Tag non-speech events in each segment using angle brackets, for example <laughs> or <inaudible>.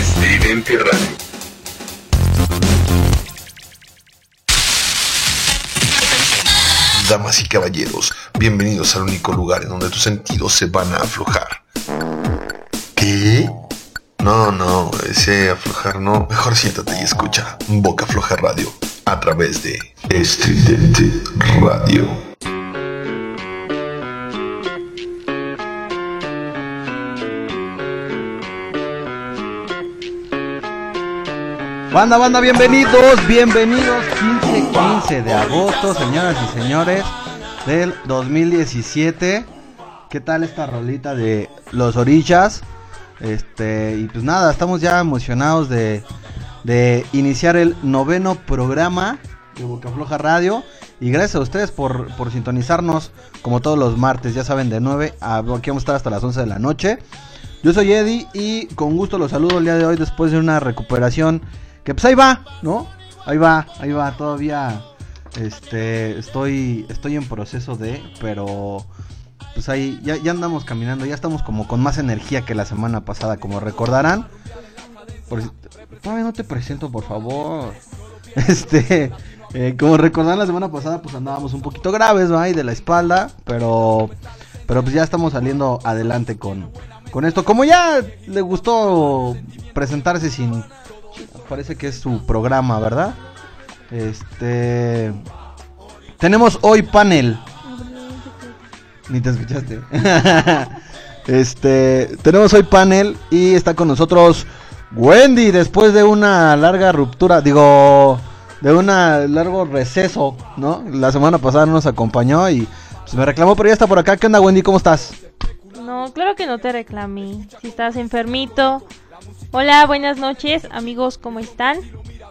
Steven Radio. Damas y caballeros, bienvenidos al único lugar en donde tus sentidos se van a aflojar. ¿Qué? No, no, ese aflojar no. Mejor siéntate y escucha Boca Floja Radio a través de Estridente Radio. Banda, banda, bienvenidos, bienvenidos 15, 15 de agosto, señoras y señores, del 2017. ¿Qué tal esta rolita de Los Orillas? Este, y pues nada, estamos ya emocionados de, de iniciar el noveno programa de Boca Floja Radio. Y gracias a ustedes por, por sintonizarnos como todos los martes, ya saben, de 9 a aquí vamos a estar hasta las 11 de la noche. Yo soy Eddie y con gusto los saludo el día de hoy después de una recuperación que pues ahí va, ¿no? Ahí va, ahí va, todavía este estoy estoy en proceso de, pero pues ahí ya, ya andamos caminando, ya estamos como con más energía que la semana pasada, como recordarán. Por, todavía no te presento, por favor. <laughs> Este, eh, como recordarán la semana pasada, pues andábamos un poquito graves, ¿no? Ahí de la espalda, pero pero pues ya estamos saliendo adelante con con esto. Como ya le gustó presentarse sin parece que es su programa, ¿verdad? Este tenemos hoy panel. Ni te escuchaste. <laughs> este, tenemos hoy panel y está con nosotros Wendy después de una larga ruptura, digo, de un largo receso, ¿no? La semana pasada no nos acompañó y pues, me reclamó, pero ya está por acá. ¿Qué onda, Wendy? ¿Cómo estás? No, claro que no te reclamé. Si estás enfermito. Hola, buenas noches, amigos, ¿cómo están?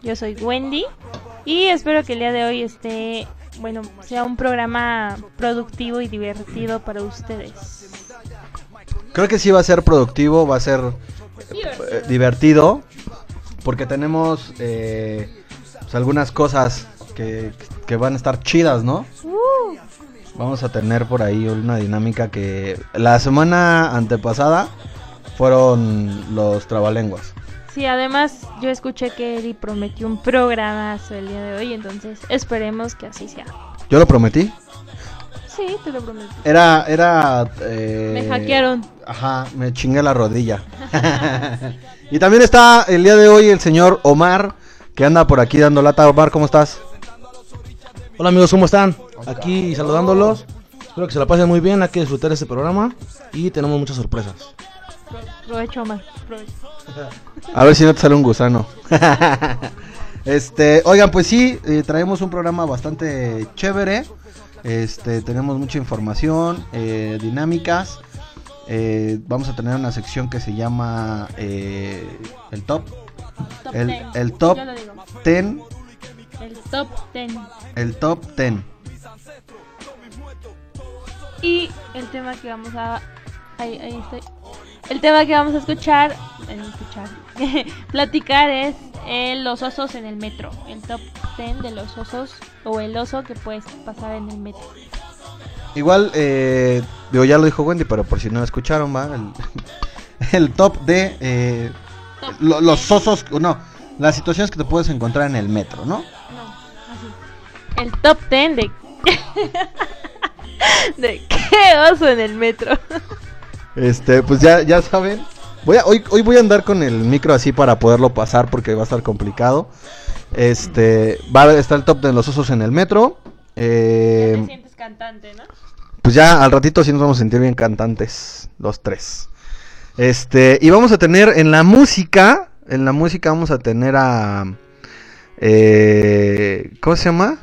Yo soy Wendy y espero que el día de hoy esté, bueno, sea un programa productivo y divertido para ustedes. Creo que sí va a ser productivo, va a ser eh, divertido, porque tenemos eh, pues, algunas cosas que, que van a estar chidas, ¿no? Uh, Vamos a tener por ahí una dinámica que la semana antepasada fueron los trabalenguas. sí, además yo escuché que Eddie prometió un programazo el día de hoy, entonces esperemos que así sea. Yo lo prometí. Sí, te lo prometo. Era, era... eh, Me hackearon. Ajá, me chingué la rodilla. <laughs> y también está el día de hoy el señor Omar, que anda por aquí dando lata. Omar, ¿cómo estás? Hola amigos, ¿cómo están? Aquí saludándolos. Espero que se la pasen muy bien, hay que disfrutar este programa y tenemos muchas sorpresas. Provecho. Provecho. <laughs> A ver si no te sale un gusano. <laughs> este, oigan, pues sí, eh, traemos un programa bastante chévere. Este, tenemos mucha información, eh, dinámicas. Eh, vamos a tener una sección que se llama eh, el top, Top el, 10. el top. 10, El top 10. el top 10. Y el tema que vamos a. Ahí, ahí estoy. El tema que vamos a escuchar. eh, escuchar. <laughs> platicar es eh, los osos en el metro. El top 10 de los osos. O el oso que puedes pasar en el metro. Igual, eh, digo, ya lo dijo Wendy, pero por si no lo escucharon, va. El, <laughs> el top de eh, Top lo- 10. los osos, no, las situaciones que te puedes encontrar en el metro, ¿no? No, así. El top 10 de. <laughs> ¿De qué oso en el metro? Este, pues ya, ya saben. Voy a, hoy, hoy voy a andar con el micro así para poderlo pasar porque va a estar complicado. Este, va a estar el top de los osos en el metro. Eh, Ya te sientes cantante, ¿no? pues ya al ratito sí nos vamos a sentir bien cantantes, los tres. Este, y vamos a tener en la música, en la música vamos a tener a, eh, ¿cómo se llama?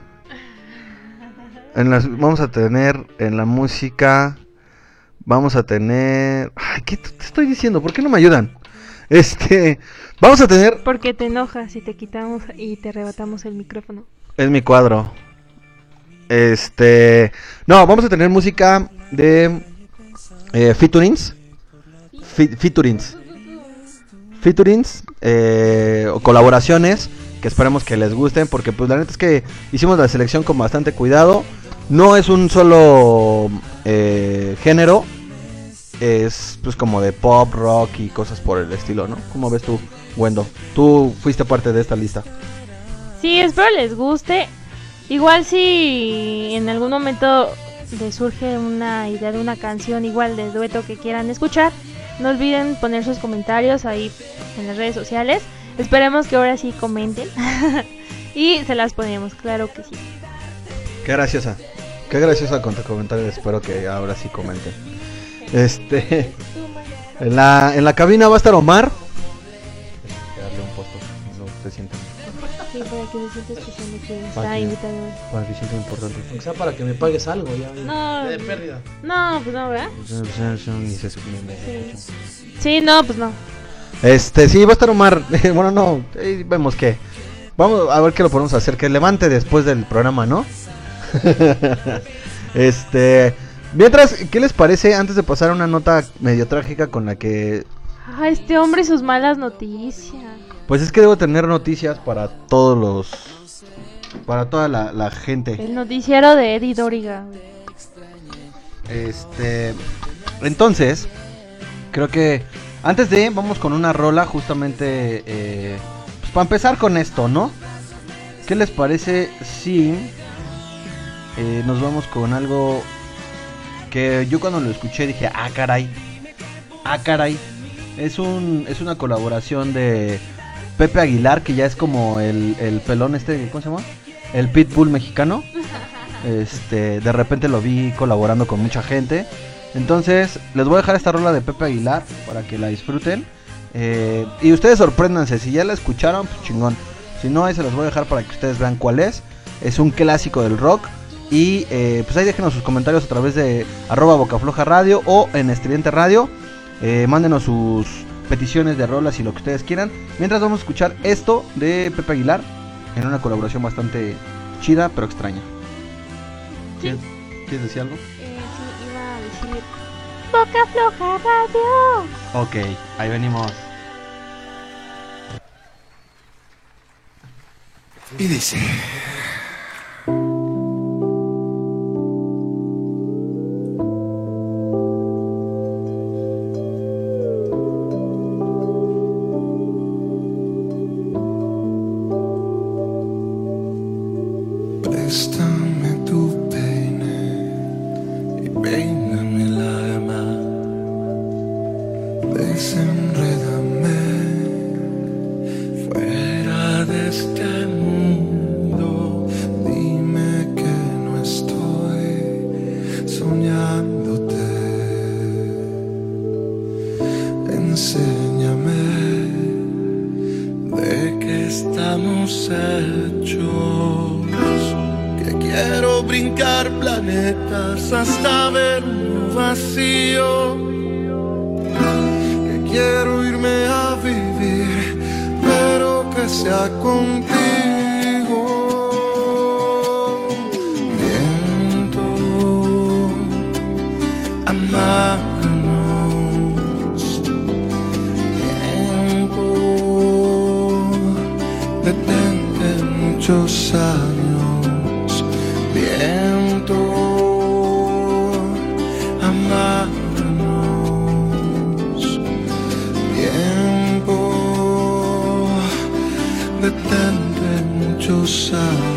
En las, vamos a tener en la música, vamos a tener, ay, ¿qué te estoy diciendo? ¿Por qué no me ayudan? <laughs> Este, vamos a tener Porque te enojas si te quitamos y te arrebatamos el micrófono. Es mi cuadro. Este. No, vamos a tener música de. Eh, featurings. Fi- featurings. Featurings. eh, o colaboraciones. Que esperemos que les gusten. Porque, pues, la neta es que hicimos la selección con bastante cuidado. No es un solo eh, género. Es, pues, como de pop, rock y cosas por el estilo, ¿no? ¿Cómo ves tú, Wendo. Tú fuiste parte de esta lista. Sí, espero les guste. Igual si en algún momento les surge una idea de una canción igual de dueto que quieran escuchar, no olviden poner sus comentarios ahí en las redes sociales. Esperemos que ahora sí comenten. <laughs> y se las ponemos, claro que sí. Qué graciosa. Qué graciosa con tu comentario. Espero que ahora sí comenten. Este. En la, en la cabina va a estar Omar. Darle un puesto. No se siente. Sí, para que se sienta escuchando que Para está que- invitado. Para que sienta importante. Aunque sea para que me pagues algo ya. No. De pérdida. No, pues no, ¿verdad? Ni se escucha, ni se escucha. Sí, no, pues no. Este, sí, va a estar Omar. <laughs> bueno, no, ahí vemos que. Vamos a ver qué lo podemos hacer. Que levante después del programa, ¿no? <laughs> este. Mientras, ¿qué les parece antes de pasar a una nota medio trágica con la que. Ah, este hombre y sus malas noticias. Pues es que debo tener noticias para todos los. Para toda la, la gente. El noticiero de Eddie Doriga. Este. Entonces, creo que antes de, vamos con una rola, justamente. eh, pues para empezar con esto, ¿no? ¿Qué les parece si eh, nos vamos con algo yo cuando lo escuché dije, ah, caray, ah, caray. Es, un, es una colaboración de Pepe Aguilar, que ya es como el, el pelón este, ¿cómo se llama? El pitbull mexicano. Este, de repente lo vi colaborando con mucha gente. Entonces, les voy a dejar esta rola de Pepe Aguilar para que la disfruten. Eh, y ustedes sorpréndanse, si ya la escucharon, pues chingón. Si no, ahí se los voy a dejar para que ustedes vean cuál es. Es un clásico del rock. Y eh, pues ahí déjenos sus comentarios a través de arroba bocafloja radio o en estridente radio. Eh, mándenos sus peticiones de rolas y lo que ustedes quieran. Mientras vamos a escuchar esto de Pepe Aguilar en una colaboración bastante chida pero extraña. Sí. ¿Quieres, ¿quieres decir algo? Eh, sí, iba a decir. Boca Floja Radio. Ok, ahí venimos. Y dice. Brincar planetas hasta ver un vacío. Que quiero irme a vivir, pero que sea contigo. Viento, amarnos. Tiempo, detente muchos. Muchos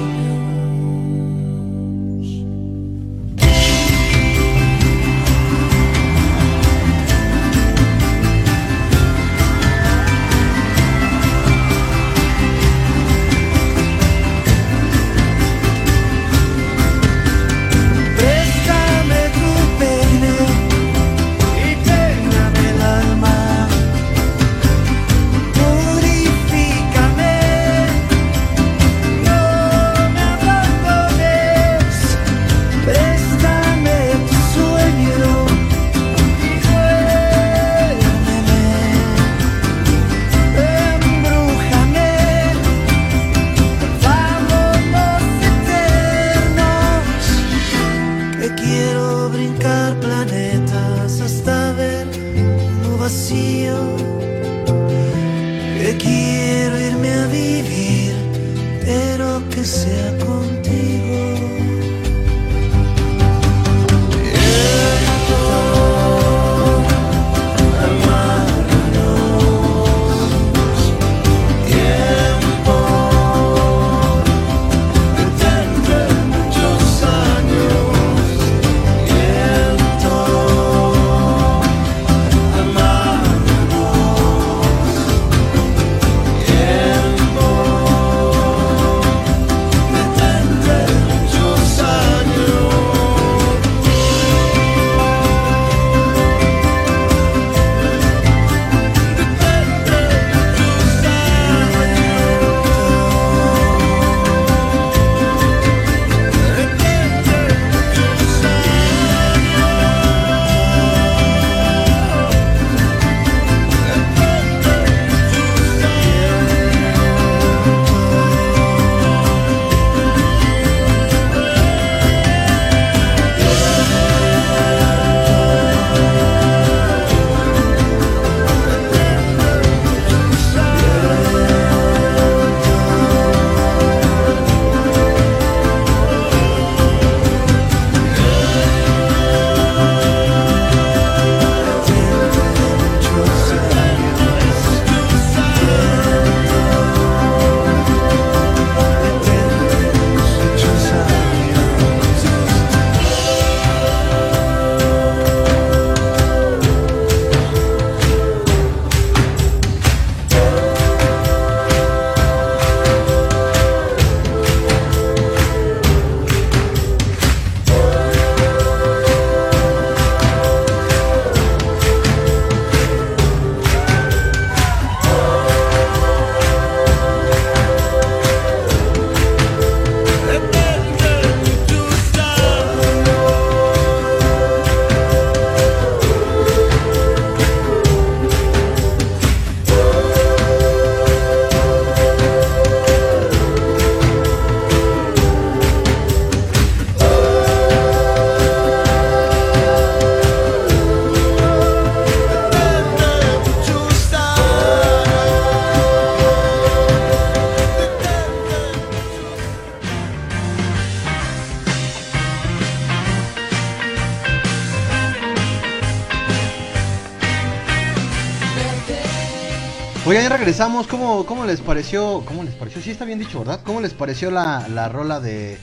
regresamos. ¿Cómo, ¿Cómo les pareció? ¿Cómo les pareció? Sí, está bien dicho, ¿verdad? ¿Cómo les pareció la, la rola de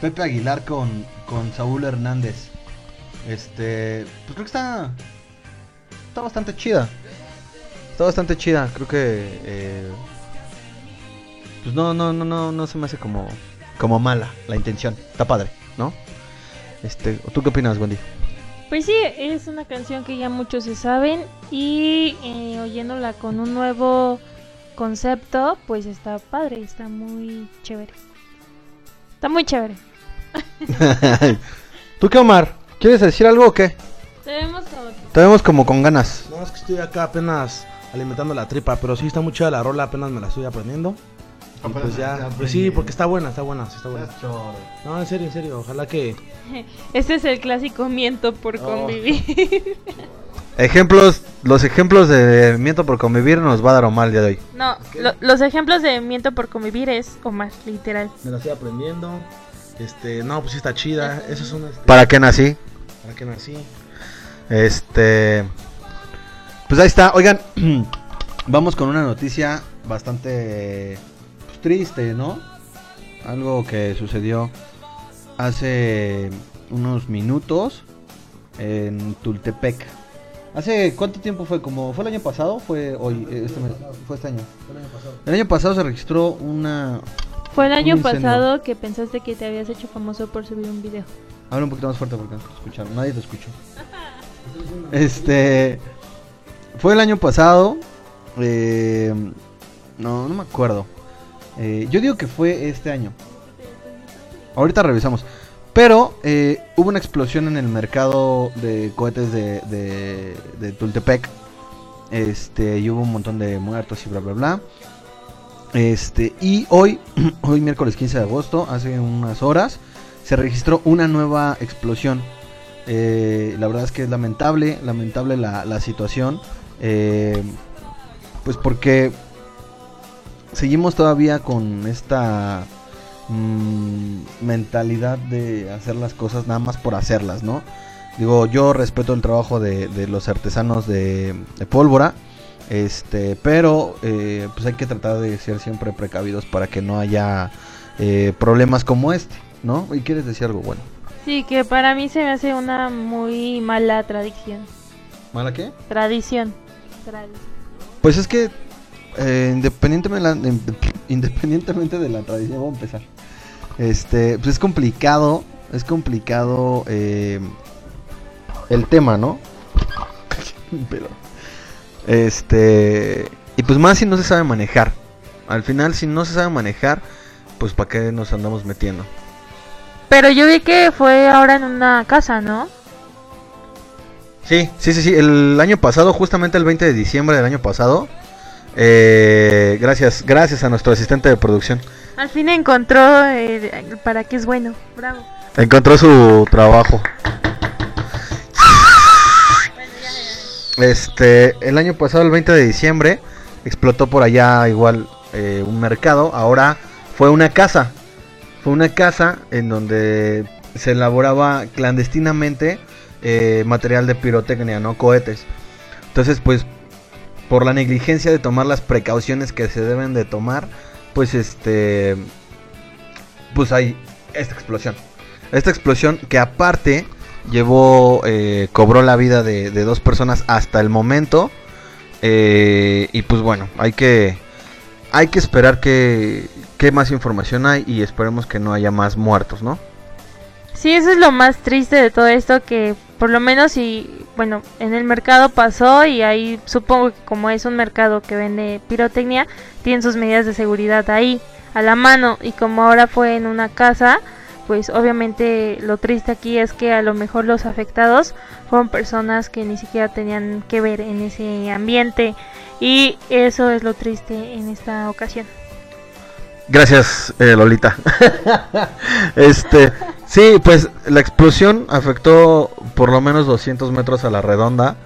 Pepe Aguilar con, con Saúl Hernández? Este. Pues creo que está. Está bastante chida. Está bastante chida. Creo que. eh, pues no, no, no, no, no se me hace como. Como mala la intención. Está padre, ¿no? Este. ¿Tú qué opinas, Wendy? Pues sí, es una canción que ya muchos se saben y eh, oyéndola con un nuevo concepto, pues está padre, está muy chévere. Está muy chévere. <laughs> ¿Tú qué, Omar? ¿Quieres decir algo o qué? Tenemos como... Te vemos como con ganas. No, es que estoy acá apenas alimentando la tripa, pero sí está muy chida la rola, apenas me la estoy aprendiendo. Pues ya, pues sí, porque está buena, está buena, sí está buena. No, en serio, en serio, ojalá que... <laughs> Este es el clásico miento por Oh. convivir. <laughs> Ejemplos, los ejemplos de miento por convivir nos va a dar Omar el día de hoy. no, lo- los ejemplos de miento por convivir es Omar, literal. Me la estoy aprendiendo. Este, no, pues sí está chida. Esos son este, ¿Para qué nací? para que nací. Este. Pues ahí está. Oigan, <clears throat> vamos con una noticia bastante triste, ¿no? Algo que sucedió hace unos minutos en Tultepec. ¿Hace cuánto tiempo fue? ¿Como fue el año pasado? ¿Fue hoy? eh, Este mes? ¿Fue este año? El año pasado se registró una... Fue el año pasado que pensaste que te habías hecho famoso por subir un video. Habla un poquito más fuerte porque no te escucharon. Nadie te escuchó. Este. Fue el año pasado. eh, no, no me acuerdo. Eh, yo digo que fue este año. Ahorita revisamos. Pero eh, hubo una explosión en el mercado de cohetes de, Tultepec. Este, y hubo un montón de muertos y bla bla bla. Este, y hoy, <clears throat> hoy miércoles 15 de agosto, hace unas horas, se registró una nueva explosión. Eh, la verdad es que es lamentable, lamentable la, la situación. pues porque seguimos todavía con esta mm, mentalidad de hacer las cosas nada más por hacerlas, ¿no? Digo, yo respeto el trabajo de, de los artesanos de, de pólvora. Este, pero eh, pues hay que tratar de ser siempre precavidos para que no haya eh, problemas como este, ¿no? ¿Y quieres decir algo bueno? Sí, que para mí se me hace una muy mala tradición. ¿Mala qué? Tradición. Tradición. Pues es que eh, independientemente, de la, independientemente de la tradición, vamos a empezar. Este, pues es complicado, es complicado eh, el tema, ¿no? <laughs> Pero, este, y pues más si no se sabe manejar. Al final, si no se sabe manejar, pues para qué nos andamos metiendo. Pero yo vi que fue ahora en una casa, ¿no? Sí, sí, sí, sí. El año pasado, justamente el 20 de diciembre del año pasado, eh, gracias, gracias a nuestro asistente de producción. Al fin encontró eh, para qué es bueno. Bravo. Encontró su trabajo. Este, el año pasado, el 20 de diciembre, explotó por allá igual eh, un mercado. Ahora fue una casa. Fue una casa en donde se elaboraba clandestinamente eh, material de pirotecnia, ¿no? Cohetes. Entonces, pues, por la negligencia de tomar las precauciones que se deben de tomar, pues este, pues hay esta explosión. Esta explosión que aparte llevó, eh, cobró la vida de, dos personas hasta el momento. Eh, y pues bueno, hay que, hay que esperar que, que más información hay y esperemos que no haya más muertos, ¿no? Sí, eso es lo más triste de todo esto, que por lo menos si, bueno, en el mercado pasó y ahí supongo que como es un mercado que vende pirotecnia, tienen sus medidas de seguridad ahí, a la mano, y como ahora fue en una casa, pues obviamente lo triste aquí es que a lo mejor los afectados fueron personas que ni siquiera tenían que ver en ese ambiente, y eso es lo triste en esta ocasión. Gracias, eh, Lolita. <laughs> este, sí, pues la explosión afectó por lo menos 200 metros a la redonda.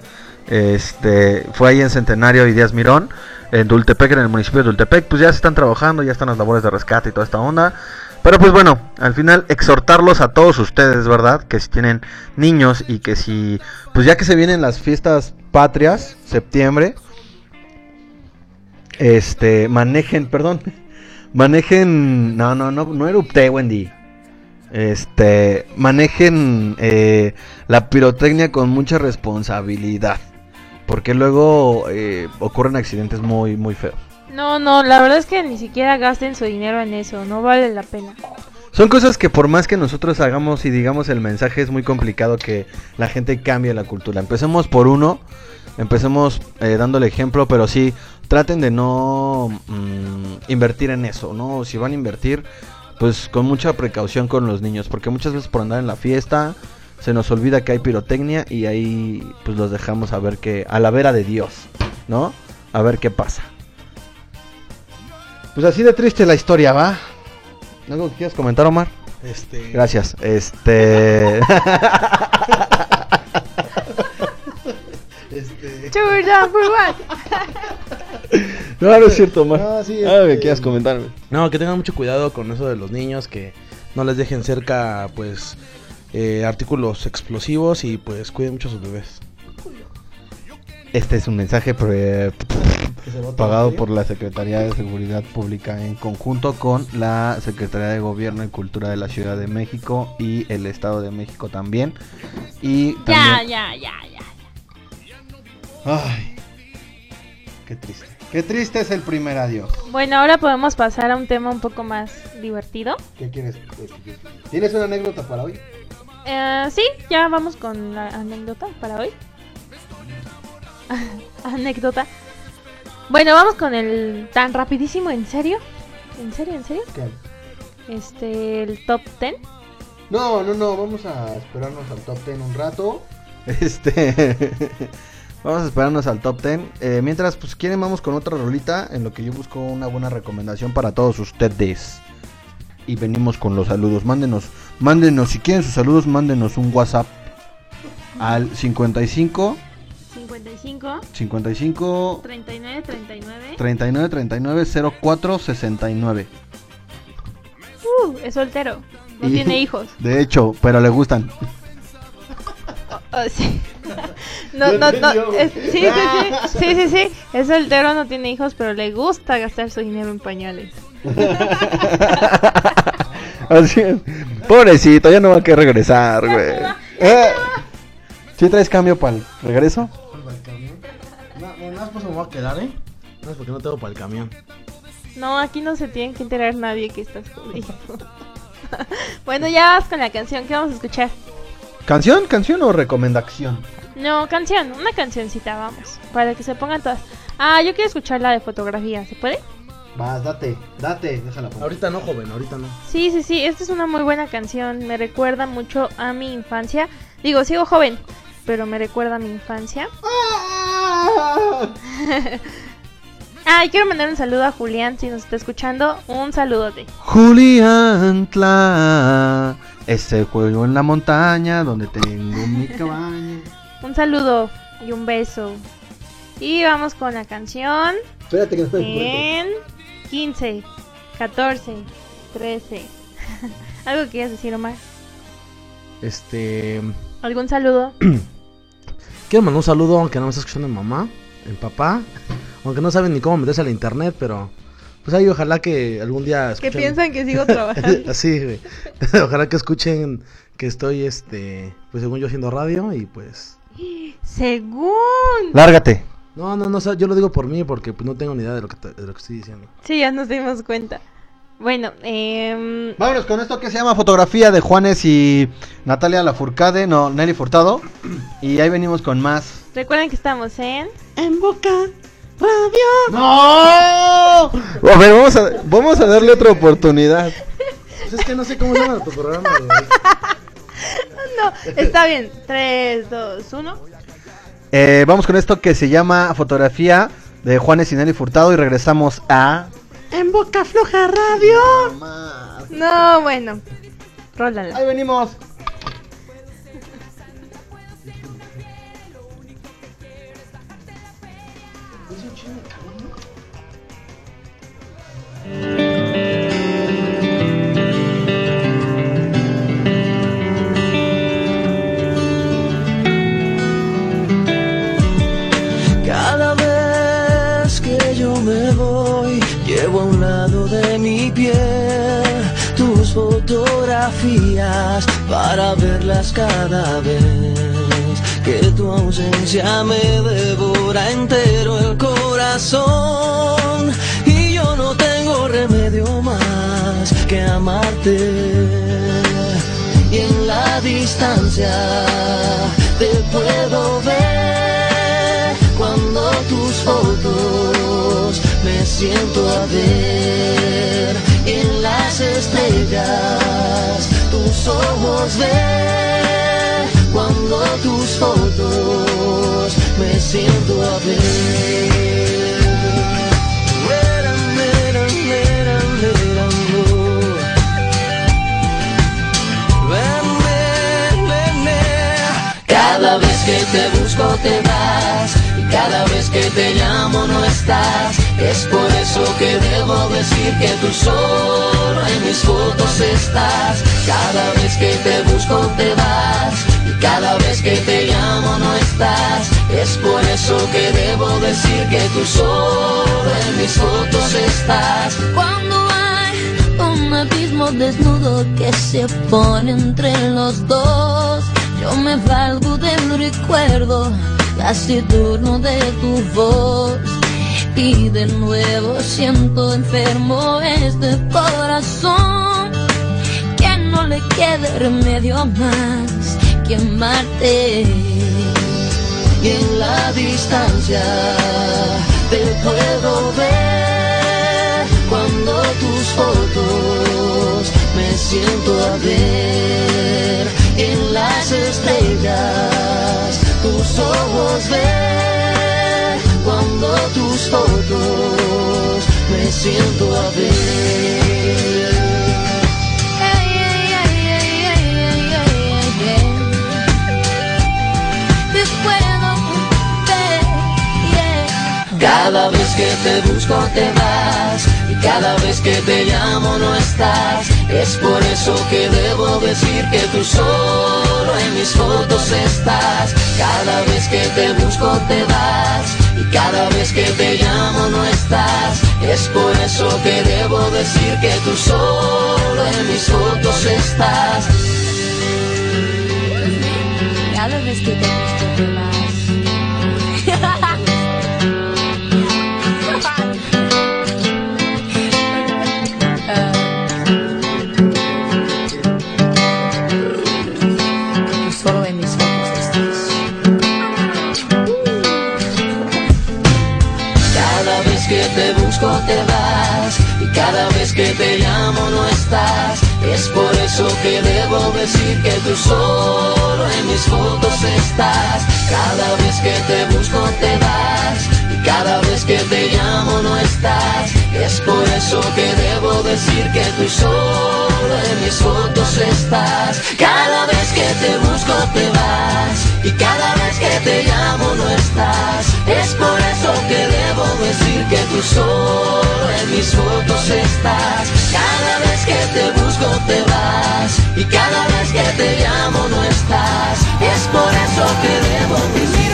Este, fue ahí en Centenario y Díaz Mirón, en Dultepec, en el municipio de Dultepec. Pues ya se están trabajando, ya están las labores de rescate y toda esta onda. Pero pues bueno, al final exhortarlos a todos ustedes, ¿verdad? Que si tienen niños y que si, pues ya que se vienen las fiestas patrias, septiembre, Este, manejen, perdón. Manejen. No, no, no, no erupté, Wendy. Este, manejen eh, la pirotecnia con mucha responsabilidad. Porque luego eh, ocurren accidentes muy, muy feos. No, no, la verdad es que ni siquiera gasten su dinero en eso, no vale la pena. Son cosas que por más que nosotros hagamos y digamos el mensaje es muy complicado que la gente cambie la cultura. Empecemos por uno, empecemos eh, dando el ejemplo, pero sí, traten de no mm, invertir en eso, ¿no? Si van a invertir, pues con mucha precaución con los niños, porque muchas veces por andar en la fiesta se nos olvida que hay pirotecnia y ahí pues los dejamos a ver que, a la vera de Dios, ¿no? A ver qué pasa. Pues así de triste la historia, ¿va? ¿Algo que quieras comentar, Omar? Este. Gracias. Este. <laughs> Este. One. <laughs> no, no es cierto, Omar. No, sí, este- quieras comentarme. No, que tengan mucho cuidado con eso de los niños, que no les dejen cerca, pues, eh, artículos explosivos y pues cuiden mucho a sus bebés. Este es un mensaje pre- pagado por la Secretaría de Seguridad Pública en conjunto con la Secretaría de Gobierno y Cultura de la Ciudad de México y el Estado de México también. Y Ya, también... ya, ya, ya. Ay, qué triste. Qué triste es el primer adiós. Bueno, ahora podemos pasar a un tema un poco más divertido. ¿Qué quieres? ¿Tienes una anécdota para hoy? Eh, sí, ya vamos con la anécdota para hoy. <laughs> anécdota. Bueno, vamos con el tan rapidísimo, ¿en serio? ¿En serio, en serio? Este, el top 10. No, no, no, vamos a esperarnos al top 10 un rato. Este. <laughs> vamos a esperarnos al top 10. Eh, mientras, pues quieren, vamos con otra rolita en lo que yo busco una buena recomendación para todos ustedes. Y venimos con los saludos. Mándenos, mándenos, si quieren sus saludos, mándenos un WhatsApp al 55 55, 55 39, 39. 39 39 04 69. Uh, es soltero. No Y- tiene hijos. De hecho, pero le gustan. Oh, sí. <laughs> No, no, no. es- sí, sí, sí. <laughs> Sí, sí, sí. Es soltero, no tiene hijos, pero le gusta gastar su dinero en pañales. <laughs> Así es. Pobrecito, ya no va a querer regresar, güey. Eh, ¿Sí traes cambio para el regreso? No, no, nada más pues me voy a quedar, ¿eh? No es porque no tengo para el camión. No, aquí no se tiene que enterar nadie que estás jodido. bueno, ya vas con la canción. ¿Qué vamos a escuchar? ¿Canción? ¿Canción o recomendación? No, canción. Una cancioncita, vamos. Para que se pongan todas. Ah, yo quiero escuchar la de fotografía. ¿Se puede? Vas, date, date, déjala poner. Ahorita no, joven, ahorita no. Sí, sí, sí. Esta es una muy buena canción. Me recuerda mucho a mi infancia. Digo, sigo joven, pero me recuerda a mi infancia. <laughs> Ah, y quiero mandar un saludo a Julián si nos está escuchando. Un saludote. Julián Tla, ese juego en la montaña donde tengo mi <laughs> cabaña. Un saludo y un beso. Y vamos con la canción Espérate que no en 15, 14, 13. ¿Algo que quieras decir, Omar? Este. ¿Algún saludo? <clears throat> Quiero mandar un saludo, aunque no me está escuchando mi mamá, el papá. Aunque no saben ni cómo meterse a la internet, pero. Pues ahí ojalá que algún día Que escuchen. piensan que sigo <laughs> trabajando. Así, güey. <laughs> Ojalá que escuchen que estoy, este. Pues según yo haciendo radio y pues. Según. Lárgate. No, no, no, yo lo digo por mí porque pues no tengo ni idea de lo que, te- de lo que estoy diciendo. Sí, ya nos dimos cuenta. Bueno, eh, Vámonos con esto que se llama fotografía de Juanes y Natalia Lafourcade, no, Nelly Furtado. Y ahí venimos con más. recuerden que estamos en. En boca radio. ¡No! A ver, vamos a, vamos a darle otra oportunidad. Pues es que no sé cómo se llama tu programa, güey. <laughs> No, está bien. 3, 2, 1. Eh, vamos con esto que se llama fotografía de Juanes y Nelly Furtado y regresamos a... En boca floja radio. No, bueno. Rólala. Ahí venimos. Me voy. Llevo a un lado de mi piel tus fotografías para verlas cada vez que tu ausencia me devora entero el corazón. Y yo no tengo remedio más que amarte. Y en la distancia te puedo ver cuando tus fotos me siento a ver en las estrellas tus ojos ver cuando tus fotos me siento a ver. Cada vez que te busco te vas cada vez que te llamo no estás. Es por eso que debo decir que tú solo en mis fotos estás. Cada vez que te busco te vas y cada vez que te llamo no estás. Es por eso que debo decir que tú solo en mis fotos estás. Cuando hay un abismo desnudo que se pone entre los dos, yo me valgo del recuerdo taciturno de tu voz. Y de nuevo siento enfermo este corazón, que no le quede remedio más que amarte. y en la distancia te puedo ver cuando tus fotos me siento a ver en las estrellas ojos ver cuando tus fotos me siento a ver. Cada vez que te busco te vas y cada vez que te llamo no estás es por eso que debo decir que tú solo en mis fotos estás. Cada vez que te busco te vas y cada vez que te llamo no estás. Es por eso que debo decir que tú solo en mis fotos estás. Cada vez que te. Cada vez que te llamo no estás. Es por eso que debo decir que tú solo en mis fotos estás. Cada vez que te busco te vas y cada vez que te llamo no estás. Es por eso que debo decir que tú solo en mis fotos estás. Cada vez que te busco te vas y cada vez que te llamo no estás. Es por eso que debo decir que tú solo en mis fotos estás. Cada vez que te busco te vas y cada vez que te llamo no estás. Es por eso que debo decir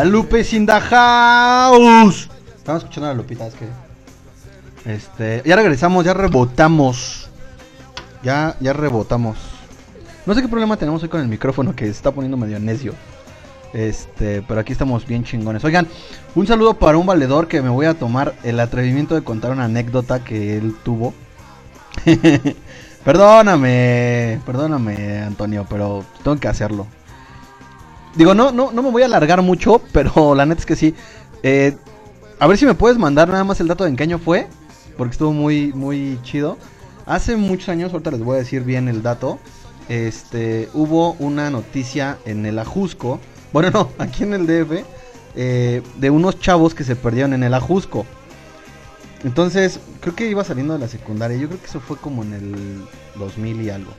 La Lupe is in the house. Estamos escuchando a la Lupita, es que. Este. Ya regresamos, ya rebotamos. Ya, ya rebotamos. No sé qué problema tenemos hoy con el micrófono que se está poniendo medio necio. Este, pero aquí estamos bien chingones. Oigan, un saludo para un valedor que me voy a tomar el atrevimiento de contar una anécdota que él tuvo. <laughs> perdóname, perdóname, Antonio, pero tengo que hacerlo. Digo, no, no, no me voy a alargar mucho, <laughs> pero la neta es que sí. Eh, a ver si me puedes mandar nada más el dato de en qué año fue, porque estuvo muy, muy chido. Hace muchos años, ahorita les voy a decir bien el dato. Este, hubo una noticia en el Ajusco, <laughs> bueno, no, aquí en el DF, eh, de unos chavos que se perdieron en el Ajusco. Entonces, creo que iba saliendo de la secundaria. Yo creo que eso fue como en el 2000 y algo.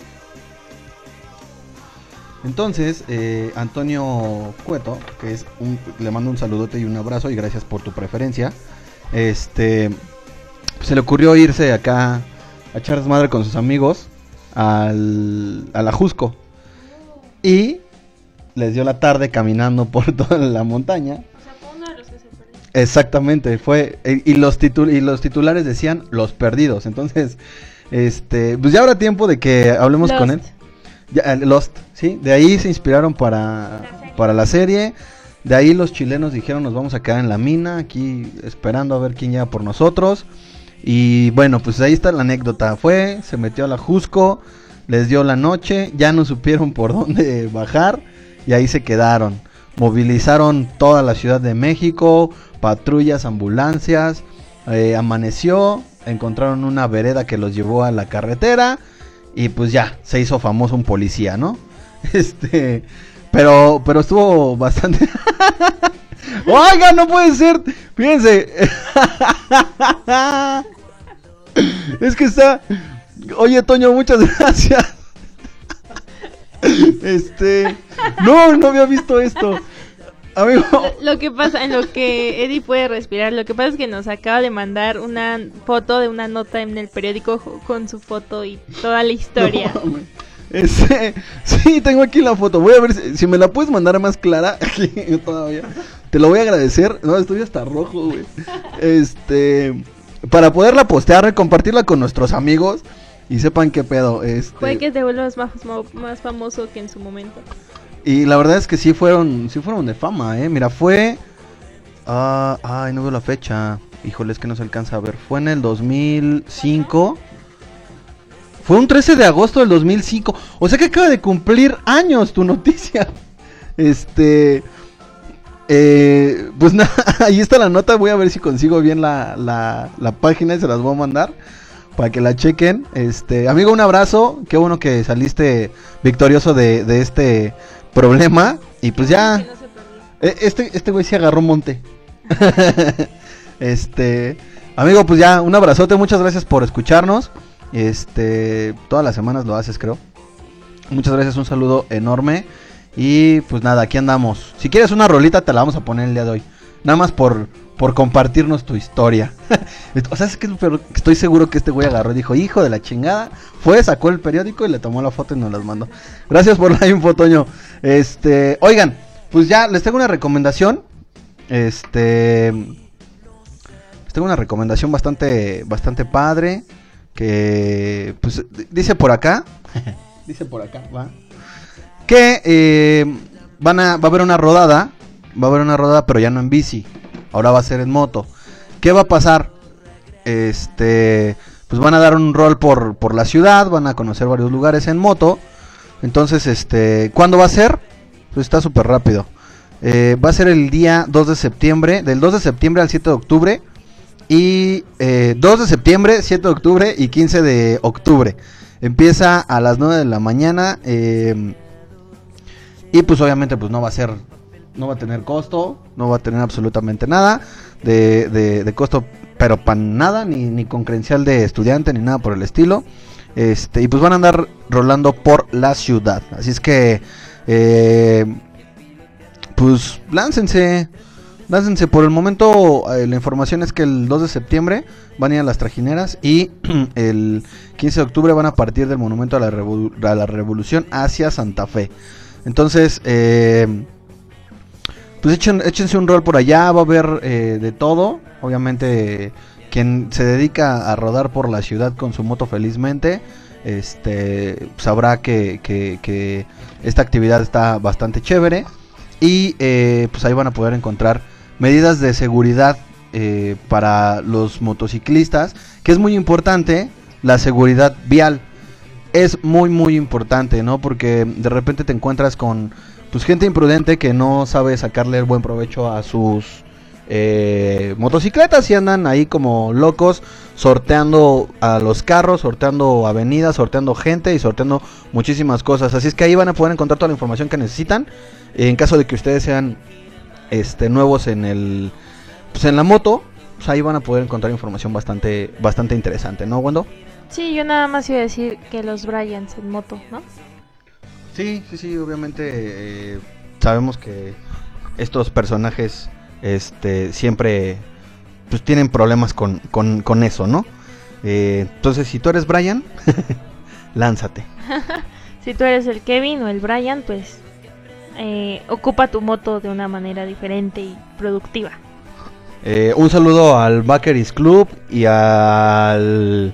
Entonces, eh, Antonio Cueto, que es un, le mando un saludote y un abrazo y gracias por tu preferencia. Este, se le ocurrió irse acá a echar desmadre con sus amigos al, a la Jusco. Y les dio la tarde caminando por <laughs> toda la montaña. O sea, fue uno de los que se perdió. Exactamente, fue y y los titul- y los titulares decían los perdidos. Entonces, este, pues ya habrá tiempo de que hablemos con él. Eh, Lost, sí, de ahí se inspiraron para para la serie. De ahí los chilenos dijeron, "Nos vamos a quedar en la mina aquí esperando a ver quién llega por nosotros." Y bueno, pues ahí está la anécdota. Fue, se metió a la Jusco, les dio la noche, ya no supieron por <laughs> dónde bajar y ahí se quedaron. Movilizaron toda la Ciudad de México, patrullas, ambulancias, eh, amaneció, encontraron una vereda que los llevó a la carretera y pues ya, se hizo famoso un policía, ¿no? <laughs> Este, pero, pero estuvo bastante... <laughs> Oiga, no puede ser. Fíjense. <laughs> es que está. Oye, Toño, muchas gracias. Este. No, no había visto esto. Amigo. Lo que pasa, en lo que Eddie puede respirar, lo que pasa es que nos acaba de mandar una foto de una nota en el periódico con su foto y toda la <laughs> historia. No. Este, sí, tengo aquí la foto. Voy a ver si, si me la puedes mandar más clara. <laughs> Aquí todavía. Te lo voy a agradecer. No, estoy hasta rojo, güey. Este, para poderla postear y compartirla con nuestros amigos y sepan qué pedo. Este, Puede que te vuelvas más famoso que en su momento. Y la verdad es que sí fueron, sí fueron de fama, eh. Mira, fue, ah, ay, no veo la fecha. Híjole, es que no se alcanza a ver. Fue en el 2005. Fue un 13 de agosto del 2005. O sea que acaba de cumplir años tu noticia. <laughs> Este. eh, pues <laughs> nada, ahí está la nota. Voy a ver si consigo bien la, la, la página y se las voy a mandar. Para que la chequen. Este, amigo, un abrazo. Qué bueno que saliste victorioso de, de este problema. Y pues ya. Se. Eh, Este, este güey sí agarró monte. <laughs> este, amigo, pues ya, un abrazote, muchas gracias por escucharnos. Este, todas las semanas lo haces, creo. Muchas gracias, un saludo enorme. Y pues nada, aquí andamos. Si quieres una rolita, te la vamos a poner el día de hoy. Nada más por, por compartirnos tu historia. <laughs> o sea, es que estoy seguro que este güey agarró y dijo, hijo de la chingada. Fue, sacó el periódico y le tomó la foto y nos las mandó. Gracias por la info, Toño. Este, oigan, pues ya les tengo una recomendación. Este, les tengo una recomendación bastante, bastante padre. Que, pues, dice por acá. <laughs> dice por acá, va. Que eh, van a, va a haber una rodada. Va a haber una rodada, pero ya no en bici. Ahora va a ser en moto. ¿Qué va a pasar? Este, pues van a dar un rol por, por la ciudad. Van a conocer varios lugares en moto. Entonces, este, ¿cuándo va a ser? Pues está súper rápido. Eh, va a ser el día 2 de septiembre, del 2 de septiembre al 7 de octubre. Y eh, 2 de septiembre, 7 de octubre y 15 de octubre. Empieza a las 9 de la mañana. eh, y pues obviamente pues no va a ser, no va a tener costo, no va a tener absolutamente nada de, de- costo, pero para nada, ni, ni con credencial de estudiante, ni nada por el estilo. Este, y pues van a andar rolando por la ciudad. Así es que, eh, pues láncense, láncense. Por el momento, eh, la información es que el 2 de septiembre van a ir a las trajineras y <clears throat> el 15 de octubre van a partir del Monumento a la, a la Revolución hacia Santa Fe. Entonces, eh, pues echen- échense un rol por allá, va a haber eh, de todo. Obviamente, quien se dedica a rodar por la ciudad con su moto felizmente, este sabrá que, que- esta actividad está bastante chévere. Y eh, pues ahí van a poder encontrar medidas de seguridad eh, para los motociclistas, que es muy importante, la seguridad vial es muy muy importante, ¿no? Porque de repente te encuentras con pues gente imprudente que no sabe sacarle el buen provecho a sus eh, motocicletas y andan ahí como locos sorteando a los carros, sorteando avenidas, sorteando gente y sorteando muchísimas cosas. Así es que ahí van a poder encontrar toda la información que necesitan. En caso de que ustedes sean este nuevos en el pues en la moto, pues ahí van a poder encontrar información bastante bastante interesante, ¿no, Wendo? Sí, yo nada más iba a decir que los Bryans en moto, ¿no? Sí, sí, sí, obviamente eh, sabemos que estos personajes este siempre pues tienen problemas con, con, con eso, ¿no? Eh, entonces, si tú eres Brian, <laughs> lánzate. <laughs> Si tú eres el Kevin o el Brian, pues eh, ocupa tu moto de una manera diferente y productiva. Eh, un saludo al Bakeries Club y al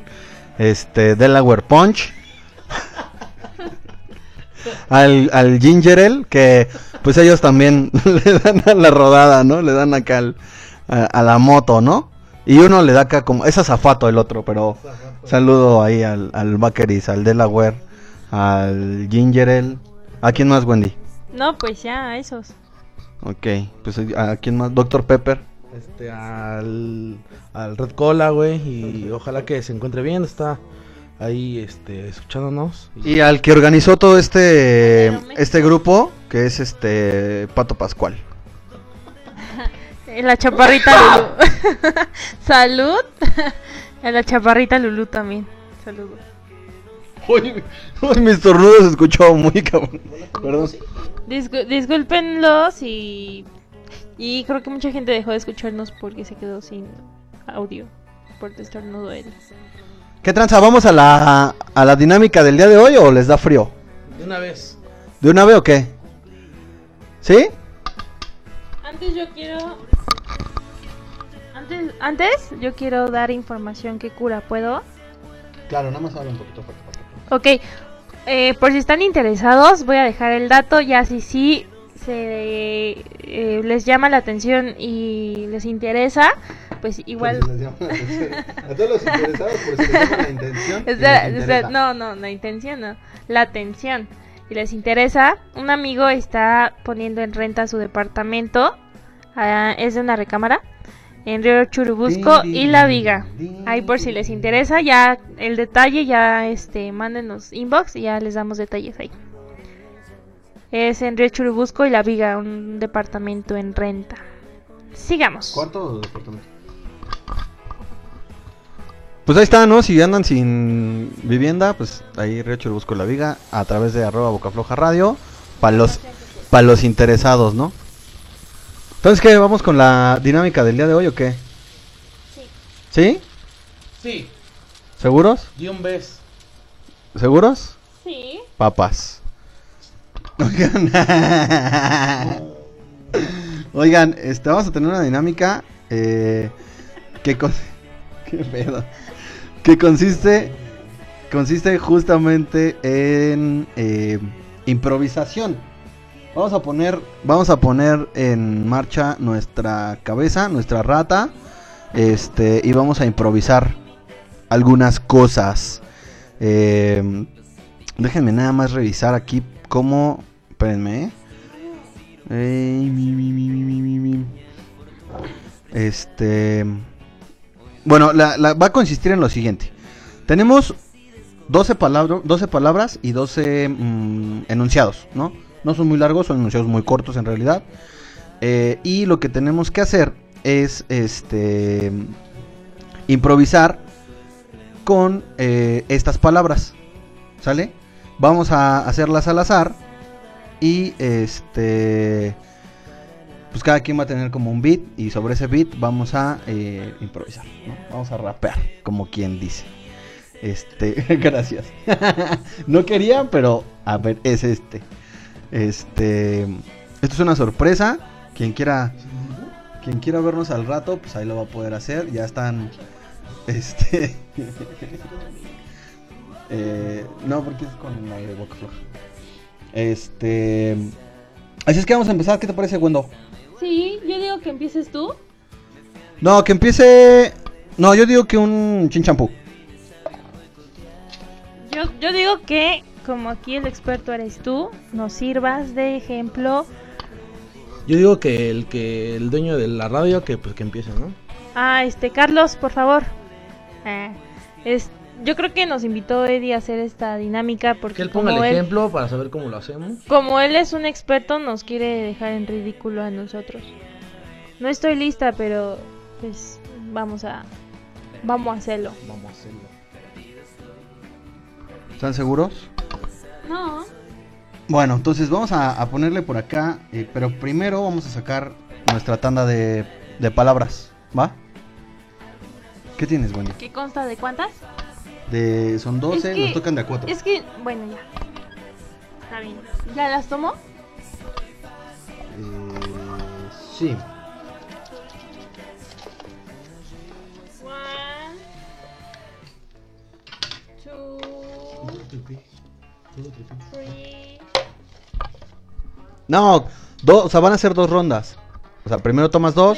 este Delaware Punch. Al, al Ginger Ale, que pues ellos también <laughs> le dan a la rodada, ¿no? Le dan acá al- a, a la moto, ¿no? Y uno le da acá como... Es azafato el otro, pero saludo ahí al, al Bakeries, al Delaware, al Ginger Ale. ¿A quién más, Wendy? No, pues ya, a esos. Ok, pues ¿a quién más? Doctor Pepper. Este, al, al Red Cola, güey. Y ojalá que se encuentre bien. Está ahí, este, escuchándonos. Y al que organizó todo este este grupo, que es este Pato Pascual. <laughs> La chaparrita Lulu. <laughs> Salud. A <laughs> la chaparrita Lulu también. Saludos. Uy, uy, mis tornudos se escuchó muy cabrón. Perdón. Discu- discúlpenlos y. Y creo que mucha gente dejó de escucharnos porque se quedó sin audio. Por el estornudo él. ¿Qué tranza? ¿Vamos a la, a la dinámica del día de hoy o les da frío? De una vez. ¿De una vez o qué? ¿Sí? Antes yo quiero. Antes, antes yo quiero dar información que cura, ¿puedo? Claro, nada más habla un poquito. Ok, eh, por si están interesados, voy a dejar el dato. Ya si sí se eh, les llama la atención y les interesa, pues igual. A todos los interesados, por si les llama la intención. <laughs> No, no, la intención no, la atención. Y les interesa, un amigo está poniendo en renta su departamento, ah, es de una recámara, en Río Churubusco y La Viga. Ahí por si les interesa, ya el detalle, ya este, mándenos inbox y ya les damos detalles ahí. Es en Río Churubusco y La Viga, un departamento en renta. Sigamos. ¿Cuánto departamento? Pues ahí está, ¿no? Si andan sin vivienda, pues ahí Río Churubusco la Viga a través de arroba bocafloja radio para los, para los interesados, ¿no? Entonces, ¿qué? ¿Vamos con la dinámica del día de hoy o qué? ¿Sí? Sí, ¿Seguros? di un beso. ¿Seguros? Sí. Papas. Oigan, <laughs> Oigan, este, vamos a tener una dinámica eh, que, con- <laughs> ¿Qué pedo? Que consiste consiste justamente en eh, improvisación. Vamos a poner vamos a poner en marcha nuestra cabeza, nuestra rata, este y vamos a improvisar algunas cosas. Eh, Déjenme nada más revisar aquí cómo. Espérenme. ¿eh? Este. Bueno, la, la- va a consistir en lo siguiente. Tenemos 12, palabras 12 palabras y 12 mm, enunciados, ¿no? No son muy largos, son enunciados muy cortos en realidad. Eh, y lo que tenemos que hacer es este improvisar con eh, estas palabras. ¿Sale? Vamos a hacerlas al azar. Y este. Pues cada quien va a tener como un beat. Y sobre ese beat vamos a eh, improvisar. Vamos a rapear, como quien dice. Este, <laughs> gracias. <laughs> no quería, pero a ver, es este. Este. Esto es una sorpresa. Quien quiera. Quien quiera vernos al rato, pues ahí lo va a poder hacer. Ya están. Este. <laughs> Eh, no, porque es con la de boca floja. Este. Así es que vamos a empezar. ¿Qué te parece, Wendo? Sí, yo digo que empieces tú. No, que empiece. No, yo digo que un chinchampú. Yo, yo digo que, como aquí el experto eres tú, nos sirvas de ejemplo. Yo digo que el que el dueño de la radio que pues que empiece, ¿no? Ah, este, Carlos, por favor. Ah, es, yo creo que nos invitó Eddie a hacer esta dinámica porque Que él ponga como el él, ejemplo para saber cómo lo hacemos. como él es un experto, nos quiere dejar en ridículo a nosotros. No estoy lista, pero pues vamos a vamos a hacerlo. Vamos a hacerlo. ¿Están seguros? No. Bueno, entonces vamos a, a ponerle por acá. eh, pero primero vamos a sacar nuestra tanda de, de palabras. ¿Va? ¿Qué tienes, Wendy? ¿Qué consta de cuántas? De, son 12, Es que- nos tocan de a 4. Es que, bueno, ya. Está bien. ¿Ya las tomo? sí. One, two, three. No, do- o sea, van a ser dos rondas. O sea, primero tomas dos,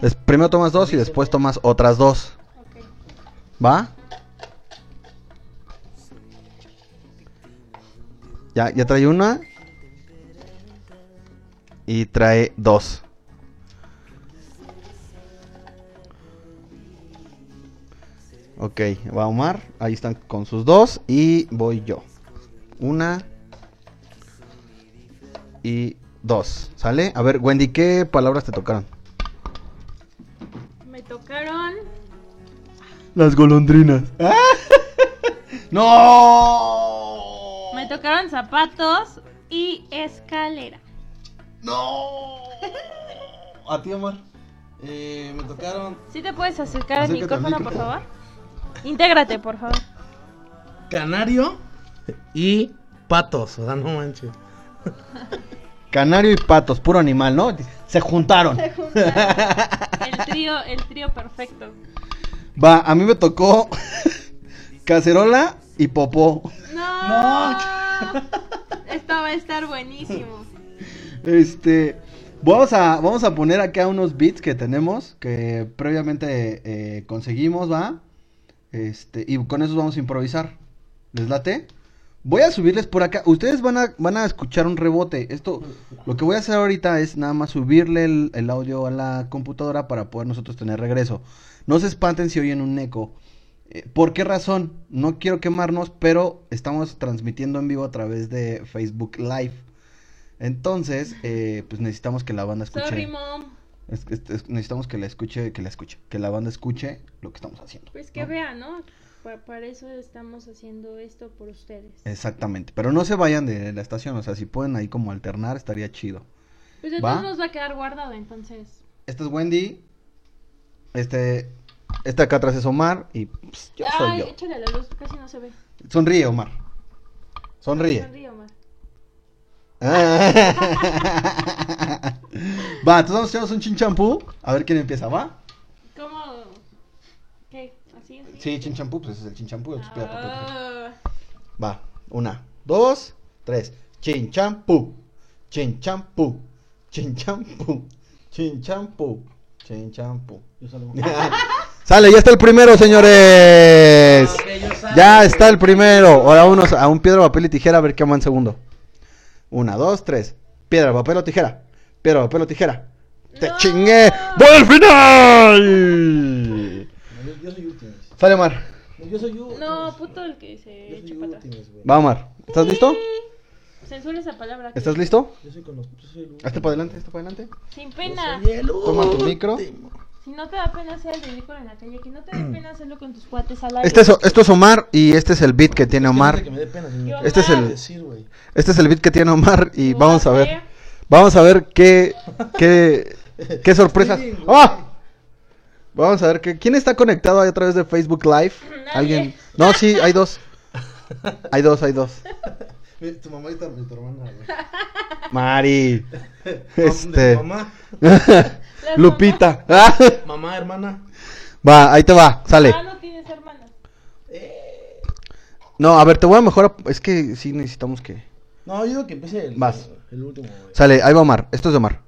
des- primero tomas dos y después tomas otras dos. Ok. ¿Va? Ya, ya trae una. Y trae dos. Ok, va Omar. Ahí están con sus dos. Y voy yo. Una. Y dos. ¿Sale? A ver, Wendy, ¿qué palabras te tocaron? Me tocaron. Las golondrinas. <laughs> ¡No! Me tocaron zapatos y escalera. ¡No! A ti, Omar. Eh, me tocaron. ¿Sí te puedes acercar al micrófono, por favor? Intégrate, por favor. Canario y patos. O sea, no manches. Canario y patos, puro animal, ¿no? Se juntaron. Se juntaron. El trío, el trío perfecto. Va, a mí me tocó <laughs> cacerola y popó. No. <laughs> Esto va a estar buenísimo. Este, vamos a, vamos a poner acá unos beats que tenemos, que previamente eh, conseguimos, ¿va? Este, y con esos vamos a improvisar. ¿Les late? Voy a subirles por acá. Ustedes van a, van a escuchar un rebote. Esto, lo que voy a hacer ahorita es nada más subirle el, el audio a la computadora para poder nosotros tener regreso. No se espanten si oyen un eco. Eh, ¿Por qué razón? No quiero quemarnos, pero estamos transmitiendo en vivo a través de Facebook Live. Entonces, eh, pues necesitamos que la banda escuche. Sorry, mom. es- es- es- necesitamos que la escuche, que la escuche, que la banda escuche lo que estamos haciendo. Pues que ¿no? vean, ¿no? Pa- para eso estamos haciendo esto por ustedes. Exactamente, pero no se vayan de la estación, o sea, si pueden ahí como alternar estaría chido. Pues de ¿Va? nos va a quedar guardado, entonces. Este es Wendy, este, este acá atrás es Omar y pues, yo soy Ay, yo. échale la luz, casi no se ve. Sonríe, Omar. Sonríe. Sonríe, Omar. <laughs> va, entonces vamos a echarnos un chinchampú. A ver quién empieza, ¿va? ¿Cómo? ¿Qué? ¿Así? así? Sí, chinchampú, pues ese es el chinchampú. entonces papel. Ah, Va, una, dos, tres. Chinchampú, chinchampú, chinchampú, chinchampú, chinchampú. Yo salgo. <laughs> <laughs> Sale, ya está el primero, señores. Ya está el primero. Ahora unos a un piedra, papel y tijera a ver qué en segundo. Una, dos, tres. Piedra, papel o tijera. Piedra, papel o tijera. Te No. chingué. ¡Voy al final! Yo, yo soy último. Sale, Omar. Yo soy último. No, puto el que se Yo echa soy para atrás. Va, Omar. ¿Estás listo? Censura esa palabra. que- ¿Estás listo? Yo soy con los. Yo soy el último. Hazte para adelante, hazte para adelante. Sin Yo pena. soy el Toma tu micro. Si no te da pena hacer el ridículo en la calle, que no te dé pena hacerlo con tus cuates al aire. Este es, esto es Omar y este es el beat que tiene Omar. Que me dé pena, señor. Este es el-. Este es el beat que tiene Omar y vamos a ver. Vamos a ver qué qué qué <laughs> sorpresas. ¡Ah! Vamos a ver que quién está conectado ahí a través de Facebook Live. Alguien. No, sí, hay dos. <laughs> Hay dos, hay dos. Tu mamá y tu, hermana, güey. Mari. <laughs> Este. Mamá, Las Lupita. Ah, mamá, hermana. Va, ahí te va, sale. Ah, no tienes hermanas. No, a ver, te voy a mejorar. Es que sí necesitamos que. No, yo digo que empiece el, Vas. el último, güey. Sale, ahí va Omar. Esto es de Omar.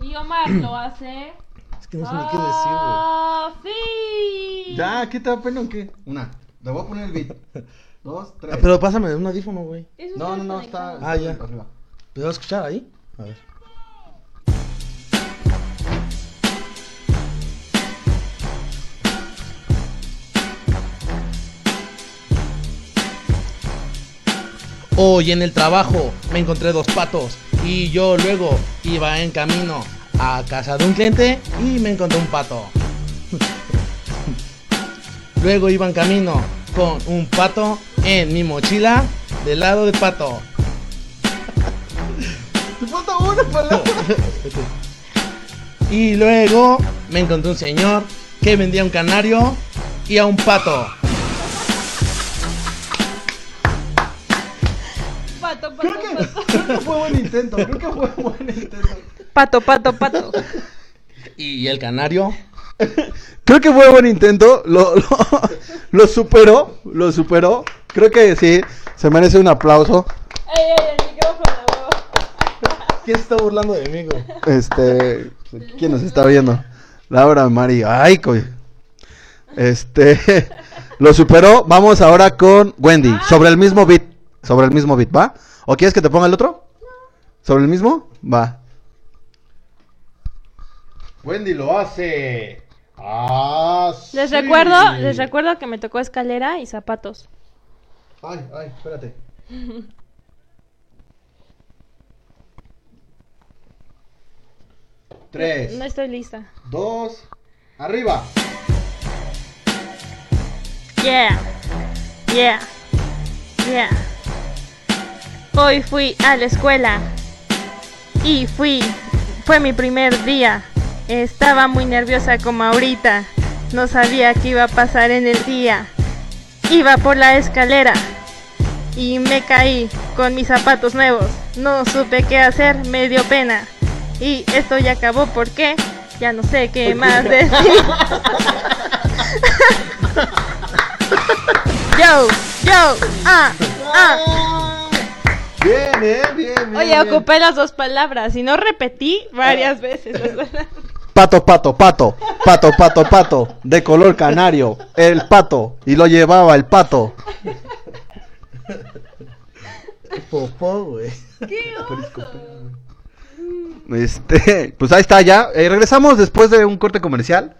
Y Omar lo hace. Es que no sé ni qué decir, güey. ¡Ah, sí! Ya, ¿qué te da pena o qué? Una. Le voy a poner el beat. <laughs> Dos, tres. Ah, pero pásame un audífono, güey. No, no, no, está. Ah, ya. arriba. ¿Te vas a escuchar ahí? A ver. Hoy en el trabajo me encontré dos patos y yo luego iba en camino a casa de un cliente y me encontré un pato. <laughs> Luego iba en camino con un pato en mi mochila del lado del pato. Te falta una palabra. Y luego me encontré un señor que vendía un canario y a un pato. Creo que fue buen intento, creo que fue buen intento. Pato, pato, pato. <laughs> ¿Y el canario? Creo que fue buen intento, lo, lo, lo superó, lo superó. Creo que sí, se merece un aplauso. ¡Ey, ey, el micrófono! ¿Quién se está burlando de mí, güey? Este, ¿quién nos está viendo? Laura María. Ay, coy. Este, <laughs> lo superó. Vamos ahora con Wendy, sobre el mismo beat, sobre el mismo beat, ¿va? ¿O quieres que te ponga el otro? ¿Sobre el mismo? Va. Wendy lo hace. Ah, Les sí. recuerdo, les recuerdo que me tocó escalera y zapatos. Ay, ay, espérate. <laughs> Tres, No estoy lista. dos, arriba. Yeah, yeah, yeah. Hoy fui a la escuela y fui, fue mi primer día. Estaba muy nerviosa como ahorita. No sabía qué iba a pasar en el día. Iba por la escalera y me caí con mis zapatos nuevos. No supe qué hacer, me dio pena. Y esto ya acabó, ¿por qué? Ya no sé qué más decir. <laughs> Yo, yo, ah, ah. Bien, eh, bien, bien. Oye, bien. ocupé las dos palabras y no repetí varias veces. Pato, pato, pato, pato, pato, pato, de color canario, el pato, y lo llevaba el pato. Popó, güey. <laughs> Este, pues ahí está ya. Eh, regresamos después de un corte comercial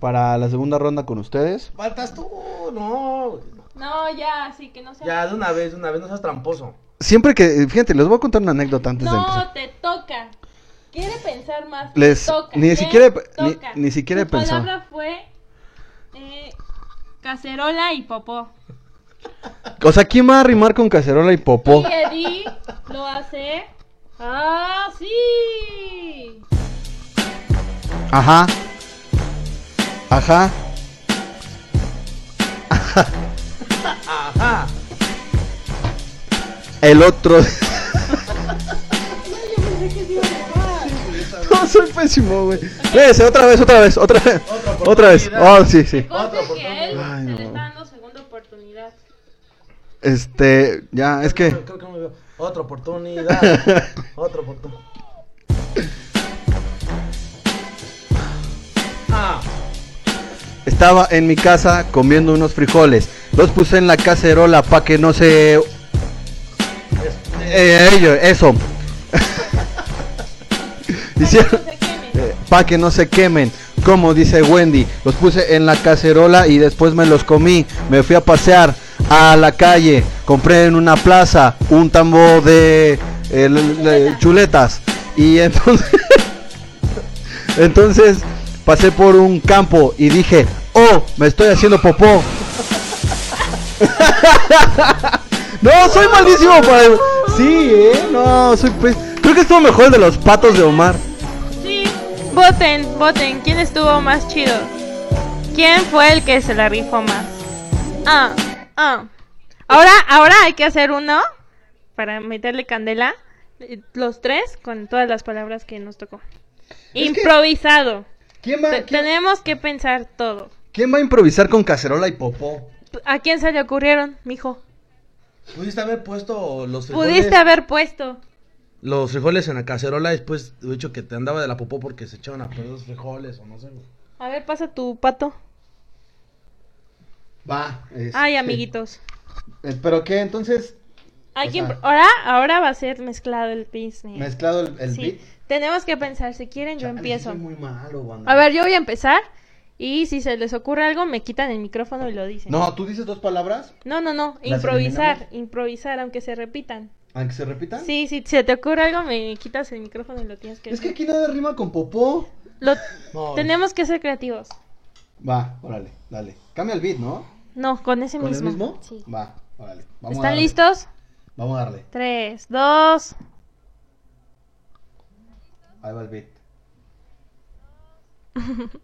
para la segunda ronda con ustedes. Faltas tú, no. No, ya, sí, que no sea. Ya, de una vez, de una vez, no seas tramposo. Siempre que, fíjate, les voy a contar una anécdota antes de empezar. No, te toca. Quiere pensar más. Les- te toca. ni siquiera- ni- toca. ni siquiera Tu palabra fue eh, cacerola y popó. O sea, ¿quién va a rimar con cacerola y popó? Y Eddie lo hace. ¡Ah, sí! Ajá. Ajá. El otro. <laughs> no, soy pésimo, güey. Véase, otra vez, otra vez, otra vez. Otra <laughs> vez. Oh, sí, sí. Conste que él Ay, se no. le está dando segunda oportunidad. Este, ya, es que. Creo que no me veo. Otra oportunidad. <laughs> Otra oportunidad. Ah. Estaba en mi casa comiendo unos frijoles. Los puse en la cacerola para que no se. Eh, ello, eso. <laughs> Hicieron. Para que no se quemen. Como dice Wendy, los puse en la cacerola y después me los comí. Me fui a pasear a la calle. Compré en una plaza un tambo de, eh, chuletas. Y entonces, <laughs> entonces pasé por un campo y dije, oh, me estoy haciendo popó. <laughs> no, soy malísimo para... Sí, ¿eh? No, soy... pues, Creo que estuvo mejor el de los patos de Omar. Sí, voten, voten. ¿Quién estuvo más chido? ¿Quién fue el que se la rifó más? Ah, ah. Ahora, ahora hay que hacer uno para meterle candela. eh, Los tres con todas las palabras que nos tocó. Improvisado. ¿Quién Te- tenemos que pensar todo. ¿Quién va a improvisar con cacerola y popó? ¿A quién se le ocurrieron, mijo? Pudiste haber puesto los frijoles. Pudiste haber puesto. Los frijoles en la cacerola después de hecho que te andaba de la popó porque se echaban a perder los frijoles o no sé. A ver, pasa tu pato. Va. este, Ay, amiguitos. eh, ¿Pero qué? Entonces, Hay sea- impro- ahora, ahora va a ser mezclado el business. mezclado el, el Sí. beat. Tenemos que pensar, si quieren yo Chale, empiezo. soy muy malo, banda. A ver, yo voy a empezar y si se les ocurre algo me quitan el micrófono y lo dicen. No, tú dices dos palabras, no, no, no, ¿Las improvisar, eliminamos? improvisar aunque se repitan. aunque se repitan. Sí, si se te ocurre algo me quitas el micrófono y lo tienes que Es que aquí nada rima con popó. Lo- No. tenemos que ser creativos. Va, órale, dale. Cambia el beat, ¿no? No, con ese ¿Con mismo. el mismo? Sí. Va, órale. Vamos a ¿Están darle. listos? Vamos a darle. Tres, dos. Ahí va el beat. <laughs>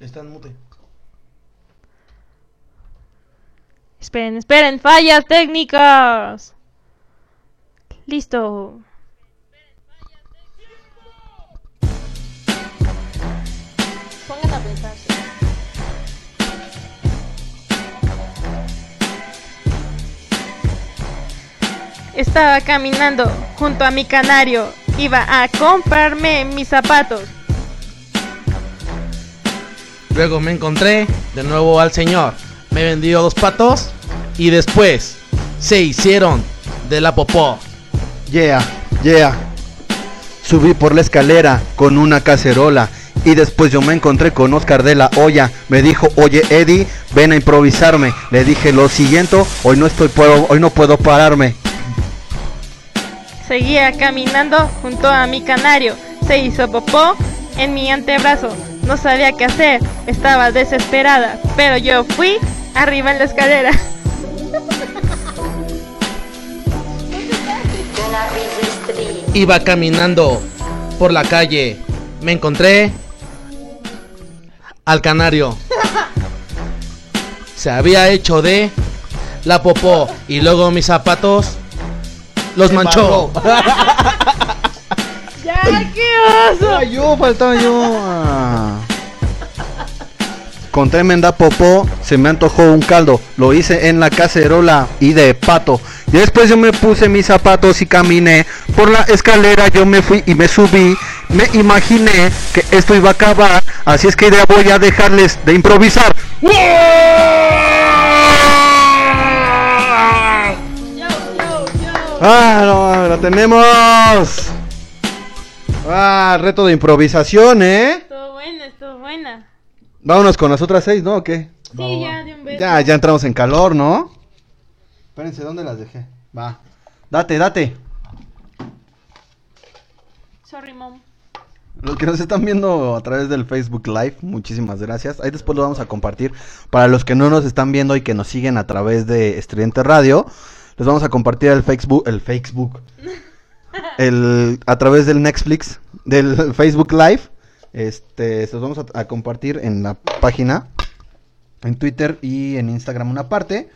Está en mute. Esperen, esperen, fallas técnicas. Listo. Pongan a pensar. Estaba caminando junto a mi canario. Iba a comprarme mis zapatos. Luego me encontré de nuevo al señor. Me vendió dos patos y después se hicieron de la popó. Yeah, yeah. Subí por la escalera con una cacerola y después yo me encontré con Oscar de la Hoya. Me dijo, oye Eddie, ven a improvisarme. Le dije lo siguiente, hoy no estoy puedo, hoy no puedo pararme. Seguía caminando junto a mi canario. Se hizo popó en mi antebrazo. No sabía qué hacer. Estaba desesperada. Pero yo fui arriba en la escalera. <laughs> Iba caminando por la calle. Me encontré al canario. Se había hecho de la popó y luego mis zapatos los manchó. <laughs> ¡Ya, qué oso! Ah, yo, faltaba yo. Ah. Con tremenda popó se me antojó un caldo. Lo hice en la cacerola y de pato. Y después yo me puse mis zapatos y caminé. Por la escalera yo me fui y me subí. Me imaginé que esto iba a acabar. Así es que ya voy a dejarles de improvisar. ¡Ah, no, lo tenemos! ¡Ah, reto de improvisación, eh! Estuvo buena, estuvo buena. Vámonos con las otras seis, ¿no? ¿O qué? Sí, ya, de un beso. Ya, ya entramos en calor, ¿no? Espérense, ¿dónde las dejé? Va. Date, date. Sorry, mom. Los que nos están viendo a través del Facebook Live, muchísimas gracias. Ahí después lo vamos a compartir. Para los que no nos están viendo y que nos siguen a través de Estridente Radio, les vamos a compartir el Facebook, el Facebook, <laughs> el, a través del Netflix, del <laughs> Facebook Live. Este, se los vamos a, a compartir en la página, en Twitter y en Instagram una parte.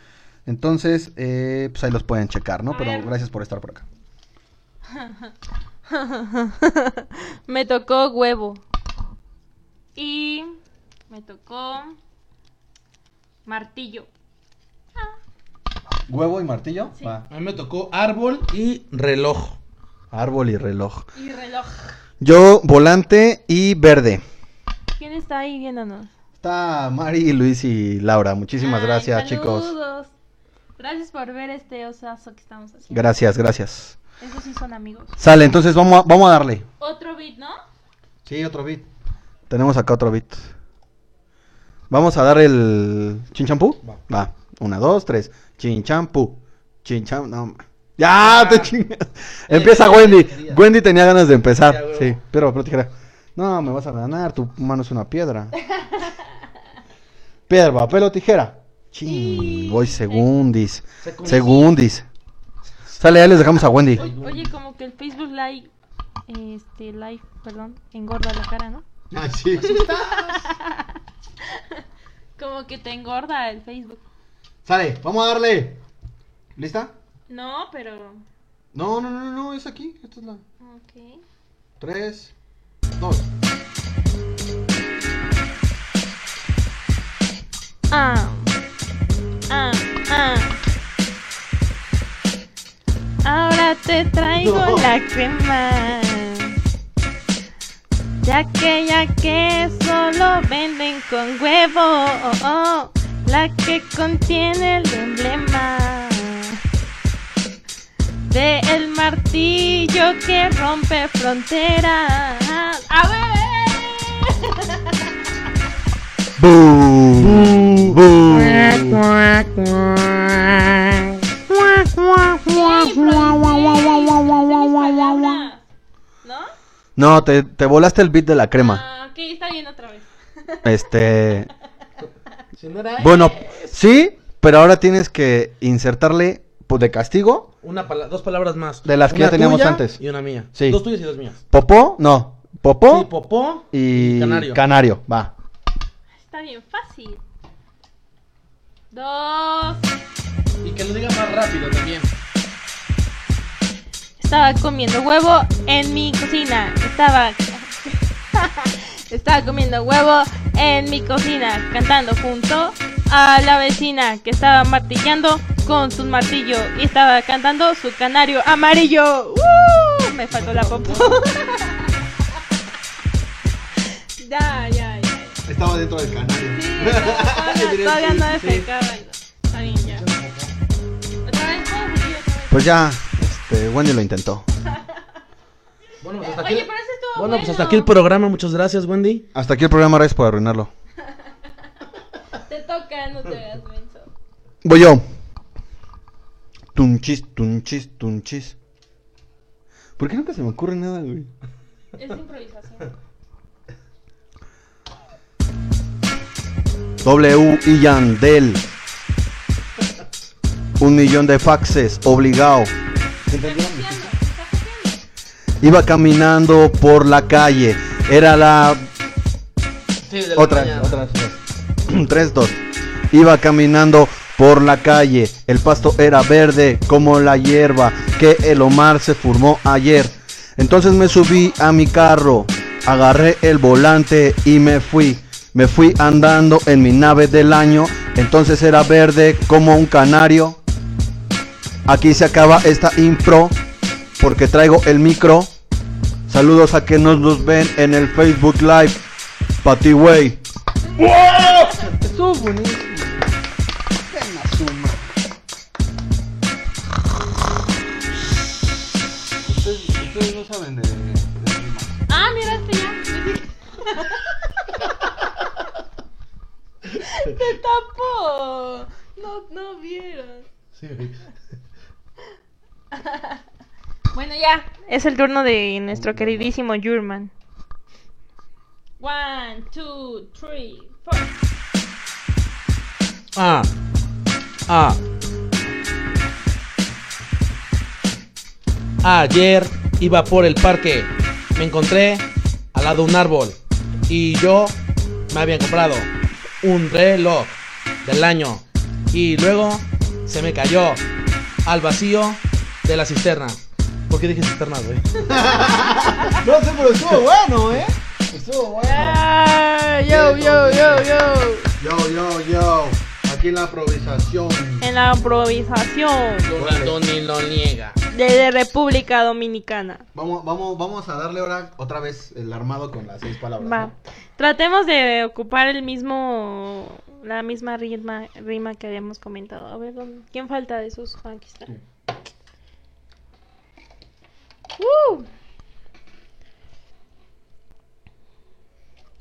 Entonces, eh, pues ahí los pueden checar, ¿no? A Pero ver. gracias por estar por acá. <laughs> me tocó huevo. Y me tocó martillo. ¿Huevo y martillo? Sí. Va. A mí me tocó árbol y reloj. Árbol y reloj. Y reloj. Yo, volante y verde. ¿Quién está ahí viéndonos? Está Mari, Luis y Laura. Muchísimas Ay, gracias, chicos. saludos. Gracias por ver este osazo que estamos haciendo. Gracias, gracias. Esos sí son amigos. Sale, entonces vamos a, vamos a darle. Otro beat, ¿no? Sí, otro beat. Tenemos acá otro beat. Vamos a dar el chinchampú. Va. Va. Una, dos, tres. Chinchampú. Chincham. No. Ya, te chingas. Empieza Wendy. quería. Wendy tenía ganas de empezar. Ya. Sí, pero, pero tijera. No, me vas a ganar. Tu mano es una piedra. <laughs> Piedra, papel o tijera. Ching, voy segundis. Segundis. Sale, ahí les dejamos a Wendy. Oye, como que el Facebook Live, este, Live, perdón, engorda la cara, ¿no? Ay, sí. <laughs> Como que te engorda el Facebook. Sale, vamos a darle. ¿Lista? No, pero... No, no, no, no, es aquí. Esta es la. Ok. Tres, dos. Ah, ah, ah. Ahora te traigo No. la crema. Ya que, ya que solo venden con huevo. oh, oh, la que contiene el emblema. De el martillo que rompe fronteras. ¡A ver! ¡Bú! ¡Bú! ¿No? No, te, te volaste el beat de la crema. Ah, ok, está bien otra vez. Este. Si no era Bueno, sí, pero ahora tienes que insertarle de castigo. una pala- dos palabras más. De las que Una ya teníamos tuya antes. Y una mía. Sí. Dos tuyas y dos mías. Popó, no. Popó Sí, popó y canario. canario. Va. Está bien fácil. Dos. Y que lo diga más rápido también. estaba comiendo huevo en mi cocina. Estaba. <laughs> estaba comiendo huevo en mi cocina, cantando junto a la vecina que estaba martillando con su martillo y estaba cantando su canario amarillo. ¡Uh! Me faltó la popo. <laughs> ya, ya, ya. Estaba dentro del canario. Sí, <laughs> no, todavía, todavía no defecaba. Está bien, ya. Pues ya, este, Wendy lo intentó. Bueno, pues hasta aquí, Oye, pero bueno, pues hasta aquí el programa. Muchas gracias, Wendy. Hasta aquí el programa, gracias por arruinarlo. Te toca, no te hagas menso. Voy yo. Tunchis, tunchis, tunchis. ¿Por qué nunca se me ocurre nada, güey? Es improvisación. W y Yandel. Un millón de faxes, obligado. Iba caminando por la calle. Era la Otra vez, otra vez. <clears throat> 3, 2. Iba caminando por la calle. El pasto era verde como la hierba que el Omar se formó ayer. Entonces me subí a mi carro, agarré el volante y me fui. Me fui andando en mi nave del año. Entonces era verde como un canario. Aquí se acaba esta impro porque traigo el micro. Saludos a que nos los ven en el Facebook Live. Pati Way. Estuvo buenísimo. Ustedes, ustedes no saben de, de rimas. Ah, mira, este ya. <laughs> Te tapó. No, no vieron. <laughs> Bueno, ya. Es el turno de nuestro queridísimo Jurman. One, two, three, four. Ah. Ah. Ayer iba por el parque. Me encontré al lado de un árbol. Y yo me habían comprado un reloj del año. Y luego se me cayó al vacío de la cisterna. ¿Por qué dije cisterna, güey? <laughs> No sé, pero estuvo bueno, ¿eh? Estuvo bueno. Ah, yo, yo, yo, yo. Yo, yo, yo. Aquí en la improvisación. En la improvisación Lo ni lo niega. de República Dominicana. Vamos, vamos, vamos a darle ahora otra vez el armado con las seis palabras. Va. ¿no? Tratemos de ocupar el mismo. La misma rima, rima que habíamos comentado. A ver, ¿dónde- ¿quién falta de esos? Aquí está. ¡Uh!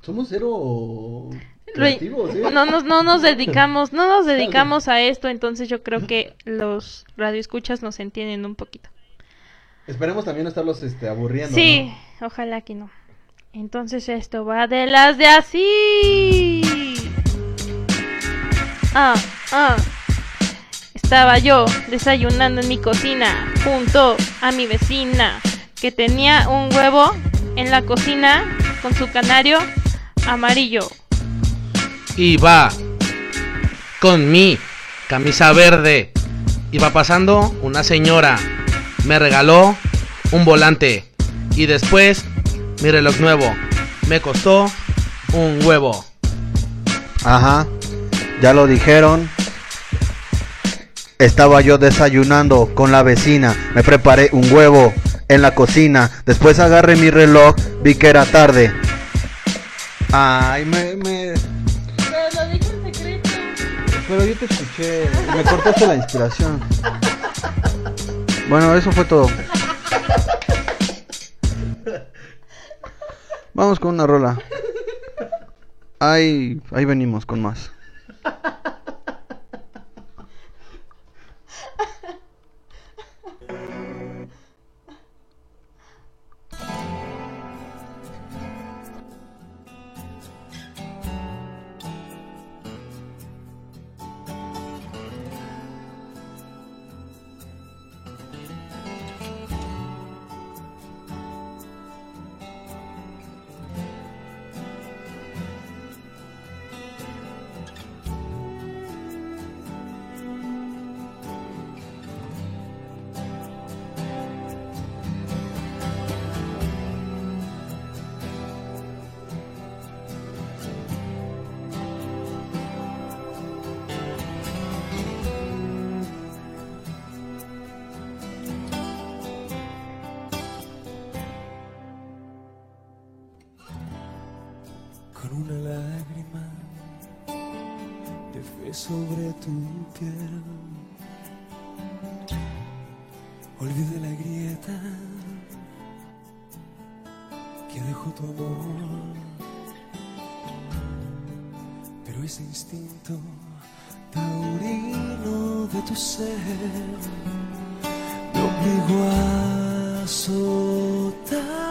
Somos cero Re- creativos, ¿eh? No nos, no nos dedicamos, no nos <laughs> dedicamos a esto, entonces yo creo que los radioescuchas nos entienden un poquito. Esperemos también no estarlos este, aburriendo. Sí, ojalá que no. Entonces esto va de las de así. Ah, ah. Estaba yo desayunando en mi cocina junto a mi vecina que tenía un huevo en la cocina con su canario amarillo. Iba con mi camisa verde. Iba pasando una señora. Me regaló un volante. Y después mi reloj nuevo. Me costó un huevo. Ajá. Ya lo dijeron. Estaba yo desayunando con la vecina. Me preparé un huevo en la cocina. Después agarré mi reloj. Vi que era tarde. Ay, me, me... Pero lo dijo en secreto. Pero yo te escuché. Me cortaste la inspiración. Bueno, eso fue todo. Vamos con una rola. Ahí, ahí venimos con más. sobre tu piel. Olvide la grieta que dejó tu amor, pero ese instinto taurino de tu ser me obligó a azotarte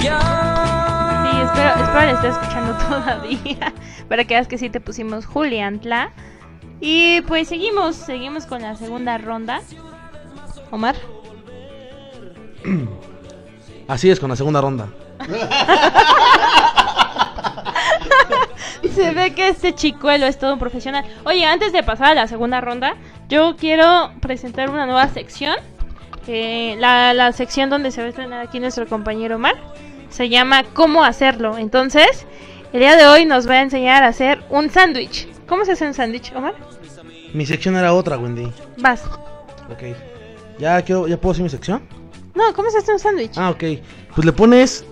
Sí, espero, espero esté escuchando <laughs> todavía. Para que veas que sí te pusimos Juliantla. Y pues seguimos, seguimos con la segunda ronda. Omar. <clears throat> Así es, con la segunda ronda. <laughs> Se ve que este chicuelo es todo un profesional. Oye, antes de pasar a la segunda ronda, yo quiero presentar una nueva sección la, la sección donde se va a estrenar aquí nuestro compañero Omar. Se llama ¿Cómo hacerlo? Entonces, el día de hoy nos va a enseñar a hacer un sándwich. ¿Cómo se hace un sándwich, Omar? Mi sección era otra, Wendy. Vas. Ok. ¿Ya, quiero, ¿Ya puedo hacer mi sección? No, ¿cómo se hace un sándwich? Ah, ok. Pues le pones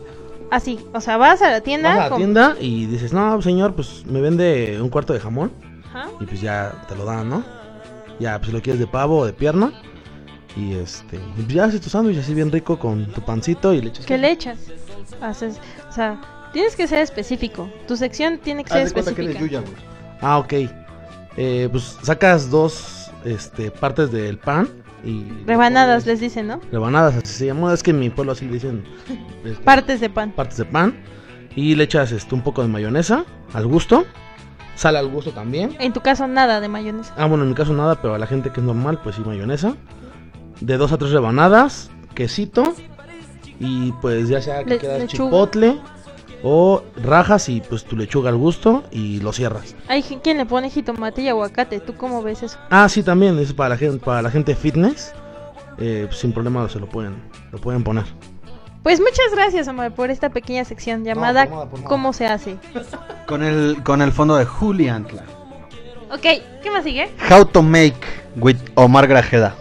Así, o sea, vas a la tienda. vas a la tienda y dices, no, señor, pues me vende un cuarto de jamón. Ajá. Y pues ya te lo dan, ¿no? Ya, pues si lo quieres de pavo o de pierna. Y este, ya haces tu sándwich así bien rico con tu pancito y le echas. ¿Qué le echas? Haces, o sea, tienes que ser específico. Tu sección tiene que ser específica. Ah, ok. Eh, pues sacas dos este, partes del pan y... Rebanadas les dicen, ¿no? Rebanadas, así se llama. Es que en mi pueblo así le dicen. este, Partes de pan. partes de pan. Y le echas este, un poco de mayonesa al gusto. Sal al gusto también. En tu caso, nada de mayonesa. Ah, bueno, en mi caso nada, pero a la gente que es normal, pues sí, mayonesa. De dos a tres rebanadas, quesito. Y pues ya sea que Le- quieras lechuga. chipotle o rajas y pues tu lechuga al gusto y lo cierras. Hay quien le pone jitomate y aguacate. ¿Tú cómo ves eso? Ah, sí, también, es para la gente, para la gente fitness. eh, sin problema se lo pueden, lo pueden poner. Pues muchas gracias, Omar, por esta pequeña sección llamada por nada, por nada. ¿Cómo se hace? Con el, con el fondo de Juliantla. Ok, ¿qué más sigue? How to make with Omar Grajeda.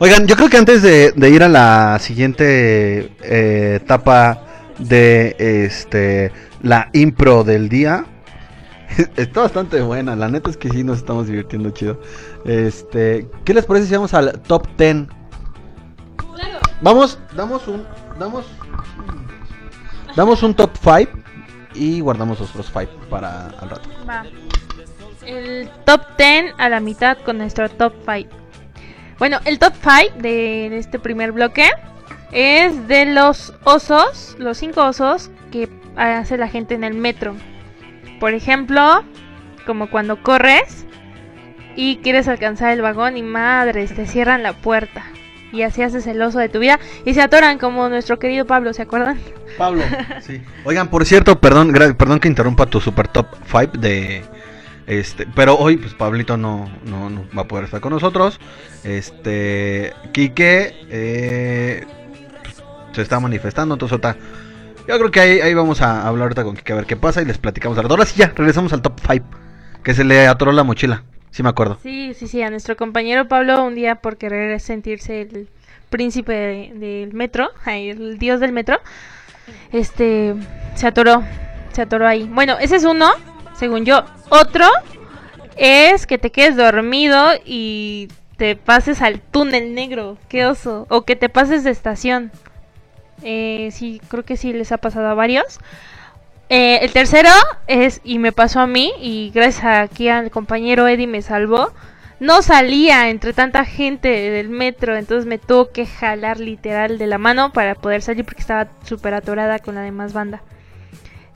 Oigan, yo creo que antes de, ir a la siguiente eh, etapa de este la impro del día, <laughs> está bastante buena. La neta es que sí nos estamos divirtiendo chido. Este, ¿qué les parece si vamos al top 10? Vamos, damos un, damos, damos un top 5 y guardamos los otros 5 para al rato. Va. El top 10 a la mitad con nuestro top 5. Bueno, el top 5 de este primer bloque es de los osos, los 5 osos que hace la gente en el metro. Por ejemplo, como cuando corres y quieres alcanzar el vagón y madres, te cierran la puerta. Y así haces el oso de tu vida y se atoran como nuestro querido Pablo, ¿se acuerdan? Pablo. <laughs> Sí. Oigan, por cierto, perdón, perdón que interrumpa tu super top 5 de este, pero hoy pues Pablito no, no, no va a poder estar con nosotros. Este, Quique eh, se está manifestando, entonces ahorita yo creo que ahí, ahí vamos a hablar ahorita con Quique a ver qué pasa y les platicamos. rato. Ahora sí ya, regresamos al top 5, que se le atoró la mochila. Sí me acuerdo. Sí, sí, sí, a nuestro compañero Pablo un día por querer sentirse el príncipe de- del metro, ay, el dios del metro, este, se atoró, se atoró ahí. Bueno, ese es uno, según yo. Otro es que te quedes dormido y te pases al túnel negro, qué oso, o que te pases de estación. Eh, sí, creo que sí les ha pasado a varios. Eh, el tercero es, y me pasó a mí, y gracias aquí al compañero Eddie me salvó, no salía entre tanta gente del metro, entonces me tuvo que jalar literal de la mano para poder salir porque estaba súper atorada con la demás banda.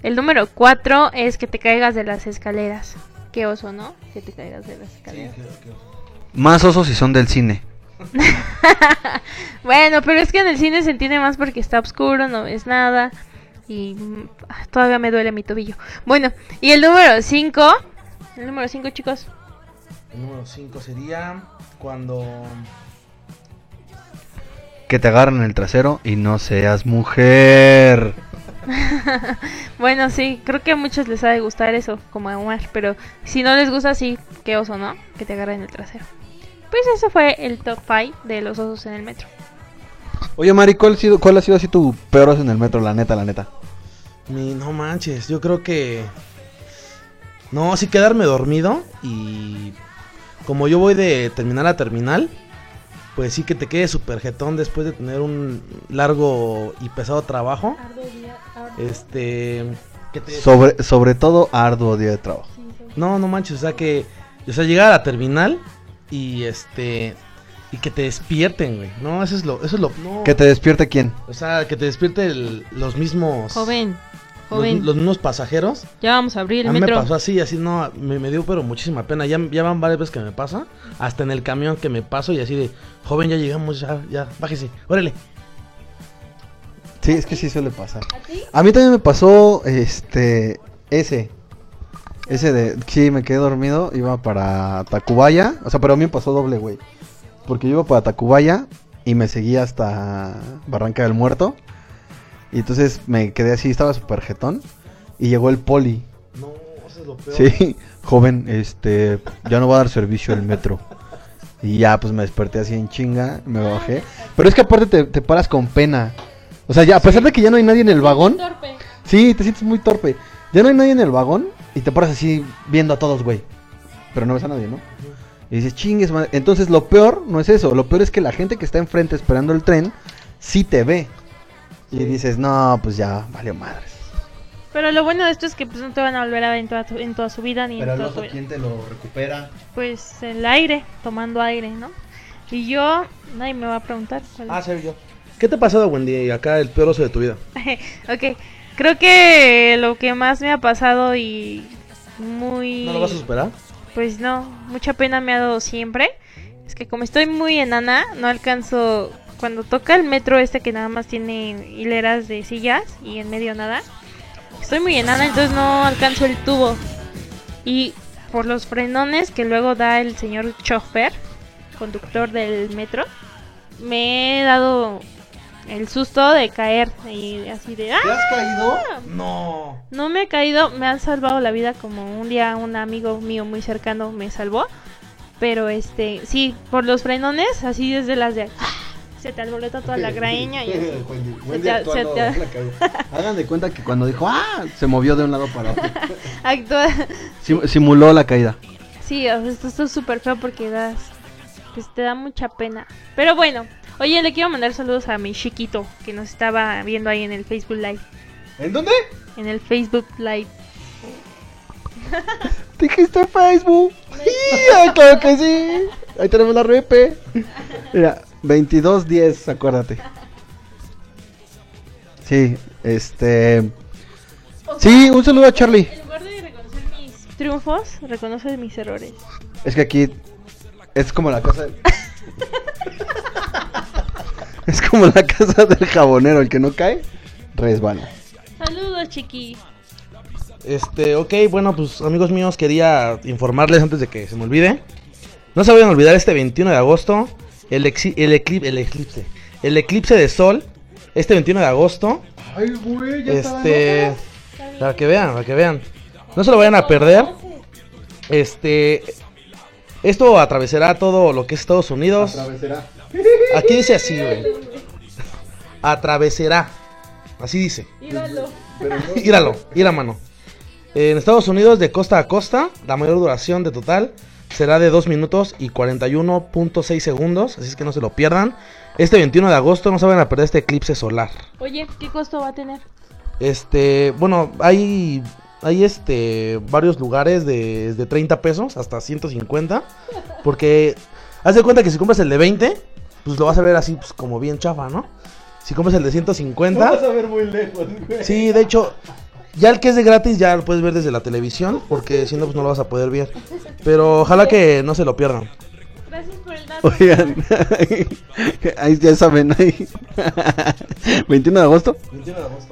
El número cuatro es que te caigas de las escaleras. Qué oso, ¿no? Que te caigas de las escaleras. Más osos si son del cine. <laughs> Bueno, pero es que en el cine se entiende más porque está oscuro, no ves nada. Y ah, todavía me duele mi tobillo. Bueno, y el número 5. El número 5, chicos. El número 5 sería cuando... Que te agarren el trasero y no seas mujer. <laughs> Bueno, sí, creo que a muchos les ha de gustar eso, como a Omar. Pero si no les gusta, sí, qué oso, ¿no? Que te agarren el trasero. Pues eso fue el top 5 de los osos en el metro. Oye, Mari, ¿cuál ha sido, cuál ha sido así tu peor oso en el metro? La neta, la neta. Mi, no manches, yo creo que... No, sí quedarme dormido y... Como yo voy de terminal a terminal, pues sí que te quedes super jetón después de tener un largo y pesado trabajo. Este... Que te... Sobre, sobre todo, arduo día de trabajo. No, no manches, o sea que... O sea, llegar a la terminal y este... Y que te despierten, güey. No, eso es lo... Eso es lo no. ¿Que te despierte quién? O sea, que te despierte el- los mismos... Joven, joven. los mismos pasajeros. Ya vamos a abrir A mí me pasó así, así no, me, me dio pero muchísima pena. Ya, ya van varias veces que me pasa, hasta en el camión que me paso y así de, joven, ya llegamos, ya, ya, bájese, órale. Sí, es que sí suele pasar. ¿A, mí también me pasó este ese. Ese de sí, me quedé dormido, iba para Tacubaya, o sea, pero a mí me pasó doble, güey. Porque yo iba para Tacubaya y me seguía hasta Barranca del Muerto. Y entonces me quedé así, estaba súper jetón y llegó el poli. No, eso es lo peor. Sí, <laughs> joven, este, ya no va a dar servicio el metro. Y ya, pues me desperté así en chinga, me bajé. Pero es que aparte te, te paras con pena. O sea, ya, a pesar de que ya no hay nadie en el vagón. Torpe. Sí, te sientes muy torpe. Ya no hay nadie en el vagón y te paras así viendo a todos, güey. Pero no ves a nadie, ¿no? Y dices, chingues, madre". Entonces lo peor no es eso. Lo peor es que la gente que está enfrente esperando el tren sí te ve. Y dices, no, pues ya, valió madres. Pero lo bueno de esto es que pues no te van a volver a ver en toda, tu- en toda su vida ni Pero en el toda oso, tu vida. ¿quién te lo recupera? Pues el aire, tomando aire, ¿no? Y yo, nadie me va a preguntar. cuál. Ah, ser yo. ¿Qué te ha pasado, Wendy, acá el peor oso de tu vida? <laughs> ok, creo que lo que más me ha pasado y muy... ¿No lo vas a superar? Pues no, mucha pena me ha dado siempre. Es que como estoy muy enana, no alcanzo... Cuando toca el metro este que nada más tiene hileras de sillas y en medio nada, estoy muy enana, entonces no alcanzo el tubo. Y por los frenones que luego da el señor chofer, conductor del metro, me he dado el susto de caer y así de... ¡Ah! ¿Te has caído? No. No me he caído, me han salvado la vida como un día un amigo mío muy cercano me salvó. Pero este, sí, por los frenones, así desde las de... Se te alborota toda la <laughs> graña y <laughs> así. Wendy, Se te- se te- la. <laughs> Hagan de cuenta que cuando dijo, ah, se movió de un lado para otro. Actúa. Sim- simuló la caída. Sí, esto es súper feo porque das... Pues te da mucha pena. Pero bueno, oye, le quiero mandar saludos a mi chiquito que nos estaba viendo ahí en el Facebook Live. ¿En dónde? En el Facebook Live. <laughs> Dijiste Facebook. Ay, claro que sí. Ahí tenemos la repe. Mira, 2210, acuérdate. Sí, este. Sí, un saludo a Charlie. En lugar de reconocer mis triunfos, reconoce mis errores. Es que aquí es como la del- <laughs> es como la casa del jabonero, el que no cae, resbala. Saludos, chiqui. Este, ok, bueno, pues amigos míos, quería informarles antes de que se me olvide. No se vayan a olvidar este 21 de agosto, el, exi- el, eclip- el eclipse. El eclipse de sol, este 21 de agosto. Ay, güey, Este, para que vean, para que vean. No se lo vayan a perder. Este, esto atravesará todo lo que es Estados Unidos. Aquí dice así, güey. Atravesará. Así dice. Íralo, ira mano. En Estados Unidos, de costa a costa, la mayor duración de total será de 2 minutos y 41.6 segundos. Así es que no se lo pierdan. Este 21 de agosto no se van a perder este eclipse solar. Oye, ¿qué costo va a tener? Este, bueno, hay, hay este, varios lugares de, de 30 pesos hasta 150. Porque, haz de cuenta que si compras el de 20, pues lo vas a ver así, pues como bien chafa, ¿no? Si compras el de 150. a ver muy lejos, güey. Sí, de hecho, ya el que es de gratis ya lo puedes ver desde la televisión, porque si no, pues no lo vas a poder ver. Pero ojalá que no se lo pierdan. Gracias por el dato. Oigan, <laughs> ahí ya saben, ahí. <laughs> 21 de agosto.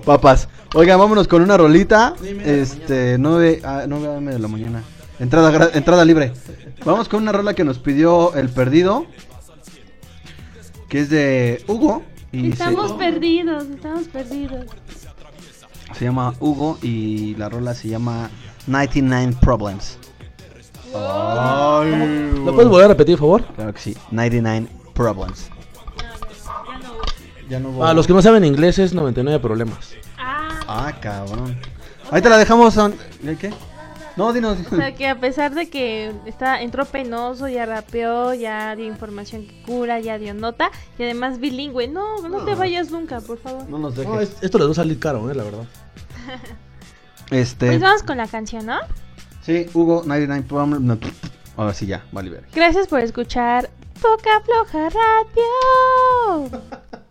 Papas. Oigan, vámonos con una rolita. Este, 9, a 9 am de la mañana. Entrada, entrada libre. Vamos con una rola que nos pidió el perdido. Que es de Hugo. Y se, Estamos perdidos, estamos perdidos. se llama Hugo. Y la rola se llama 99 Problems. ¿Lo puedes volver a repetir, por favor? Claro que sí, 99 Problems. Ya no Para los que no saben inglés es 99 problemas. Ah, Ah, cabrón. Ahí te la dejamos. son- ¿El qué? No, dinos. o sea que a pesar de que está entró penoso, ya rapeó, ya dio información que cura, ya dio nota y además bilingüe. No, no te vayas nunca, por favor. No nos No, dejes. es- esto les va a salir caro, eh, la verdad. <laughs> Este. Pues vamos con la canción, ¿no? Sí, Hugo, 99 Problems. No, ahora sí, ya, vale, ver. Gracias por escuchar Poca Floja Radio. <laughs>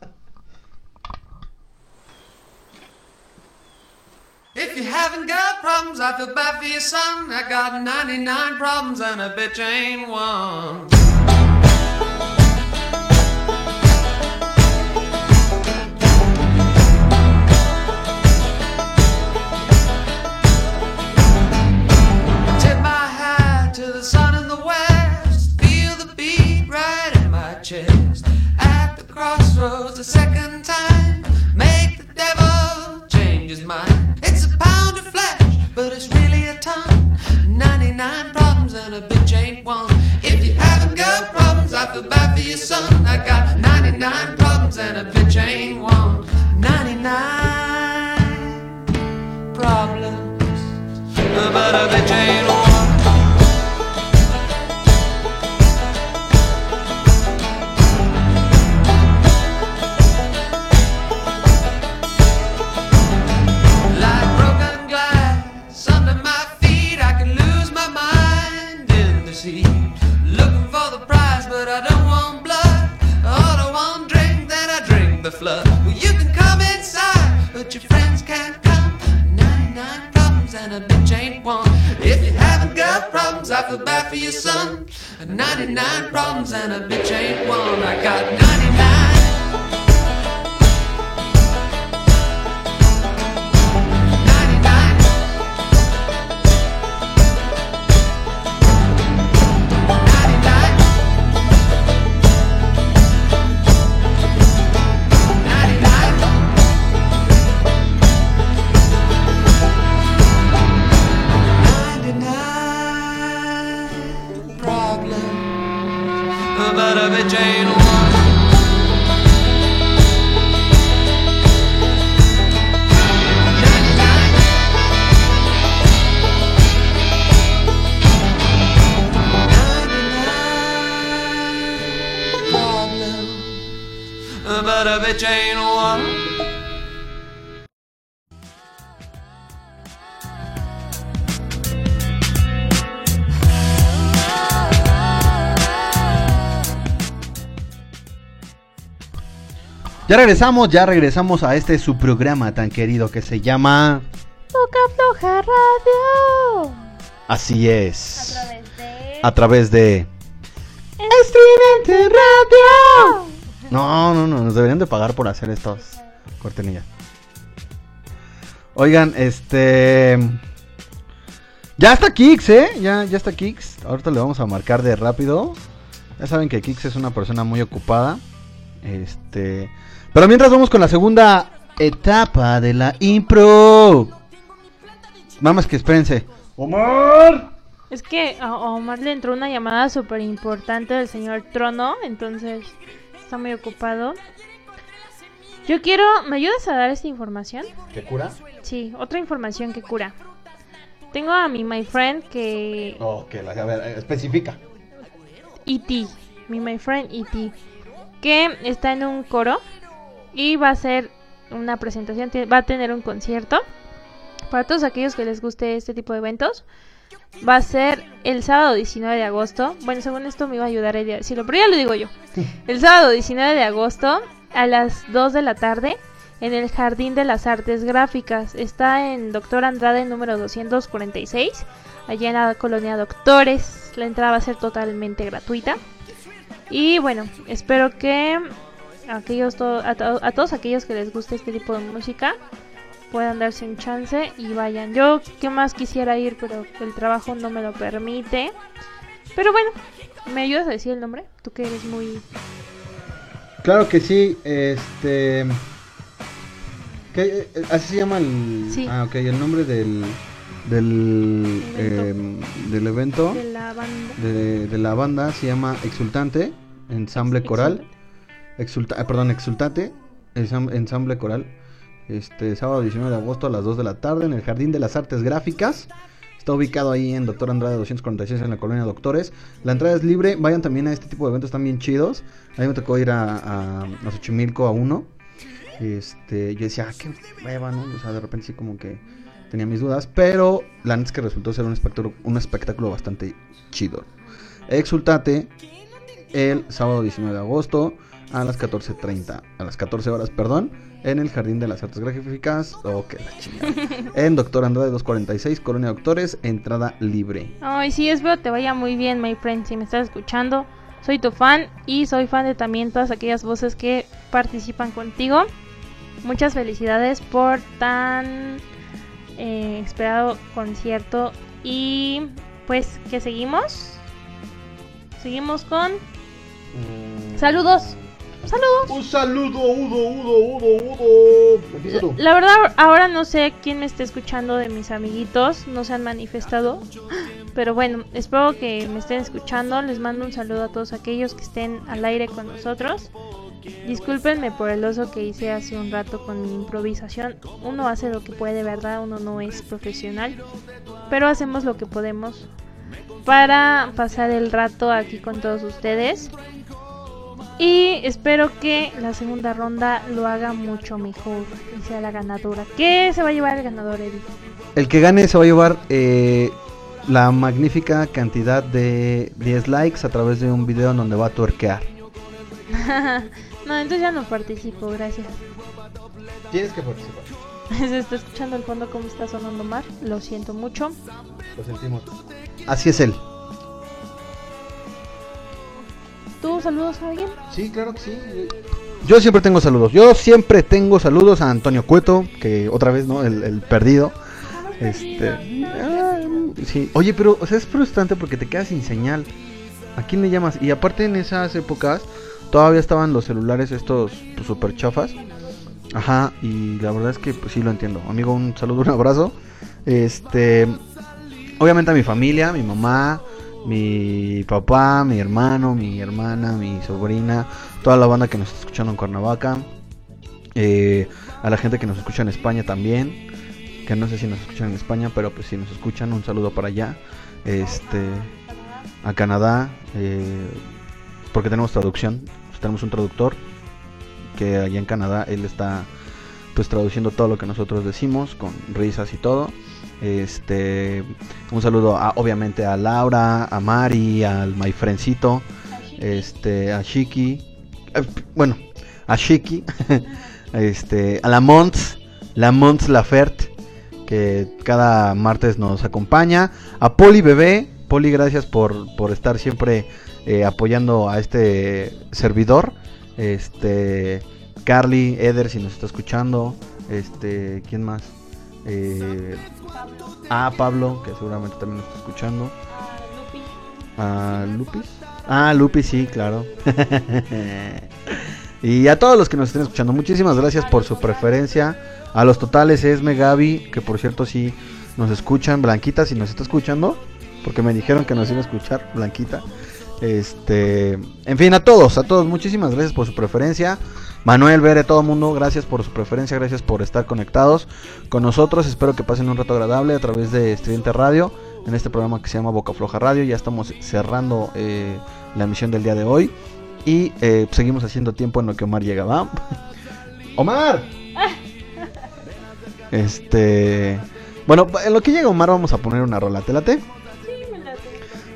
If you haven't got problems, I feel bad for your son. I got 99 problems and a bitch ain't one. At the second time. Make the devil change his mind but it's really a ton. 99 problems and a bitch ain't one. If you haven't got problems, I feel bad for your son. I got 99 problems and a bitch ain't one. 99 problems I feel bad for your son. 99 problems and a bitch ain't one. I got 99. 99. One. Ya regresamos, ya regresamos a este su programa tan querido que se llama Boca Floja Radio. Así es. A través de. A través de Estridente Radio. No, no, no, nos deberían de pagar por hacer estos cortinillas. Oigan, este ya está Kix, ¿eh? Ya, ya está Kix. Ahorita le vamos a marcar de rápido. Ya saben que Kix es una persona muy ocupada. Este, pero mientras vamos con la segunda etapa de la impro. Más que espérense. Omar. Es que a Omar le entró una llamada súper importante del señor Trono, entonces está muy ocupado. Yo quiero, ¿me ayudas a dar esta información? ¿Qué cura? Sí, otra información que cura. Tengo a mi my friend que Oh, que la, a ver, especifica. E.T., mi my friend E.T., que está en un coro y va a hacer una presentación, va a tener un concierto. Para todos aquellos que les guste este tipo de eventos, va a ser el sábado 19 de agosto. Bueno, según esto me iba a ayudar a decirlo, pero ya lo digo yo. El sábado 19 de agosto a las 2 de la tarde en el Jardín de las Artes Gráficas. Está en Doctor Andrade número 246, allá en la colonia Doctores. La entrada va a ser totalmente gratuita. Y bueno, espero que aquellos to- a, to- a todos aquellos que les guste este tipo de música puedan darse un chance y vayan. Yo que más quisiera ir, pero el trabajo no me lo permite. Pero bueno, ¿me ayudas a decir el nombre? Tú que eres muy... Claro que sí, este... ¿qué, ¿Así se llama el...? Sí. Ah, ok, el nombre del... Del, Evento. em, del evento de la banda. de, de la banda se llama Exultante, ensamble coral. Exulta, ah, perdón, Exultate, ensam- ensamble coral. Este sábado 19 de agosto a las 2 de la tarde en el Jardín de las Artes Gráficas. Está ubicado ahí en Doctor Andrade 246 en la colonia Doctores. La entrada es libre. Vayan también a este tipo de eventos, están bien chidos. A mí me tocó ir a, a, a Xochimilco a uno. Este, yo decía, ah, qué hueva, ¿no? O sea, de repente sí como que tenía mis dudas. Pero la neta es que resultó ser un espectáculo, un espectáculo bastante chido. Exultate el sábado 19 de agosto a las 14.30, a las 14 horas, perdón, en el Jardín de las Artes Gráficas, o que la chingada, <laughs> en Doctor Andrade 246, Colonia Doctores, entrada libre. Ay, sí, espero te vaya muy bien, my friend, si me estás escuchando. Soy tu fan y soy fan de también todas aquellas voces que participan contigo. Muchas felicidades por tan eh, esperado concierto. Y pues, ¿qué seguimos? Seguimos con... Saludos. Saludos. Un saludo, Udo, Udo, Udo, Udo. Empieza tú. La verdad, ahora no sé quién me está escuchando de mis amiguitos, no se han manifestado. Pero bueno, espero que me estén escuchando. Les mando un saludo a todos aquellos que estén al aire con nosotros. Discúlpenme por el oso que hice hace un rato con mi improvisación. Uno hace lo que puede, ¿verdad? Uno no es profesional. Pero hacemos lo que podemos para pasar el rato aquí con todos ustedes. Y espero que la segunda ronda lo haga mucho mejor y sea la ganadora. ¿Qué se va a llevar el ganador, Eddie? El que gane se va a llevar eh, la magnífica cantidad de 10 likes a través de un video en donde va a tuerquear. <laughs> no, entonces ya no participo, gracias. Tienes que participar. <laughs> Se está escuchando al fondo cómo está sonando Mar. Lo siento mucho. Lo sentimos. Así es él. ¿Tú saludos a alguien? Sí, claro que sí. Yo siempre tengo saludos. Yo siempre tengo saludos a Antonio Cueto, que otra vez, ¿no? El, perdido. Este. ah, sí. Oye, pero, o sea, es frustrante porque te quedas sin señal. ¿A quién le llamas? Y aparte en esas épocas todavía estaban los celulares estos pues, super chafas. Ajá, y la verdad es que pues sí lo entiendo. Amigo, un saludo, <laughs> un abrazo. Este, obviamente a mi familia, mi mamá, mi papá, mi hermano, mi hermana, mi sobrina, toda la banda que nos está escuchando en Cuernavaca, eh, a la gente que nos escucha en España también, que no sé si nos escuchan en España, pero pues si nos escuchan, un saludo para allá, este, a Canadá, eh, porque tenemos traducción, pues, tenemos un traductor que allá en Canadá él está pues traduciendo todo lo que nosotros decimos con risas y todo. Este, un saludo a, obviamente a Laura, a Mari, al Mayfrencito, este, a Shiki, eh, bueno, a Shiki, <laughs> este, a la Mons, la Mons Lafert, que cada martes nos acompaña, a Poli Bebé, Poli, gracias por, por estar siempre eh, apoyando a este servidor, este, Carly, Eder, si nos está escuchando, este, ¿quién más? Eh, a Pablo, que seguramente también nos está escuchando. A Lupis. Ah, Lupis, sí, claro. <laughs> y a todos los que nos estén escuchando, muchísimas gracias por su preferencia. A los totales Esme, Gaby, que por cierto sí nos escuchan. Blanquita, si nos está escuchando, porque me dijeron que nos iba a escuchar, Blanquita. Este, en fin, a todos, a todos, muchísimas gracias por su preferencia. Manuel, Bere, todo el mundo, gracias por su preferencia, gracias por estar conectados con nosotros. Espero que pasen un rato agradable a través de Estridente Radio, en este programa que se llama Boca Floja Radio. Ya estamos cerrando eh, la emisión del día de hoy y eh, seguimos haciendo tiempo en lo que Omar llega, ¿va? <laughs> ¡Omar! <laughs> Este. Bueno, en lo que llega Omar, vamos a poner una rola. ¿Te late?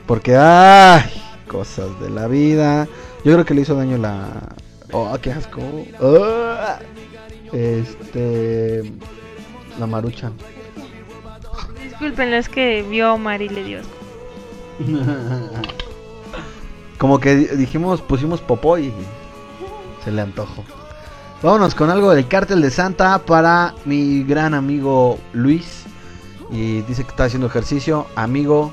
Porque, ay, cosas de la vida. Yo creo que le hizo daño la. Oh, qué asco. Ah. Este. La marucha. Discúlpenlo, es que vio a Omar y le dio. <laughs> Como que di- dijimos, pusimos popó y se le antojó. Vámonos con algo del cártel de Santa para mi gran amigo Luis. Y dice que está haciendo ejercicio. Amigo,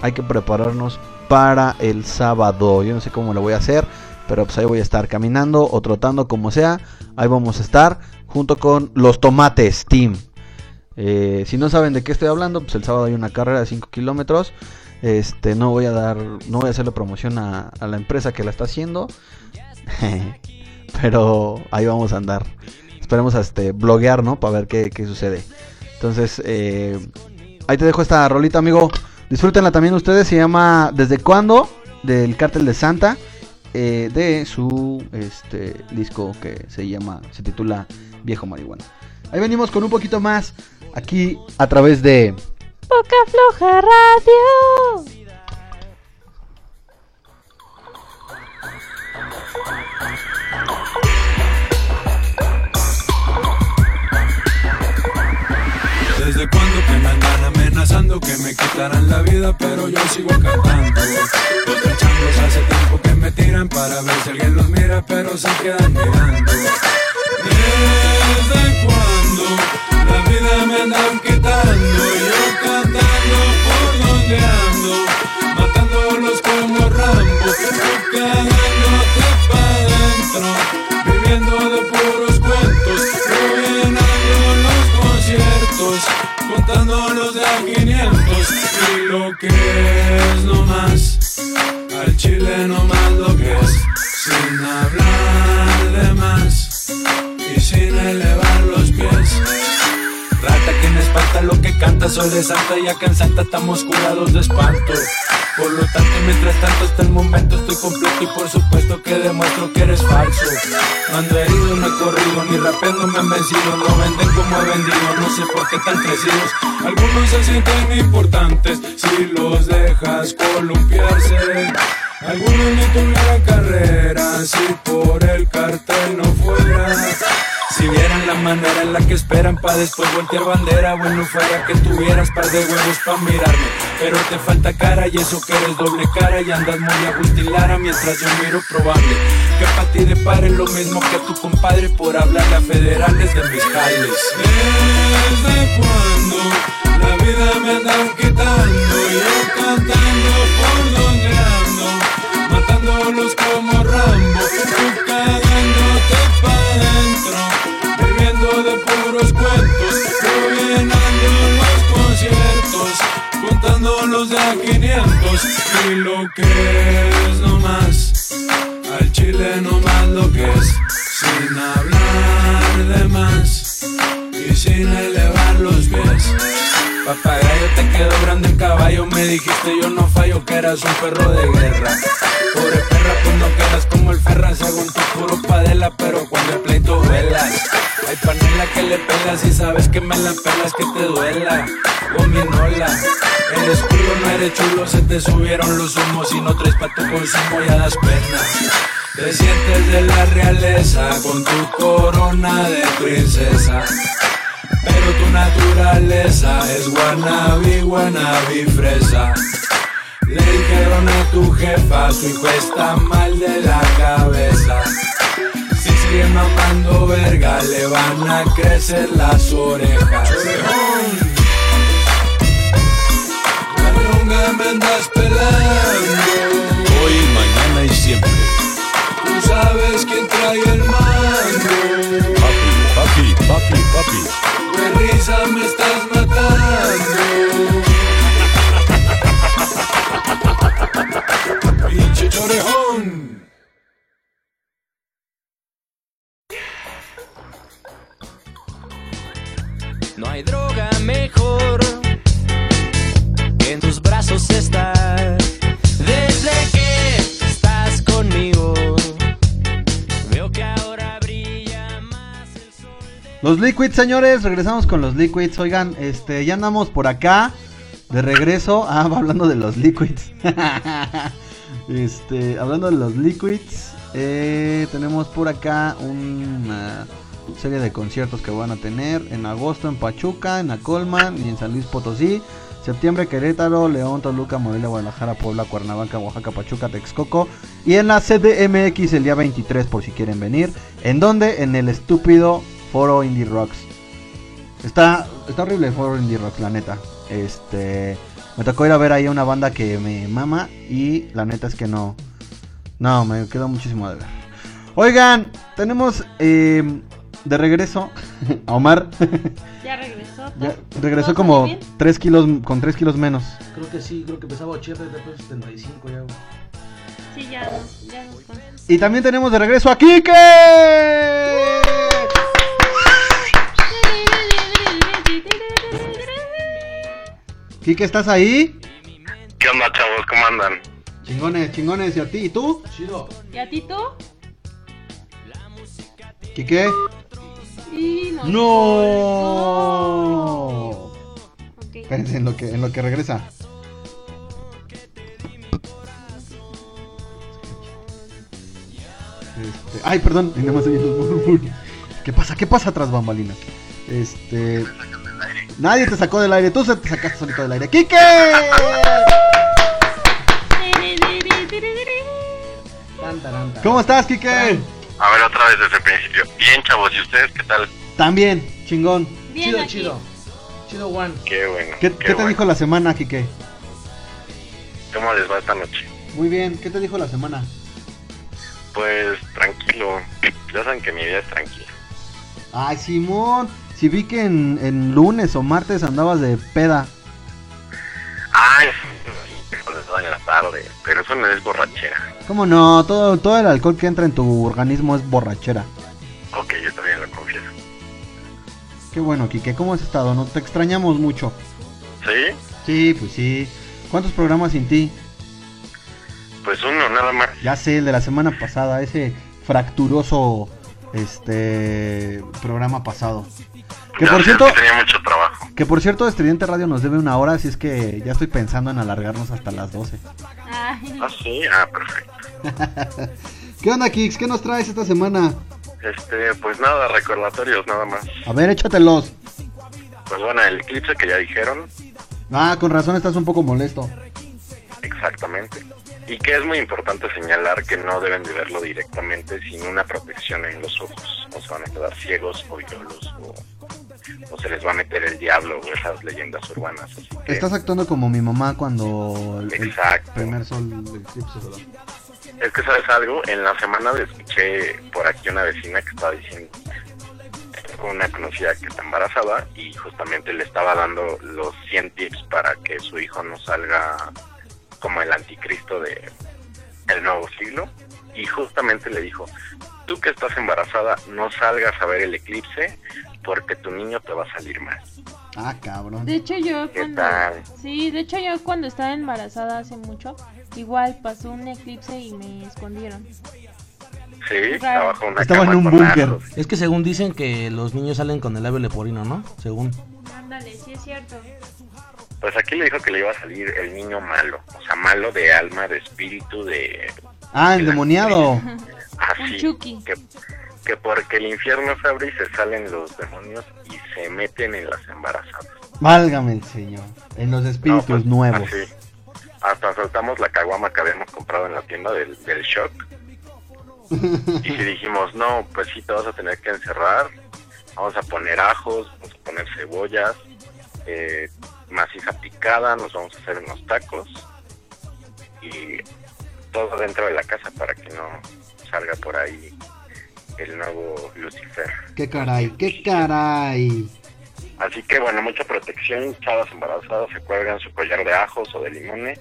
hay que prepararnos para el sábado. Yo no sé cómo lo voy a hacer, pero pues ahí voy a estar caminando o trotando como sea. Ahí vamos a estar junto con los tomates Team. Eh, si no saben de qué estoy hablando, pues el sábado hay una carrera de 5 kilómetros. Este, no voy a dar, no voy a hacerle promoción a, la empresa que la está haciendo. <laughs> Pero ahí vamos a andar. Esperemos a este bloguear, ¿no? Para ver qué, qué sucede. Entonces, eh, ahí te dejo esta rolita, amigo. Disfrútenla también ustedes. Se llama ¿Desde cuándo? Del Cártel de Santa. eh, de su este disco que se llama, se titula Viejo Marihuana. Ahí venimos con un poquito más. Aquí a través de Boca Floja Radio. Amenazando que me quitarán la vida, pero yo sigo cantando. Los cachangos hace tiempo que me tiran para ver si alguien los mira, pero se quedan mirando. ¿Desde cuando la vida me andan quitando? Yo cantando por donde ando, matándolos como Rambo, lo que es nomás, al chile nomás lo que es, sin hablar de más y sin elevar los pies. Rata que me espanta lo que canta, soy santa y acá en Santa estamos curados de espanto. Por lo tanto, mientras tanto hasta el momento estoy completo y por supuesto que demuestro que eres falso. No ando herido, no he corrido, ni rapeando me han vencido, no venden como he vendido, no sé por qué tan crecidos. Algunos se sienten importantes si los dejas columpiarse. Algunos ni tuvieran carrera si por el cartel no fuera. Si vieran la manera en la que esperan pa' después voltear bandera Bueno fuera que tuvieras par de huevos pa' mirarme. Pero te falta cara y eso que eres doble cara Y andas muy agultilara mientras yo miro probable. Que pa' ti depare lo mismo que tu compadre Por hablarle a federales de mis jales. ¿Desde cuando la vida me andan quitando? Yo cantando por donde ando Matándolos como Rambo Tú cagándote pa' dentro puros cuentos llenando los conciertos Contándolos de a 500 Y lo que es nomás Al chile nomás lo que es Sin hablar de más Y sin elevar los pies Papagayo te quedó grande el caballo. Me dijiste yo no fallo que eras un perro de guerra. Pobre perra pues no quedas como el ferra Según tu puro padela pero cuando el pleito vuelas Hay panela que le pelas y sabes que me la pelas que te duela. Gominola El escudo no eres chulo se te subieron los humos Y no traes pa' tu consumo ya das pena. Te sientes de la realeza con tu corona de princesa. Pero tu naturaleza es guanabí, guanabí fresa. Le dijeron a tu jefa, su hijo está mal de la cabeza. Si sigue mamando verga, le van a crecer las orejas. Me pelando. Liquids, señores, regresamos con los Liquids. Oigan, este, ya andamos por acá de regreso. <laughs> Ah, va hablando de los Liquids. <laughs> este, hablando de los Liquids, eh, tenemos por acá una serie de conciertos que van a tener en agosto en Pachuca, en Acolman y en San Luis Potosí. Septiembre Querétaro, León, Toluca, Morelia, Guadalajara, Puebla, Cuernavaca, Oaxaca, Pachuca, Texcoco. Y en la CDMX el día 23 por si quieren venir. ¿En dónde? En el estúpido Foro Indie Rocks. Está, está horrible el Foro Indie Rocks, la neta. Este, me tocó ir a ver ahí a una banda que me mama y la neta es que no, no, me quedó muchísimo de ver. Oigan, tenemos eh, de regreso <laughs> a Omar. Ya regresó. <laughs> Ya regresó ¿Todo como salió bien? 3 kilos, con 3 kilos menos. Creo que sí, creo que pesaba 80 y después 75 ya. Sí, ya nos, ya nos Y también tenemos de regreso a Kike. Kike, ¿estás ahí? ¿Qué onda, chavos? ¿Cómo andan? Chingones, chingones. ¿Y a ti? ¿Y tú? Chido. ¿Y a ti tú? Kike. Y no. No. Espérense en lo que, en lo que regresa. Este, ay, perdón, nada más oí los murmullos. ¿Qué pasa? ¿Qué pasa tras bambalinas? Este. Nadie te sacó del aire, tú se te sacaste solito del aire. ¡Kike! ¿Cómo estás, Kike? A ver, otra vez desde el principio. Bien, chavos, ¿y ustedes qué tal? También, chingón. Bien chido, aquí. chido. Chido, Juan. Qué bueno. ¿Qué, qué qué te bueno. dijo la semana, Kike? ¿Cómo les va esta noche? Muy bien, ¿qué te dijo la semana? Pues tranquilo. Ya saben que mi vida es tranquila. Ay, Simón, si vi que en, en lunes o martes andabas de peda. Ay, en la tarde. Pero eso no es borrachera. ¿Cómo no? Todo, todo el alcohol que entra en tu organismo es borrachera. Ok, yo también lo confieso. Qué bueno, Kike, ¿cómo has estado? No te extrañamos mucho. ¿Sí? Sí, pues sí. ¿Cuántos programas sin ti? Pues uno, nada más. Ya sé, el de la semana pasada, ese fracturoso este programa pasado. Que Ya por sé, cierto, que tenía mucho trabajo. que por cierto, Estridente Radio nos debe una hora, así es que ya estoy pensando en alargarnos hasta las 12. Ay, Ah, sí, ah, perfecto. <laughs> ¿Qué onda, Kix? ¿Qué nos traes esta semana? Este, pues nada, recordatorios nada más. A ver, échatelos. Pues bueno, el eclipse que ya dijeron, Ah, con razón estás un poco molesto. exactamente. Y que es muy importante señalar que no deben de verlo directamente sin una protección en los ojos. O se van a quedar ciegos o violos o, o se les va a meter el diablo o esas leyendas urbanas. Así que, Estás actuando como mi mamá cuando el, el primer sol del eclipse, ¿verdad? Es que sabes algo, en la semana escuché por aquí una vecina que estaba diciendo una conocida que está embarazada y justamente le estaba dando los 100 tips para que su hijo no salga como el anticristo de el nuevo siglo y justamente le dijo tú que estás embarazada no salgas a ver el eclipse porque tu niño te va a salir mal Ah, cabrón. De hecho yo ¿Qué cuando tal? sí, de hecho yo cuando estaba embarazada hace mucho, igual pasó un eclipse y me escondieron. sí estaba bajo una Estaba en un búnker. Es que según dicen que los niños salen con el labio leporino, ¿no? Según. Ándale, sí es cierto. Pues aquí le dijo que le iba a salir el niño malo, o sea, malo de alma, de espíritu, de... Ah, endemoniado. Así, Un Chucky. que, que porque el infierno se abre y se salen los demonios y se meten en las embarazadas. Válgame el señor. En los espíritus No, pues, nuevos. así. Hasta soltamos la caguama que habíamos comprado en la tienda del, del shock. Y si dijimos, no, pues sí, te vas a tener que encerrar. Vamos a poner ajos, vamos a poner cebollas, eh, maciza picada, nos vamos a hacer unos tacos. Y todo dentro de la casa para que no salga por ahí el nuevo Lucifer. Qué caray, qué caray. Así que bueno, mucha protección, chavas embarazadas se cuelgan su collar de ajos o de limones,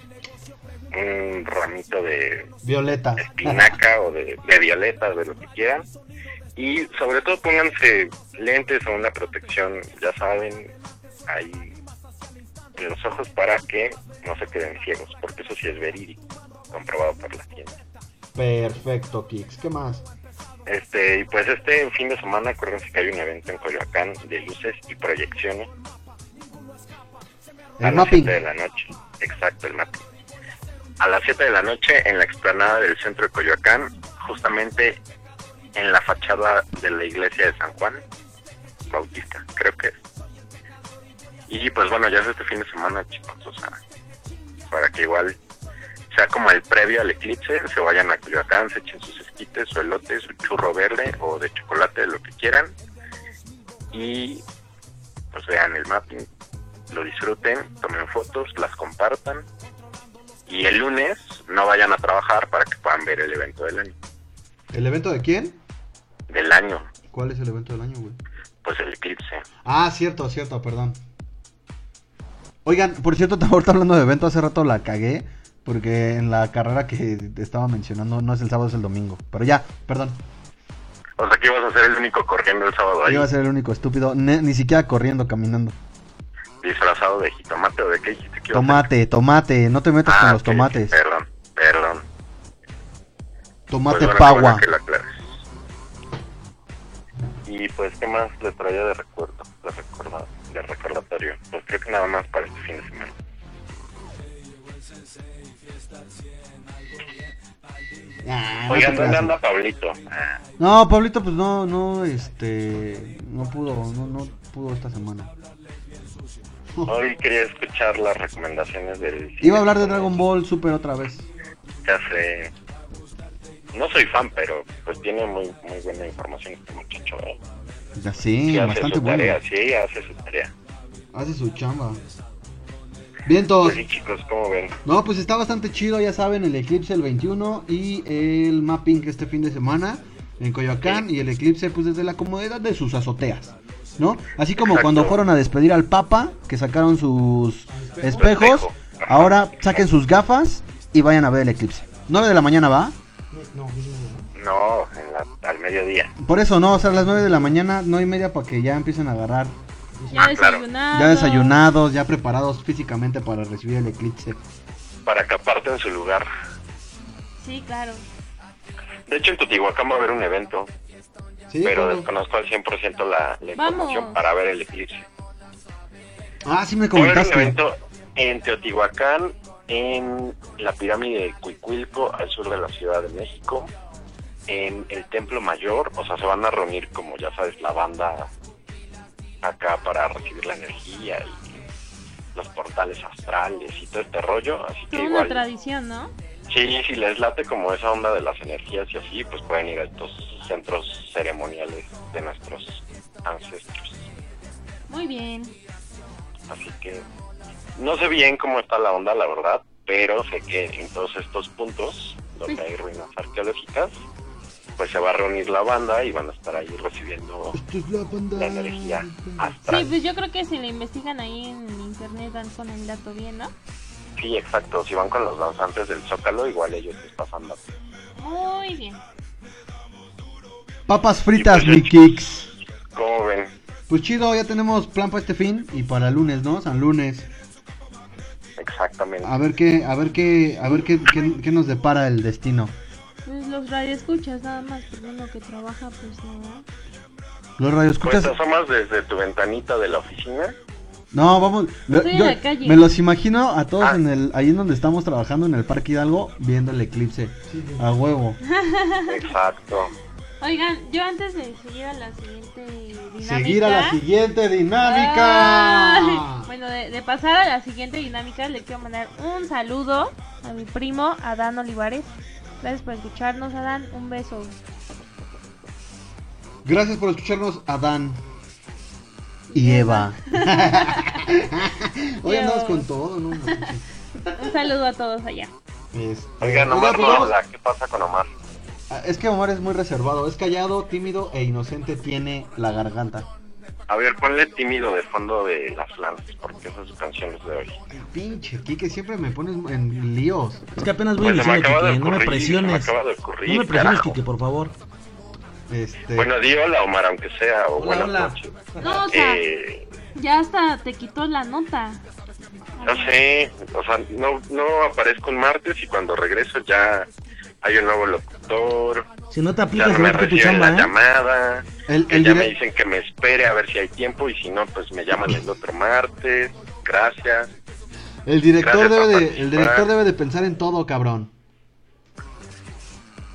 un ramito de Violeta. espinaca o de, de violeta, de lo que quieran. Y sobre todo pónganse lentes o una protección, ya saben, ahí en los ojos para que no se queden ciegos, porque eso sí es verídico, comprobado por la ciencia. Perfecto, Kix. ¿Qué más? Este, y pues este fin de semana, acuérdense que hay un evento en Coyoacán de luces y proyecciones. a El las mapping. 7 de la noche. Exacto, el mapping. A las 7 de la noche en la explanada del centro de Coyoacán, justamente en la fachada de la iglesia de San Juan Bautista, creo que es. Y pues bueno, ya es este fin de semana, chicos, o sea, para que igual sea como el previo al eclipse, se vayan a Coyoacán, se echen sus esquites, su elote, su churro verde o de chocolate, lo que quieran. Y pues vean el mapping, lo disfruten, tomen fotos, las compartan. Y el lunes no vayan a trabajar para que puedan ver el evento del año. ¿El evento de quién? Del año, ¿Cuál es el evento del año, güey? pues el eclipse. Ah, cierto, cierto, perdón. Oigan, por cierto, <laughs> ahorita hablando de evento, hace rato la cagué. Porque en la carrera que estaba mencionando no es el sábado, es el domingo. Pero ya, perdón. O sea que ibas a ser el único corriendo el sábado ahí, Iba a ser el único estúpido. ni siquiera corriendo, caminando. disfrazado de jitomate o de qué dijiste que? Tomate, tomate. No te metas con Ah, los tomates. Perdón, perdón. Tomate Pues pagua. que. Y pues, ¿qué más le traía de recuerdo? De, recorda- de recordatorio. Pues creo que nada más para este fin de semana. Ah, no, Oigan, te ¿dónde anda Pablito? Ah, No, Pablito, pues no, no, este, no pudo, no, no pudo esta semana. Hoy quería escuchar las recomendaciones del... Iba a hablar de Dragon Ball Super otra vez. Ya sé. No soy fan, pero pues tiene muy muy buena información este muchacho. ¿eh? Ya sí, Sí bastante su bueno. tarea, sí, hace su tarea. Hace su chamba. Bien, todos. Sí, chicos, ¿cómo ven? No, pues está bastante chido, ya saben, el eclipse el 21 y el mapping este fin de semana en Coyoacán y el eclipse pues desde la comodidad de sus azoteas, ¿no? Así como Exacto. cuando fueron a despedir al Papa, que sacaron sus espejos, ahora saquen sus gafas y vayan a ver el eclipse. 9 de la mañana va. No, en la- al mediodía. Por eso no, o sea, a las 9 de la mañana, no y media para que ya empiecen a agarrar Ya Ah, claro. desayunado. ya desayunados, ya preparados físicamente para recibir el eclipse. Para que aparten su lugar. Sí, claro. De hecho, en Teotihuacán va a haber un evento, Sí, pero claro. desconozco al 100% la, la información Vamos. para ver el eclipse. Ah, sí me Va a haber un comentaste. evento en Teotihuacán, en la pirámide de Cuicuilco, al sur de la Ciudad de México, en el Templo Mayor, o sea, se van a reunir como ya sabes, la banda acá para recibir la energía y los portales astrales y todo este rollo, así que una igual, tradición, ¿no? sí, si les late como esa onda de las energías y así, pues pueden ir a estos centros ceremoniales de nuestros ancestros. Muy bien. Así que no sé bien cómo está la onda, la verdad, pero sé que en todos estos puntos donde hay ruinas arqueológicas, pues se va a reunir la banda y van a estar ahí recibiendo la energía Sí, astral. pues yo creo que si le investigan ahí en internet dan con el dato bien, ¿no? Sí, exacto. Si van con los danzantes del Zócalo, igual ellos les pasan datos. Muy bien. Papas fritas, Y pues, mi kicks. ¿Cómo ven? Pues chido, ya tenemos plan para este fin y para el lunes, ¿no? San lunes. Exactamente. A ver qué, a ver qué, a ver qué, qué, qué nos depara el destino. Pues los radioescuchas nada más, porque uno que trabaja, pues no. Los radioescuchas. Pues asomas desde tu ventanita de la oficina. No, vamos. lo- Estoy en yo la calle. me los imagino a todos Ah. en el, ahí en donde estamos trabajando en el Parque Hidalgo, viendo el eclipse. A huevo. Exacto. Oigan, yo antes de seguir a la siguiente dinámica. Seguir a la siguiente dinámica. Ay, bueno, de, de pasar a la siguiente dinámica, le quiero mandar un saludo a mi primo Adán Olivares. Gracias por escucharnos, Adán. Un beso. Gracias por escucharnos, Adán. Y Eva. <laughs> Hoy andamos con todo, ¿no? Un saludo a todos allá. Este, Oigan, oiga, Omar pues no. ¿Qué pasa con Omar? Ah, Es que Omar es muy reservado, es callado, tímido e inocente tiene la garganta. A ver, ponle tímido de fondo de las Flans, porque esas son canciones de hoy. Pinche, Kike, siempre me pones en líos. Es que apenas voy Pues me iniciando, Kike. No me me presiones. acaba de ocurrir, No me presiones, carajo. Kike, por favor. Este, Bueno, di hola, Omar, aunque sea, o Hola, buenas hola. noches. No, o sea, Eh, ya hasta te quitó la nota. no sé, o sea, no, no aparezco un martes y cuando regreso ya hay un nuevo locutor, Si no te ya aplicas, no me tu reciben chamba, la ¿eh? llamada, el, el ya me dicen que me espere a ver si hay tiempo y si no, pues me llaman el otro martes, gracias. el director Gracias debe de, el director debe de pensar en todo, cabrón.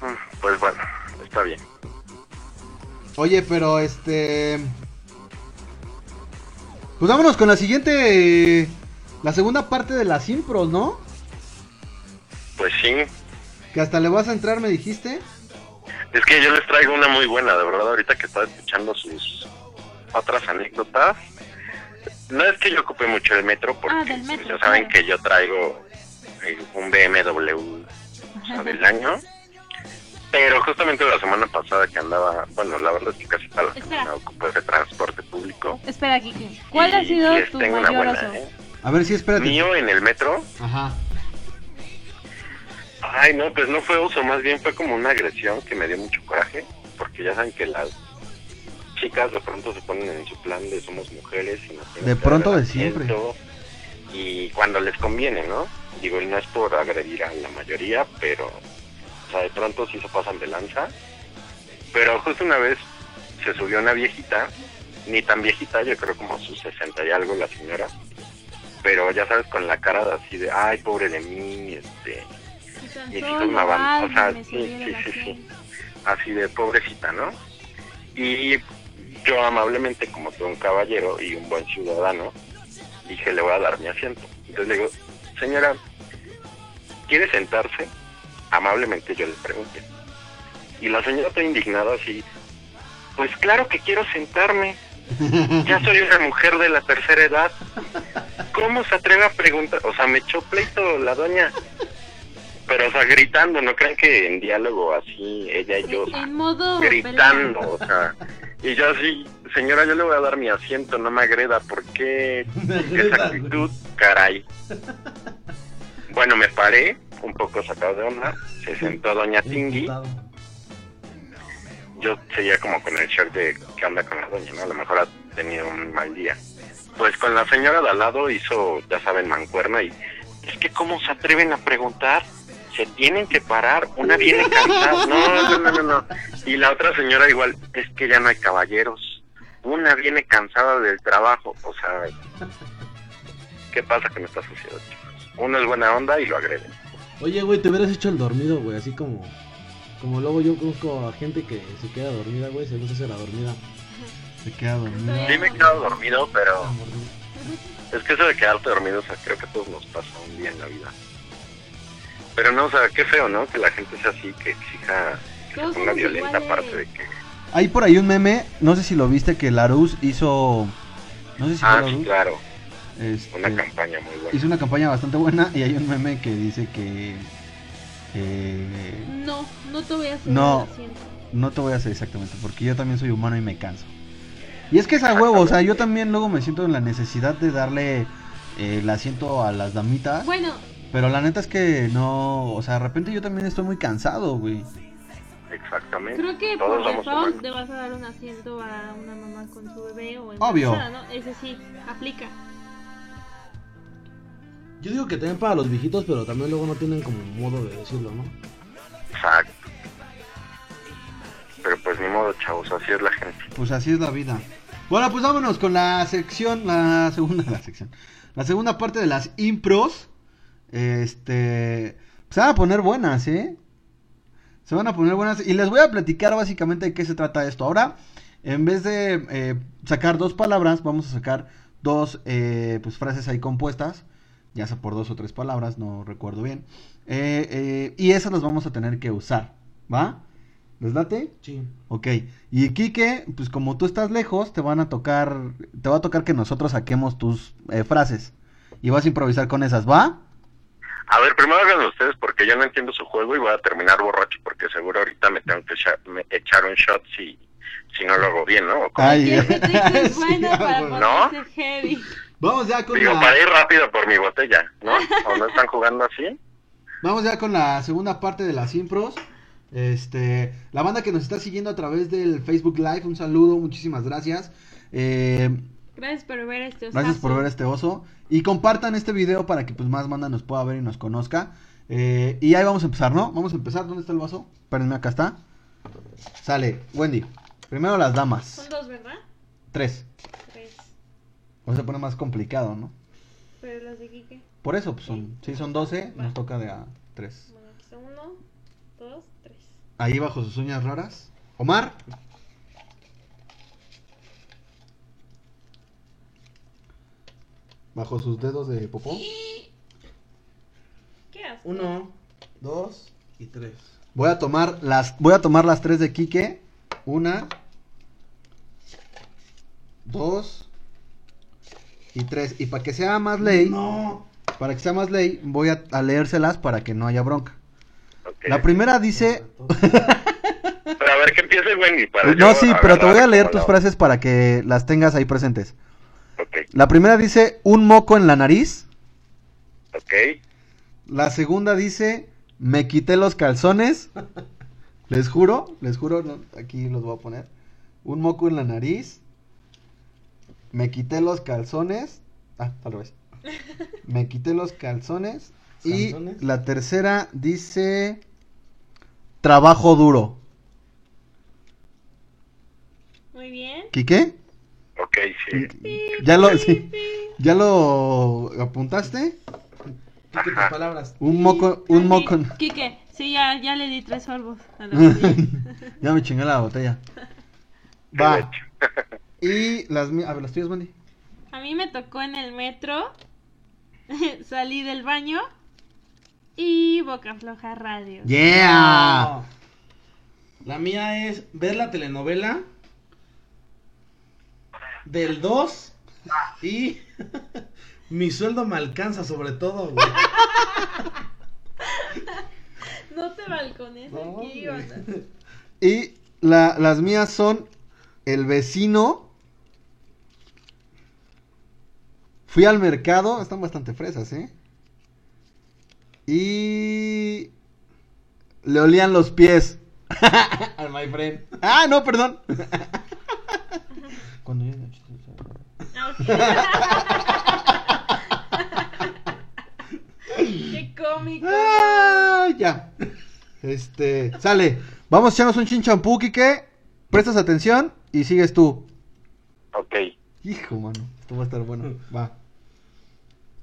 Mm, Pues bueno, está bien. Oye, pero este. Pues vámonos con la siguiente. La segunda parte de las impros, ¿no? Pues sí, Que hasta le vas a entrar, me dijiste. es que yo les traigo una muy buena, de verdad, ahorita que estaba escuchando sus otras anécdotas. No es que yo ocupe mucho el metro, porque Ah, metro, ya saben claro. que yo traigo eh, un BMW o sea, del año. Pero justamente la semana pasada que andaba, bueno, la verdad es que casi toda la Espera. semana ocupé de transporte público. Espera, Kiki. ¿Cuál Y ha sido tu mayor buena, oso? ¿eh? A ver si espérate. Mío en el metro. Ajá. Ay, no, pues no fue oso, más bien fue como una agresión que me dio mucho coraje, porque ya saben que las chicas de pronto se ponen en su plan de somos mujeres y De pronto de siempre. Y cuando les conviene, ¿no? Digo, y no es por agredir a la mayoría, pero, o sea, de pronto sí se pasan de lanza. Pero justo una vez se subió una viejita, ni tan viejita, yo creo como sus 60 y algo la señora, pero ya sabes, con la cara de así de, ay, pobre de mí, este, mis hijos me van, o sea, sí, sí, sí, sí, así de pobrecita, ¿no? Y yo amablemente, como todo un caballero y un buen ciudadano, dije, le voy a dar mi asiento. Entonces le digo, señora, ¿quiere sentarse? Amablemente yo le pregunté. Y la señora está indignada así, pues claro que quiero sentarme. Ya soy una mujer de la tercera edad. ¿Cómo se atreve a preguntar? O sea, me echó pleito la doña. Pero, o sea, gritando, no crean que en diálogo así, ella y yo, o sea, En modo gritando, o sea, y yo así, señora, yo le voy a dar mi asiento, no me agreda, ¿por qué <laughs> esa actitud? Caray. Bueno, me paré, un poco sacado de onda, se sentó doña Tingui, yo seguía como con el shock de qué onda con la doña, ¿no? A lo mejor ha tenido un mal día. Pues con la señora de al lado hizo, ya saben, mancuerna y es que cómo se atreven a preguntar, se tienen que parar, una viene cansada, <laughs> no, no, no, no, no. Y la otra señora igual, es que ya no hay caballeros, una viene cansada del trabajo, o sea, ¿qué pasa que me está sucediendo, chicos? Uno es buena onda y lo agreden. Oye, güey, te hubieras hecho el dormido, güey, así como. Como luego yo conozco a gente que se queda dormida, güey, se hace la dormida. Se queda dormido. Sí me he quedado dormido, pero es que eso de quedarte dormido, o sea, creo que a todos nos pasa un día en la vida. Pero no, o sea, qué feo, ¿no? Que la gente sea así, que exija, que se ponga violenta, iguales. aparte de que... Hay por ahí un meme, no sé si lo viste, que Larus hizo... No sé si Ah, sí, claro, este, una campaña muy buena. hizo una campaña bastante buena y hay un meme que dice que... eh, No, no te voy a hacer No. el asiento. no te voy a hacer exactamente, porque yo también soy humano y me canso. Y es que es a huevo, o sea, yo también luego me siento en la necesidad de darle eh, el asiento a las damitas. Bueno, Pero la neta es que no, o sea, de repente yo también estoy muy cansado, güey. Exactamente. creo que Todos por default humanos. te vas a dar un asiento a una mamá con su bebé o Obvio. embarazada, ¿no? Ese sí, aplica. Yo digo que también para los viejitos, pero también luego no tienen como modo de decirlo, ¿no? Exacto. Pero pues ni modo, chavos, así es la gente. Pues así es la vida. Bueno, pues vámonos con la sección, la segunda, <laughs> la sección. La segunda parte de las impros. Este, se van a poner buenas, ¿eh? Se van a poner buenas y les voy a platicar básicamente de qué se trata esto. Ahora, en vez de eh, sacar dos palabras, vamos a sacar dos eh, pues, frases ahí compuestas, ya sea por dos o tres palabras, no recuerdo bien. Eh, y esas las vamos a tener que usar, ¿va? ¿Les late? Sí. Ok, y Quique, pues como tú estás lejos, te van a tocar, te va a tocar que nosotros saquemos tus frases y vas a improvisar con esas, ¿va? A ver, primero háganlo ustedes porque yo no entiendo su juego y voy a terminar borracho porque seguro ahorita me tengo que echar, me- echar un shot si, si no lo hago bien, ¿no? Ay, es <laughs> sí, para bueno. ¿No? heavy. Vamos ya con Digo, la, para ir rápido por mi botella, ¿no? ¿O no están jugando así? vamos ya con la segunda parte de las impros. Este, la banda que nos está siguiendo a través del Facebook Live, un saludo, muchísimas gracias. Eh, Gracias por ver este Gracias por ver este oso. Y compartan este video para que pues más banda nos pueda ver y nos conozca. Eh, y ahí vamos a empezar, ¿no? Vamos a empezar. ¿Dónde está el vaso? Espérenme, acá está. Sale, Wendy. Primero las damas. Son dos, ¿verdad? Tres. Tres. O se pone más complicado, ¿no? Pero las de Quique. Por eso, pues son, si son 12, nos toca de a tres. Bueno, aquí uno, dos, tres. Ahí bajo sus uñas raras. Omar. Bajo sus dedos de popó. ¿Qué haces? Uno, dos y tres. Voy a tomar las, voy a tomar las tres de Quique. Una, dos y tres. Y para que sea más ley, No. para que sea más ley, voy a, a leérselas para que no haya bronca. La primera dice, <laughs> Pero a ver que empiece Wendy para no, yo sí, pero te voy a leer tus la- frases para que las tengas ahí presentes. Ok, La primera dice un moco en la nariz. ok. La segunda dice me quité los calzones. <laughs> Les juro, les juro, no, aquí los voy a poner. Un moco en la nariz. Me quité los calzones. Ah, al revés. <laughs> Me quité los calzones. Y la tercera dice trabajo duro. Muy bien. ¿Quique? Ok, sí. ¿Ya lo, sí, ¿Ya lo apuntaste? Quique tus palabras. Un moco, un moco. Quique, sí, ya, ya le di tres sorbos a la <laughs> ya me chingué la botella. Va. <laughs> Y las mías, a ver, las tuyas, Wendy. A mí me tocó en el metro. <laughs> Salí del baño. Y Boca Floja Radio. Yeah. La mía es ver la telenovela del 2 y <laughs> mi sueldo me alcanza sobre todo, güey. No te balcones No, aquí. Y la- las mías son el vecino. Fui al mercado, están bastante fresas, ¿eh? Y le olían los pies <laughs> al my friend. Ah, no, perdón. <laughs> Cuando llegue la <laughs> Qué cómico. Ah, ya. Este, sale. Vamos a echarnos un chinchampú, Kike. Prestas atención y sigues tú. Ok. Hijo, mano. Esto va a estar bueno. Va.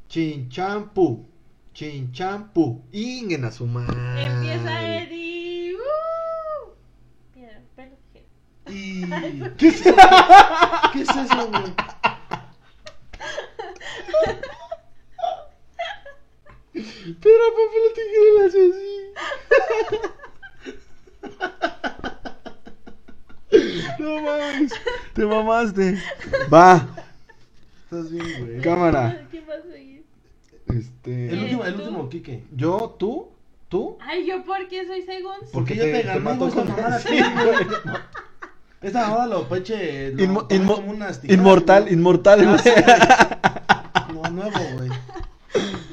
Chinchampú. Chinchampú. Ingen a su madre. Empieza Eddie. ¡Uh! Piedra, pelo, tijera. Y... <laughs> ¿Qué es ¿Qué es eso, güey? Piedra, papel o tijera hace así. No mames. Te mamaste. Va. Estás bien, güey. Cámara. ¿Quién va a seguir? Este. El último, el último, Kike. Yo, tú, tú. Ay, ¿yo por qué soy segundo? Porque yo te- te, te gané, mató con- <laughs> sí, güey. Esta mamada lo peche. lo Inmo- tomé inmo- como unas tijeras, inmortal, güey. inmortal, Ah, güey. sí, güey. No, nuevo, güey.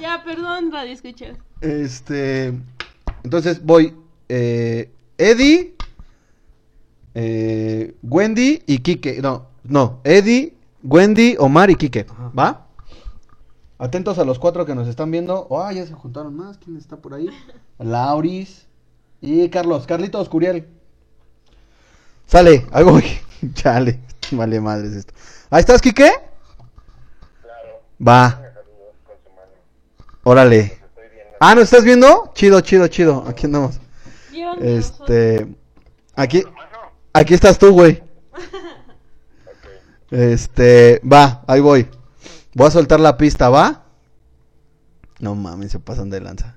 Ya, perdón, radio escuchas. Este. Entonces voy. Eh, Eddie. eh, Wendy y Kike. No, no. Eddie, Wendy, Omar y Kike. Ajá. ¿Va? Atentos a los cuatro que nos están viendo. Oh, ya se juntaron más. ¿Quién está por ahí? <laughs> Lauris. Y Carlos. Carlitos Curiel. Sale. Ahí <laughs> voy. Chale. <laughs> Vale madres esto. ¿Ahí estás, Kike? Va. Órale. Ah, ¿nos estás viendo? Chido, chido, chido. Aquí andamos. Este. Aquí. Aquí estás tú, güey. Este. Va, ahí voy. Voy a soltar la pista, ¿va? No mames, se pasan de lanza.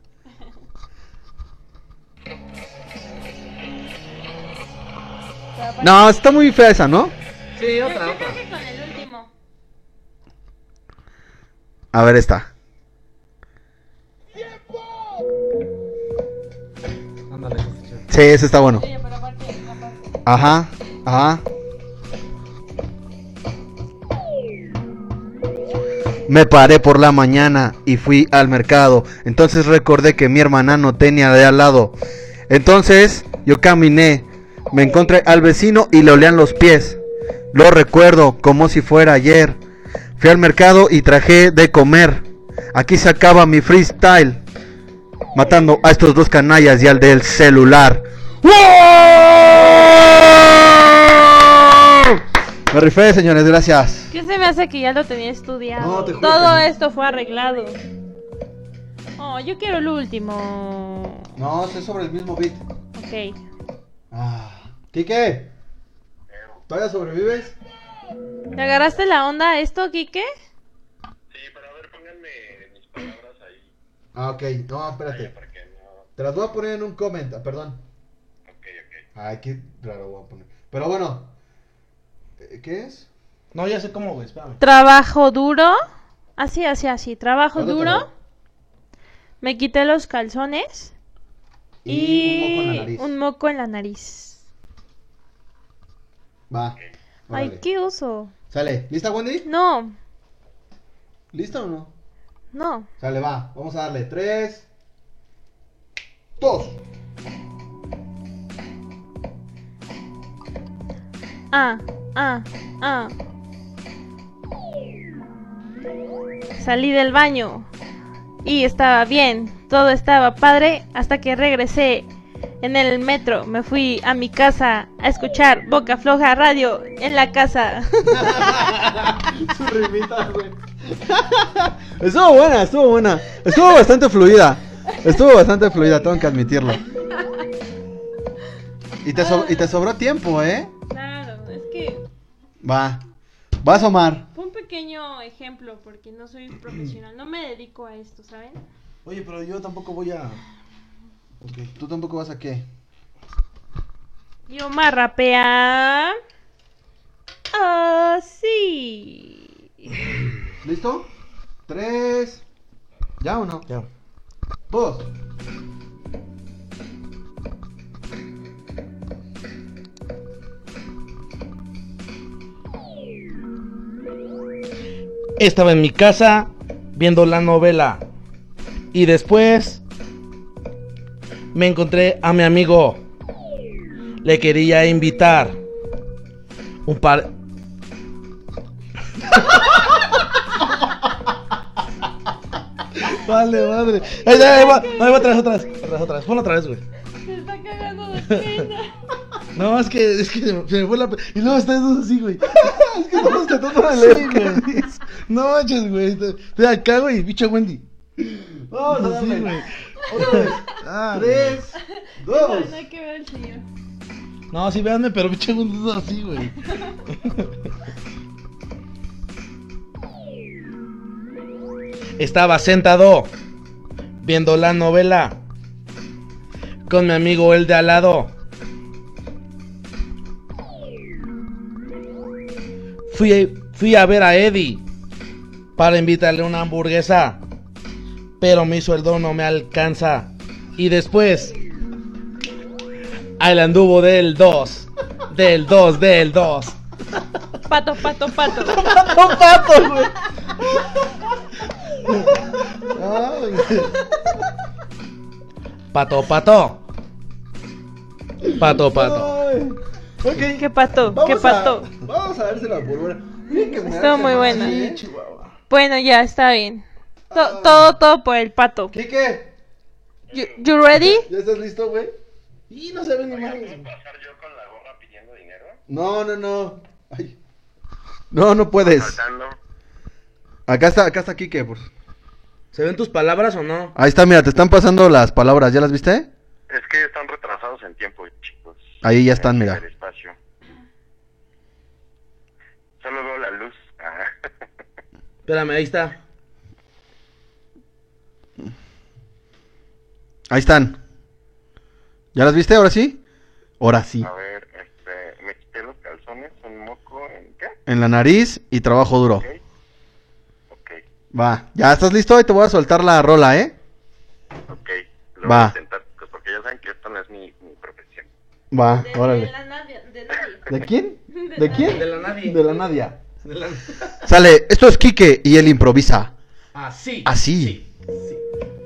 No, está muy fea esa, ¿no? Sí, Yo, otra, otra. con el último. A ver esta. Ándale. Sí, ese está bueno. Ajá, ajá. Me paré por la mañana y fui al mercado. Entonces recordé que mi hermana no tenía de al lado. Entonces yo caminé, me encontré al vecino y le olían los pies. Lo recuerdo como si fuera ayer. Fui al mercado y traje de comer. Aquí se acaba mi freestyle. Matando a estos dos canallas y al del celular. Me rifé, señores, gracias. ¿Qué se me hace que ya lo tenía estudiado? No, te juro Todo que no. esto fue arreglado. Oh, yo quiero el último. No, es sobre el mismo beat. Ok. Ah. ¿Kike? ¿Todavía sobrevives? ¿Le agarraste la onda a esto, Kike? Sí, pero a ver, pónganme mis palabras ahí. Ah, ok. No, espérate. No. Te las voy a poner en un comment, ah, perdón. Ok, ok. Ay, qué raro voy a poner. Pero bueno. eh, ¿Qué es? No, ya sé cómo, güey, espérame. Trabajo duro. Así, así, así. Trabajo ¿Dónde te duro. Me quité los calzones. Y, un moco en la Y nariz. un moco en la nariz. Va. Ay, órale. qué uso. Sale. ¿Lista, Wendy? No, ¿Lista o no? no. Sale, va. Vamos a darle. Tres. Dos. Ah, ah, ah. Salí del baño y estaba bien, todo estaba padre hasta que regresé en el metro. Me fui a mi casa a escuchar Boca Floja Radio en la casa. Su rimita, güey. estuvo buena, estuvo buena. Estuvo bastante fluida. Estuvo bastante fluida, tengo que admitirlo. Y te, so- y te sobró tiempo, ¿eh? Claro, es que Va. Vas, Omar. Fue un pequeño ejemplo porque no soy profesional, no me dedico a esto, ¿saben? Oye, pero yo tampoco voy a. ¿Tú tampoco vas a qué? Y Omar rapea. Así. ¿Listo? Tres. ¿Ya o no? Ya. Dos. Estaba en mi casa viendo la novela. Y después me encontré a mi amigo. Le quería invitar un par. <laughs> vale, madre. Ahí, va, ahí va, ahí va otra vez, otra vez. Otra vez, otra vez. Ponlo otra vez, güey. Se está cagando de pena. <laughs> No, es que, es que se me, se me fue la. Y luego está eso así, güey. <laughs> es que estamos tratando de leer, güey. No manches, güey. Te acá, güey, bicho Wendy. <laughs> Vamos a Así, darle. güey. Otra vez. Ah, Tres. Dos. No hay que ver al señor. No, sí, véanme, pero bicho Wendy es así, güey. Estaba sentado viendo la novela con mi amigo el de al lado. Fui, fui a ver a Eddie para invitarle una hamburguesa, pero mi sueldo no me alcanza. Y después, la anduvo del 2, del 2, del 2. Pato, pato, pato. <laughs> ¡Un pato, güey! Pato, pato. Pato, pato. Ay. Ok. ¿Qué pato? Vamos ¿Qué a- pato? vamos a dársela por buena. Miren que me Estuvo muy buena. Bueno, ya, está bien. To- todo, todo por el pato. Quique, You, you ready? ¿ya estás listo, güey? Y no se ve ni más. pasar yo con la gorra pidiendo dinero? No, no, no. Ay. No, no puedes. Acá está, acá está Quique. Por... ¿Se ven tus palabras o no? Ahí está, mira, te están pasando las palabras. ¿Ya las viste? Es que están retrasados en tiempo, chicos. Ahí ya están, mira. espacio. Solo veo la luz. Ah. <laughs> Espérame, ahí está. Ahí están. ¿Ya las viste? ¿Ahora sí? Ahora sí. A ver, este, me quité los calzones, un moco, ¿en qué? En la nariz y trabajo duro. Ok. Ok, Va. ¿Ya estás listo? Y te voy a soltar la rola, ¿eh? ok. Lo Va. voy a intentar, pues, porque ya saben que esto no es mi, mi profesión. Va, De, de órale. la Nadia, de nadie. ¿De quién? De ¿De quién? De la nadie. De la Nadia. De la- Sale, esto es Quique y él improvisa. Así. Así. Sí. Pongan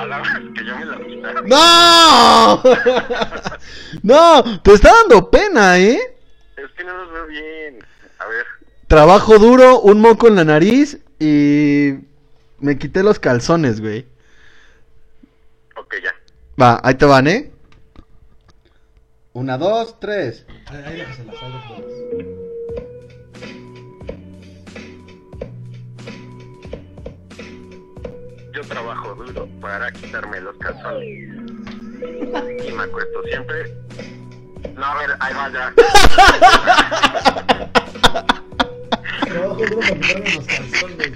palabras, <laughs> que yo me las quitaron. ¡No! <laughs> no, te está dando pena, ¿eh? Es que no los veo bien. A ver, Trabajo duro, un moco en la nariz y me quité los calzones, güey. ok, ya. Va, ahí te van, ¿eh? Una, dos, tres. Ahí, ahí déjaselas, ahí déjaselas. Trabajo duro para quitarme los calzones. Y me acuesto siempre. No, a ver, ahí va ya. Trabajo duro para quitarme los calzones.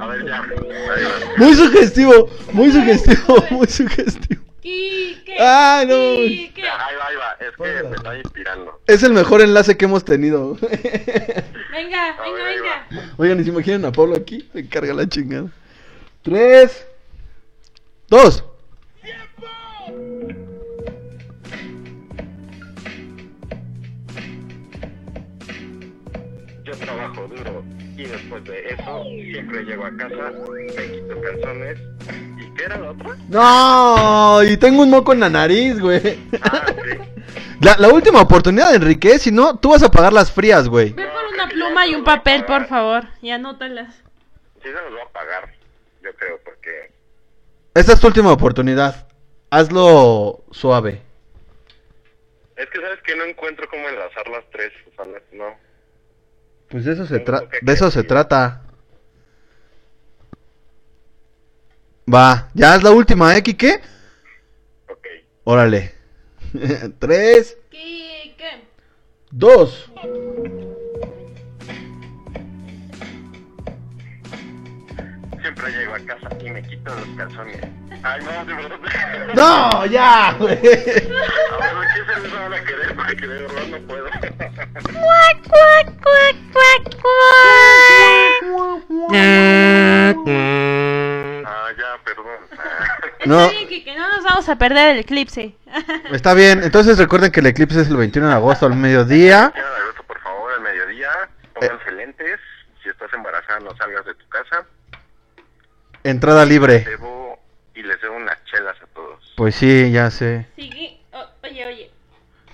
A ver, ya. Ahí va. Muy sugestivo, muy sugestivo, muy sugestivo. Quique. Ay, no. Quique. Ahí va, ahí va. Es que me está inspirando. Es el mejor enlace que hemos tenido. Venga, venga, venga. Oigan, ¿y se imaginan a Pablo aquí? Me carga la chingada. Tres. Dos. Yo trabajo duro y después de eso siempre llego a casa, me quito calzones. ¿Y qué era lo otro? No, y tengo un moco en la nariz, güey. Ah, sí. La, la última oportunidad, Enrique, si no, tú vas a pagar las frías, güey. Ve por una pluma y un papel, por favor. Y anótalas. Sí se los voy a pagar, yo creo, porque Esta es tu última oportunidad. Hazlo suave. es que sabes que no encuentro cómo enlazar las tres, o sea, no. Pues de eso se trata. De eso se trata. Va, ya es la última, ¿eh, Quique? Órale. <laughs> Tres, Quique. dos. Siempre llego a casa y me quito los calzones. Ay, no, de verdad. No, ya, güey. A ver, ¿qué se les van a querer? <laughs> Porque de verdad no puedo. Ah, ya, perdón. No. Está bien, no nos vamos a perder el eclipse. Está bien, entonces recuerden que el eclipse es el 21 de agosto al mediodía. Ya, por favor, al mediodía, pónganse lentes. Si estás embarazada, no salgas de tu casa. Entrada libre. Debo y les debo unas chelas a todos. Pues sí, ya sé. Sigue. oh, oye, oye.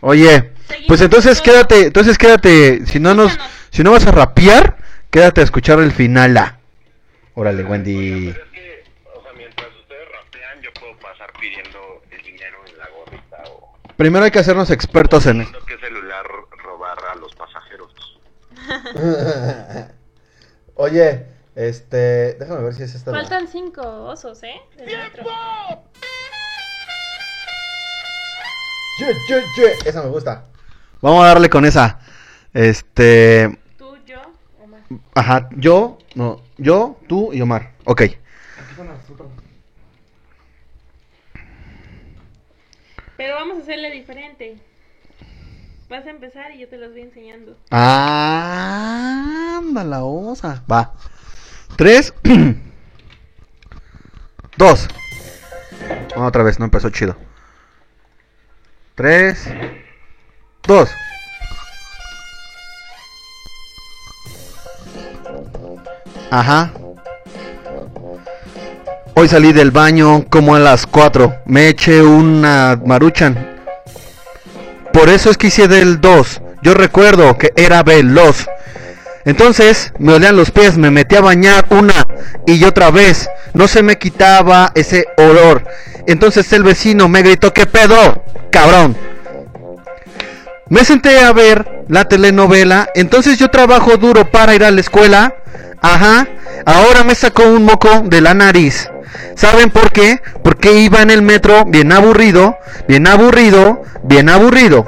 Oye, pues entonces quédate, entonces quédate, si no nos, si no vas a rapear, quédate a escuchar el final A. Órale, Wendy. Pero es que, o sea, mientras ustedes rapean, yo puedo pasar pidiendo el dinero en la gorrita o Primero hay que hacernos expertos en qué celular robar a los pasajeros. <laughs> Oye, este, déjame ver si es esta. Faltan cinco osos, ¿eh? Del metro. Ye, ye, ye. Esa me gusta. Vamos a darle con esa. Este, Tú, yo, Omar. ajá, yo, no, yo, tú y Omar. Ok. Pero vamos a hacerle diferente. Vas a empezar y yo te los voy enseñando. Ah, anda la osa. Va. Tres. <clears throat> Dos. Ah, otra vez, no empezó chido. Tres. Dos. Ajá. Hoy salí del baño como a las cuatro. Me eché una maruchan. Por eso es que hice del 2. Yo recuerdo que era veloz. Entonces me olían los pies, me metí a bañar una y otra vez. No se me quitaba ese olor. Entonces el vecino me gritó, ¿qué pedo? Cabrón. Me senté a ver la telenovela. Entonces yo trabajo duro para ir a la escuela. Ajá. Ahora me sacó un moco de la nariz. ¿Saben por qué? Porque iba en el metro bien aburrido, bien aburrido, bien aburrido.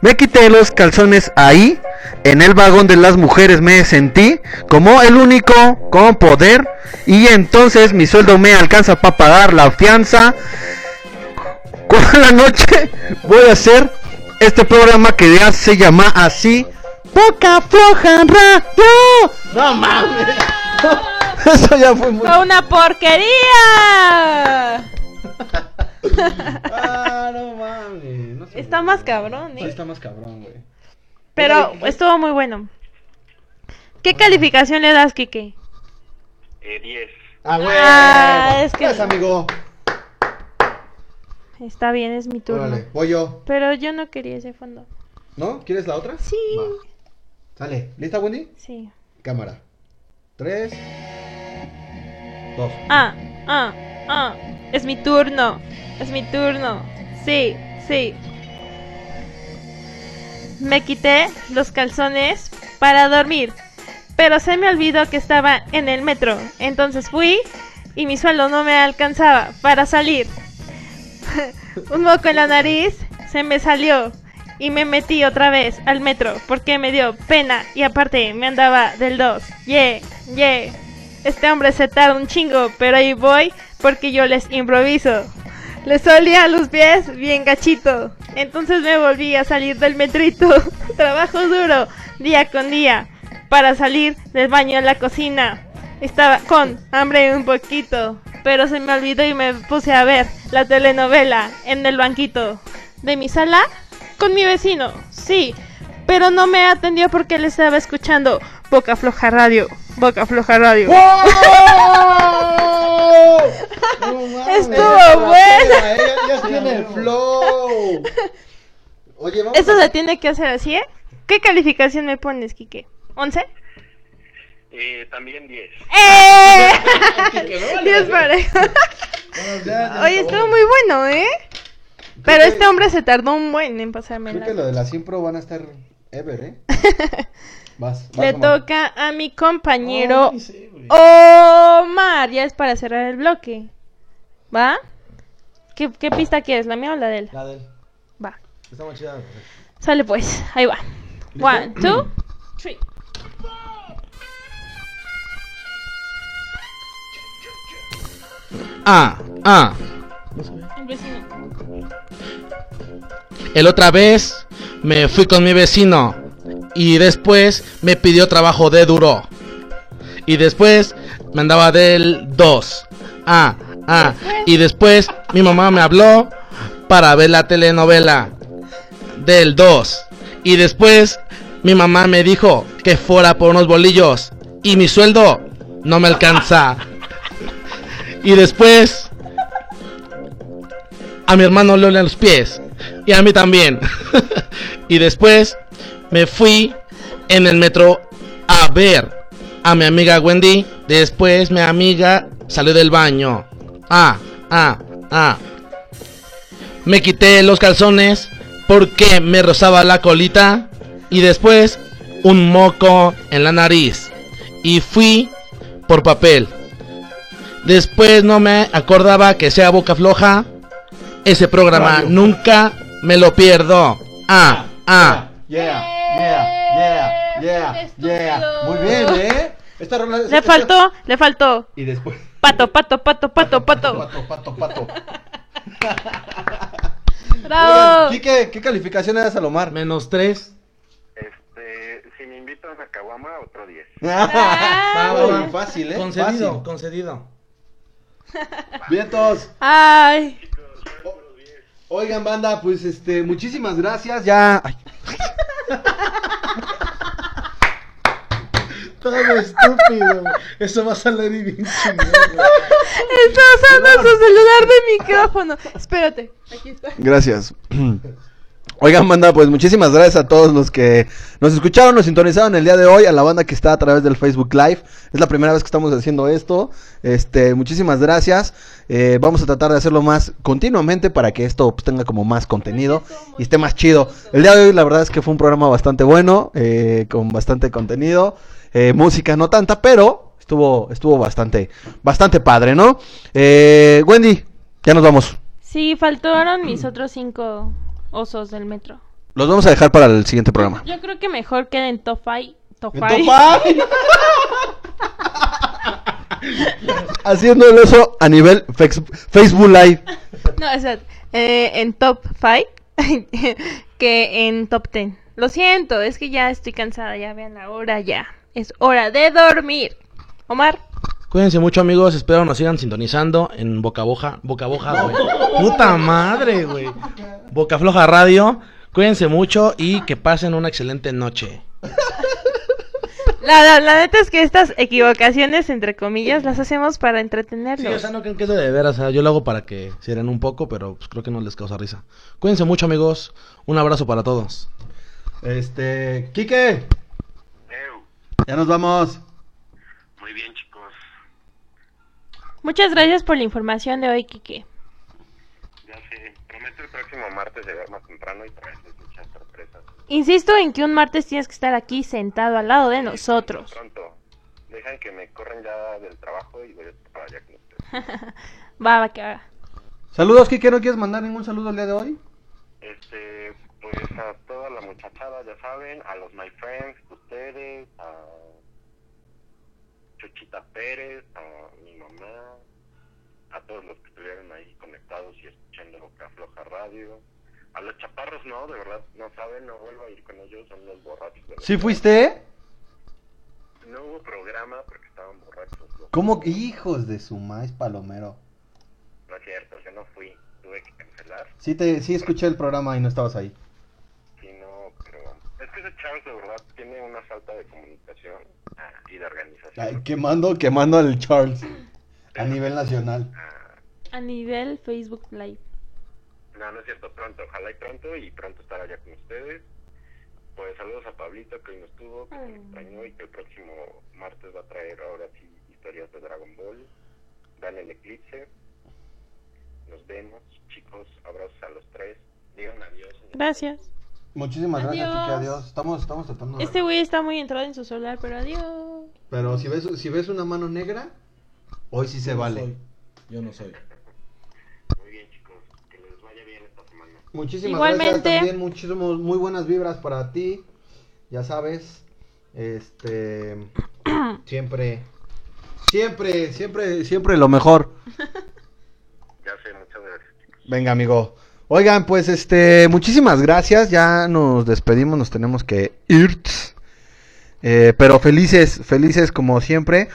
Me quité los calzones ahí, en el vagón de las mujeres me sentí como el único con poder y entonces mi sueldo me alcanza para pagar la fianza. Con la noche voy a hacer este programa que ya se llama así. Poca floja radio. No mames. <laughs> Eso ya fue muy... ¡Fue una porquería! <laughs> Ah, no mames. No sé. Está más cabrón, Sí, ¿eh? está más cabrón, güey. Pero estuvo muy bueno. ¿Qué calificación le das, Kike? Eh, 10. Ah, güey. Ah, es que- Gracias, amigo. Está bien, es mi turno. Órale, voy yo. Pero yo no quería ese fondo. ¿No? ¿Quieres la otra? Sí. Va. Sale. ¿Lista, Wendy? Sí. Cámara. Tres. Dos. Ah, ah, ah. Es mi turno. Es mi turno. Sí, sí. Me quité los calzones para dormir. Pero se me olvidó que estaba en el metro. Entonces fui y mi sueldo no me alcanzaba para salir. <laughs> Un moco en la nariz se me salió y me metí otra vez al metro porque me dio pena y aparte me andaba del 2. Yeah, yeah. Este hombre se tarda un chingo, pero ahí voy porque yo les improviso. Les olía los pies bien gachito. Entonces me volví a salir del metrito. <laughs> Trabajo duro, día con día, para salir del baño a la cocina. Estaba con hambre un poquito, pero se me olvidó y me puse a ver la telenovela en el banquito de mi sala con mi vecino. Sí, pero no me atendió porque le estaba escuchando Boca Floja Radio. Boca Floja Radio. <laughs> Estuvo buena. Ella ya tiene el flow. Oye, vamos. Esto se tiene que hacer así, ¿eh? ¿Qué calificación me pones, Kike? ¿11? Eh, también 10. ¡Eh! <laughs> Kike, no vale, Dios ¿eh? parejo. Bueno, ya, ya Oye, estuvo muy bueno, ¿eh? Pero este hombre se tardó un buen en pasarme Creo la... que lo de la Simpro van a estar ever, ¿eh? <laughs> Vas. vas Le Omar. toca a mi compañero Ay, sí, güey. Omar. Ya es para cerrar el bloque. ¿Va? ¿Qué, qué pista quieres? ¿La mía o la de él? La de él. Va. Está chida. Sale pues, ahí va. One, two, three. Ah, ah. El vecino. El otra vez me fui con mi vecino y después me pidió trabajo de duro. Y después me andaba del 2. Ah, ah. Y después mi mamá me habló para ver la telenovela del 2. Y después mi mamá me dijo que fuera por unos bolillos y mi sueldo no me alcanza. Y después a mi hermano le los pies y a mí también. <laughs> y después me fui en el metro a ver a mi amiga Wendy. Después mi amiga salió del baño. Ah, ah, ah. Me quité los calzones porque me rozaba la colita y después un moco en la nariz. Y fui por papel. Después no me acordaba que sea boca floja. Ese programa Radio. nunca me lo pierdo. Ah, ah. Yeah, yeah, yeah, yeah, yeah. Muy bien, ¿eh? Esta rola Le faltó, le faltó. Y después. Pato, pato, pato, pato, pato. Pato, pato, pato. <laughs> Bravo. Oigan, Quique, ¿qué calificación le das a Lomar? Menos tres. Este, si me invitan a Caguama, otro 10. <laughs> Ah, Va, va, va. Fácil, ¿eh? Concedido, Fácil. concedido. <laughs> Vientos. Ay. Oigan, banda, pues este, muchísimas gracias. Ya. Ay. Todo estúpido. Eso va a salir bien chingón. Está usando su celular de micrófono. Espérate, aquí está. Gracias. <clears throat> Oigan, banda, pues muchísimas gracias a todos los que nos escucharon, nos sintonizaron el día de hoy, a la banda que está a través del Facebook Live. Es la primera vez que estamos haciendo esto. Este, muchísimas gracias. Eh, vamos a tratar de hacerlo más continuamente para que esto pues, tenga como más contenido y esté más chido. El día de hoy, la verdad es que fue un programa bastante bueno, eh, con bastante contenido, Eh, música no tanta, pero estuvo, estuvo bastante, bastante padre, ¿no? Eh, Wendy, ya nos vamos. Sí, faltaron mis otros cinco osos del metro. Los vamos a dejar para el siguiente programa. Yo creo que mejor queda en top 5. Top ¿En five. top five? Haciendo el oso a nivel fex- Facebook Live. No, o sea, eh, en top 5 <laughs> que en top 10. Lo siento, es que ya estoy cansada, ya vean la hora, ya. Es hora de dormir. Omar, Cuídense mucho, amigos. Espero nos sigan sintonizando en Boca Boja. Boca Boja, güey. Puta madre, güey. Boca Floja Radio. Cuídense mucho y que pasen una excelente noche. la, la, la neta es que estas equivocaciones, entre comillas, las hacemos para entretenerlos. Sí, o sea, no creen que es de veras. O sea, yo lo hago para que se den un poco, pero pues, creo que no les causa risa. Cuídense mucho, amigos. Un abrazo para todos. Este, Quique, ya nos vamos. Muy bien, chicos. Muchas gracias por la información de hoy, Kike. Ya sé, prometo el próximo martes llegar más temprano y traerles muchas sorpresas. Insisto en que un martes tienes que estar aquí sentado al lado de nosotros. Pronto. Dejan que me corran ya del trabajo y voy a estar para allá con ustedes. <laughs> Va, va, que va. Saludos, Quique, ¿no quieres mandar ningún saludo el día de hoy? Este, pues a toda la muchachada, ya saben, a los my friends, ustedes, a Chuchita Pérez, a mi mamá, a todos los que estuvieron ahí conectados y escuchando Boca Floja Radio. A los chaparros no, de verdad, no saben, no vuelvo a ir con ellos, son los borrachos. De ¿Sí fuiste? No hubo programa porque estaban borrachos. ¿Cómo? Hijos de su maíz palomero. No es cierto, yo no fui, tuve que cancelar. Sí, te, sí escuché el programa y no estabas ahí. Sí, no, pero es que ese Charles de verdad tiene una falta de comunicación ah, y de organización. Ay, quemando, quemando al Charles a nivel nacional. A nivel Facebook Live. No, no es cierto, pronto, ojalá y pronto y pronto estar allá con ustedes. Pues saludos a Pablito que hoy no estuvo, que me extrañó y que el próximo martes va a traer ahora sí historias de Dragon Ball. Dan el eclipse. Nos vemos, chicos, abrazos a los tres. Digan adiós. Gracias. Muchísimas gracias, Adiós. Quique, adiós. Estamos, estamos tratando de... Este güey está muy entrado en su celular, pero adiós. Pero si ves, si ves una mano negra, hoy sí se no vale. soy. Yo no soy. Muy bien, chicos. Muchísimas Igualmente. gracias también, muchísimas muy buenas vibras para ti. Ya sabes, este <coughs> siempre siempre siempre siempre lo mejor. <laughs> Ya sé, muchas gracias. Venga, amigo. Oigan, pues este, muchísimas gracias. Ya nos despedimos, nos tenemos que ir. Eh, pero felices, felices como siempre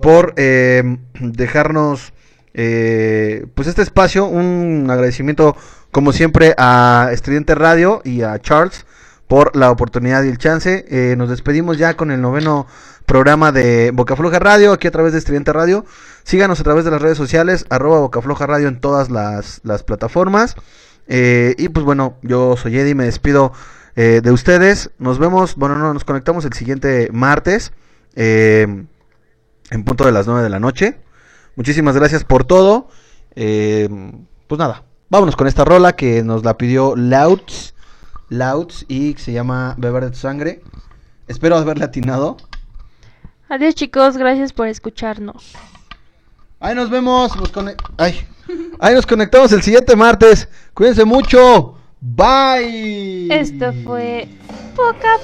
por eh, dejarnos eh, pues este espacio. Un agradecimiento como siempre a Estudiante Radio y a Charles por la oportunidad y el chance. Eh, nos despedimos ya con el noveno programa de Bocafloja Radio, aquí a través de Estudiante Radio. Síganos a través de las redes sociales, arroba Bocafloja Radio en todas las, las plataformas. Eh, y pues bueno, yo soy Eddie, me despido eh, de ustedes. Nos vemos, bueno, no, nos conectamos el siguiente martes eh, en punto de las 9 de la noche. Muchísimas gracias por todo. Eh, pues nada, vámonos con esta rola que nos la pidió Louds. Louds y se llama Beber de tu sangre. Espero haberle atinado. Adiós chicos, gracias por escucharnos. Ahí nos vemos. Nos Ay. Ahí nos conectamos el siguiente martes. Cuídense mucho. Bye. Esto fue Poca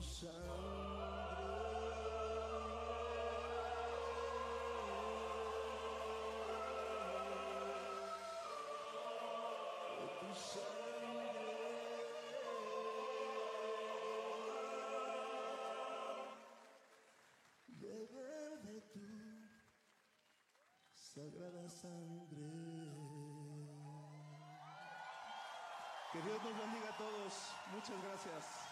Sangre, tu sangre, de tu sagrada sangre. Que Dios nos bendiga a todos. Muchas gracias.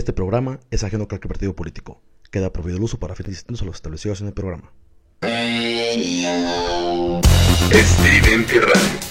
Este programa es ajeno a cualquier partido político. Queda prohibido el uso para fines distintos a los establecidos en el programa. Radio.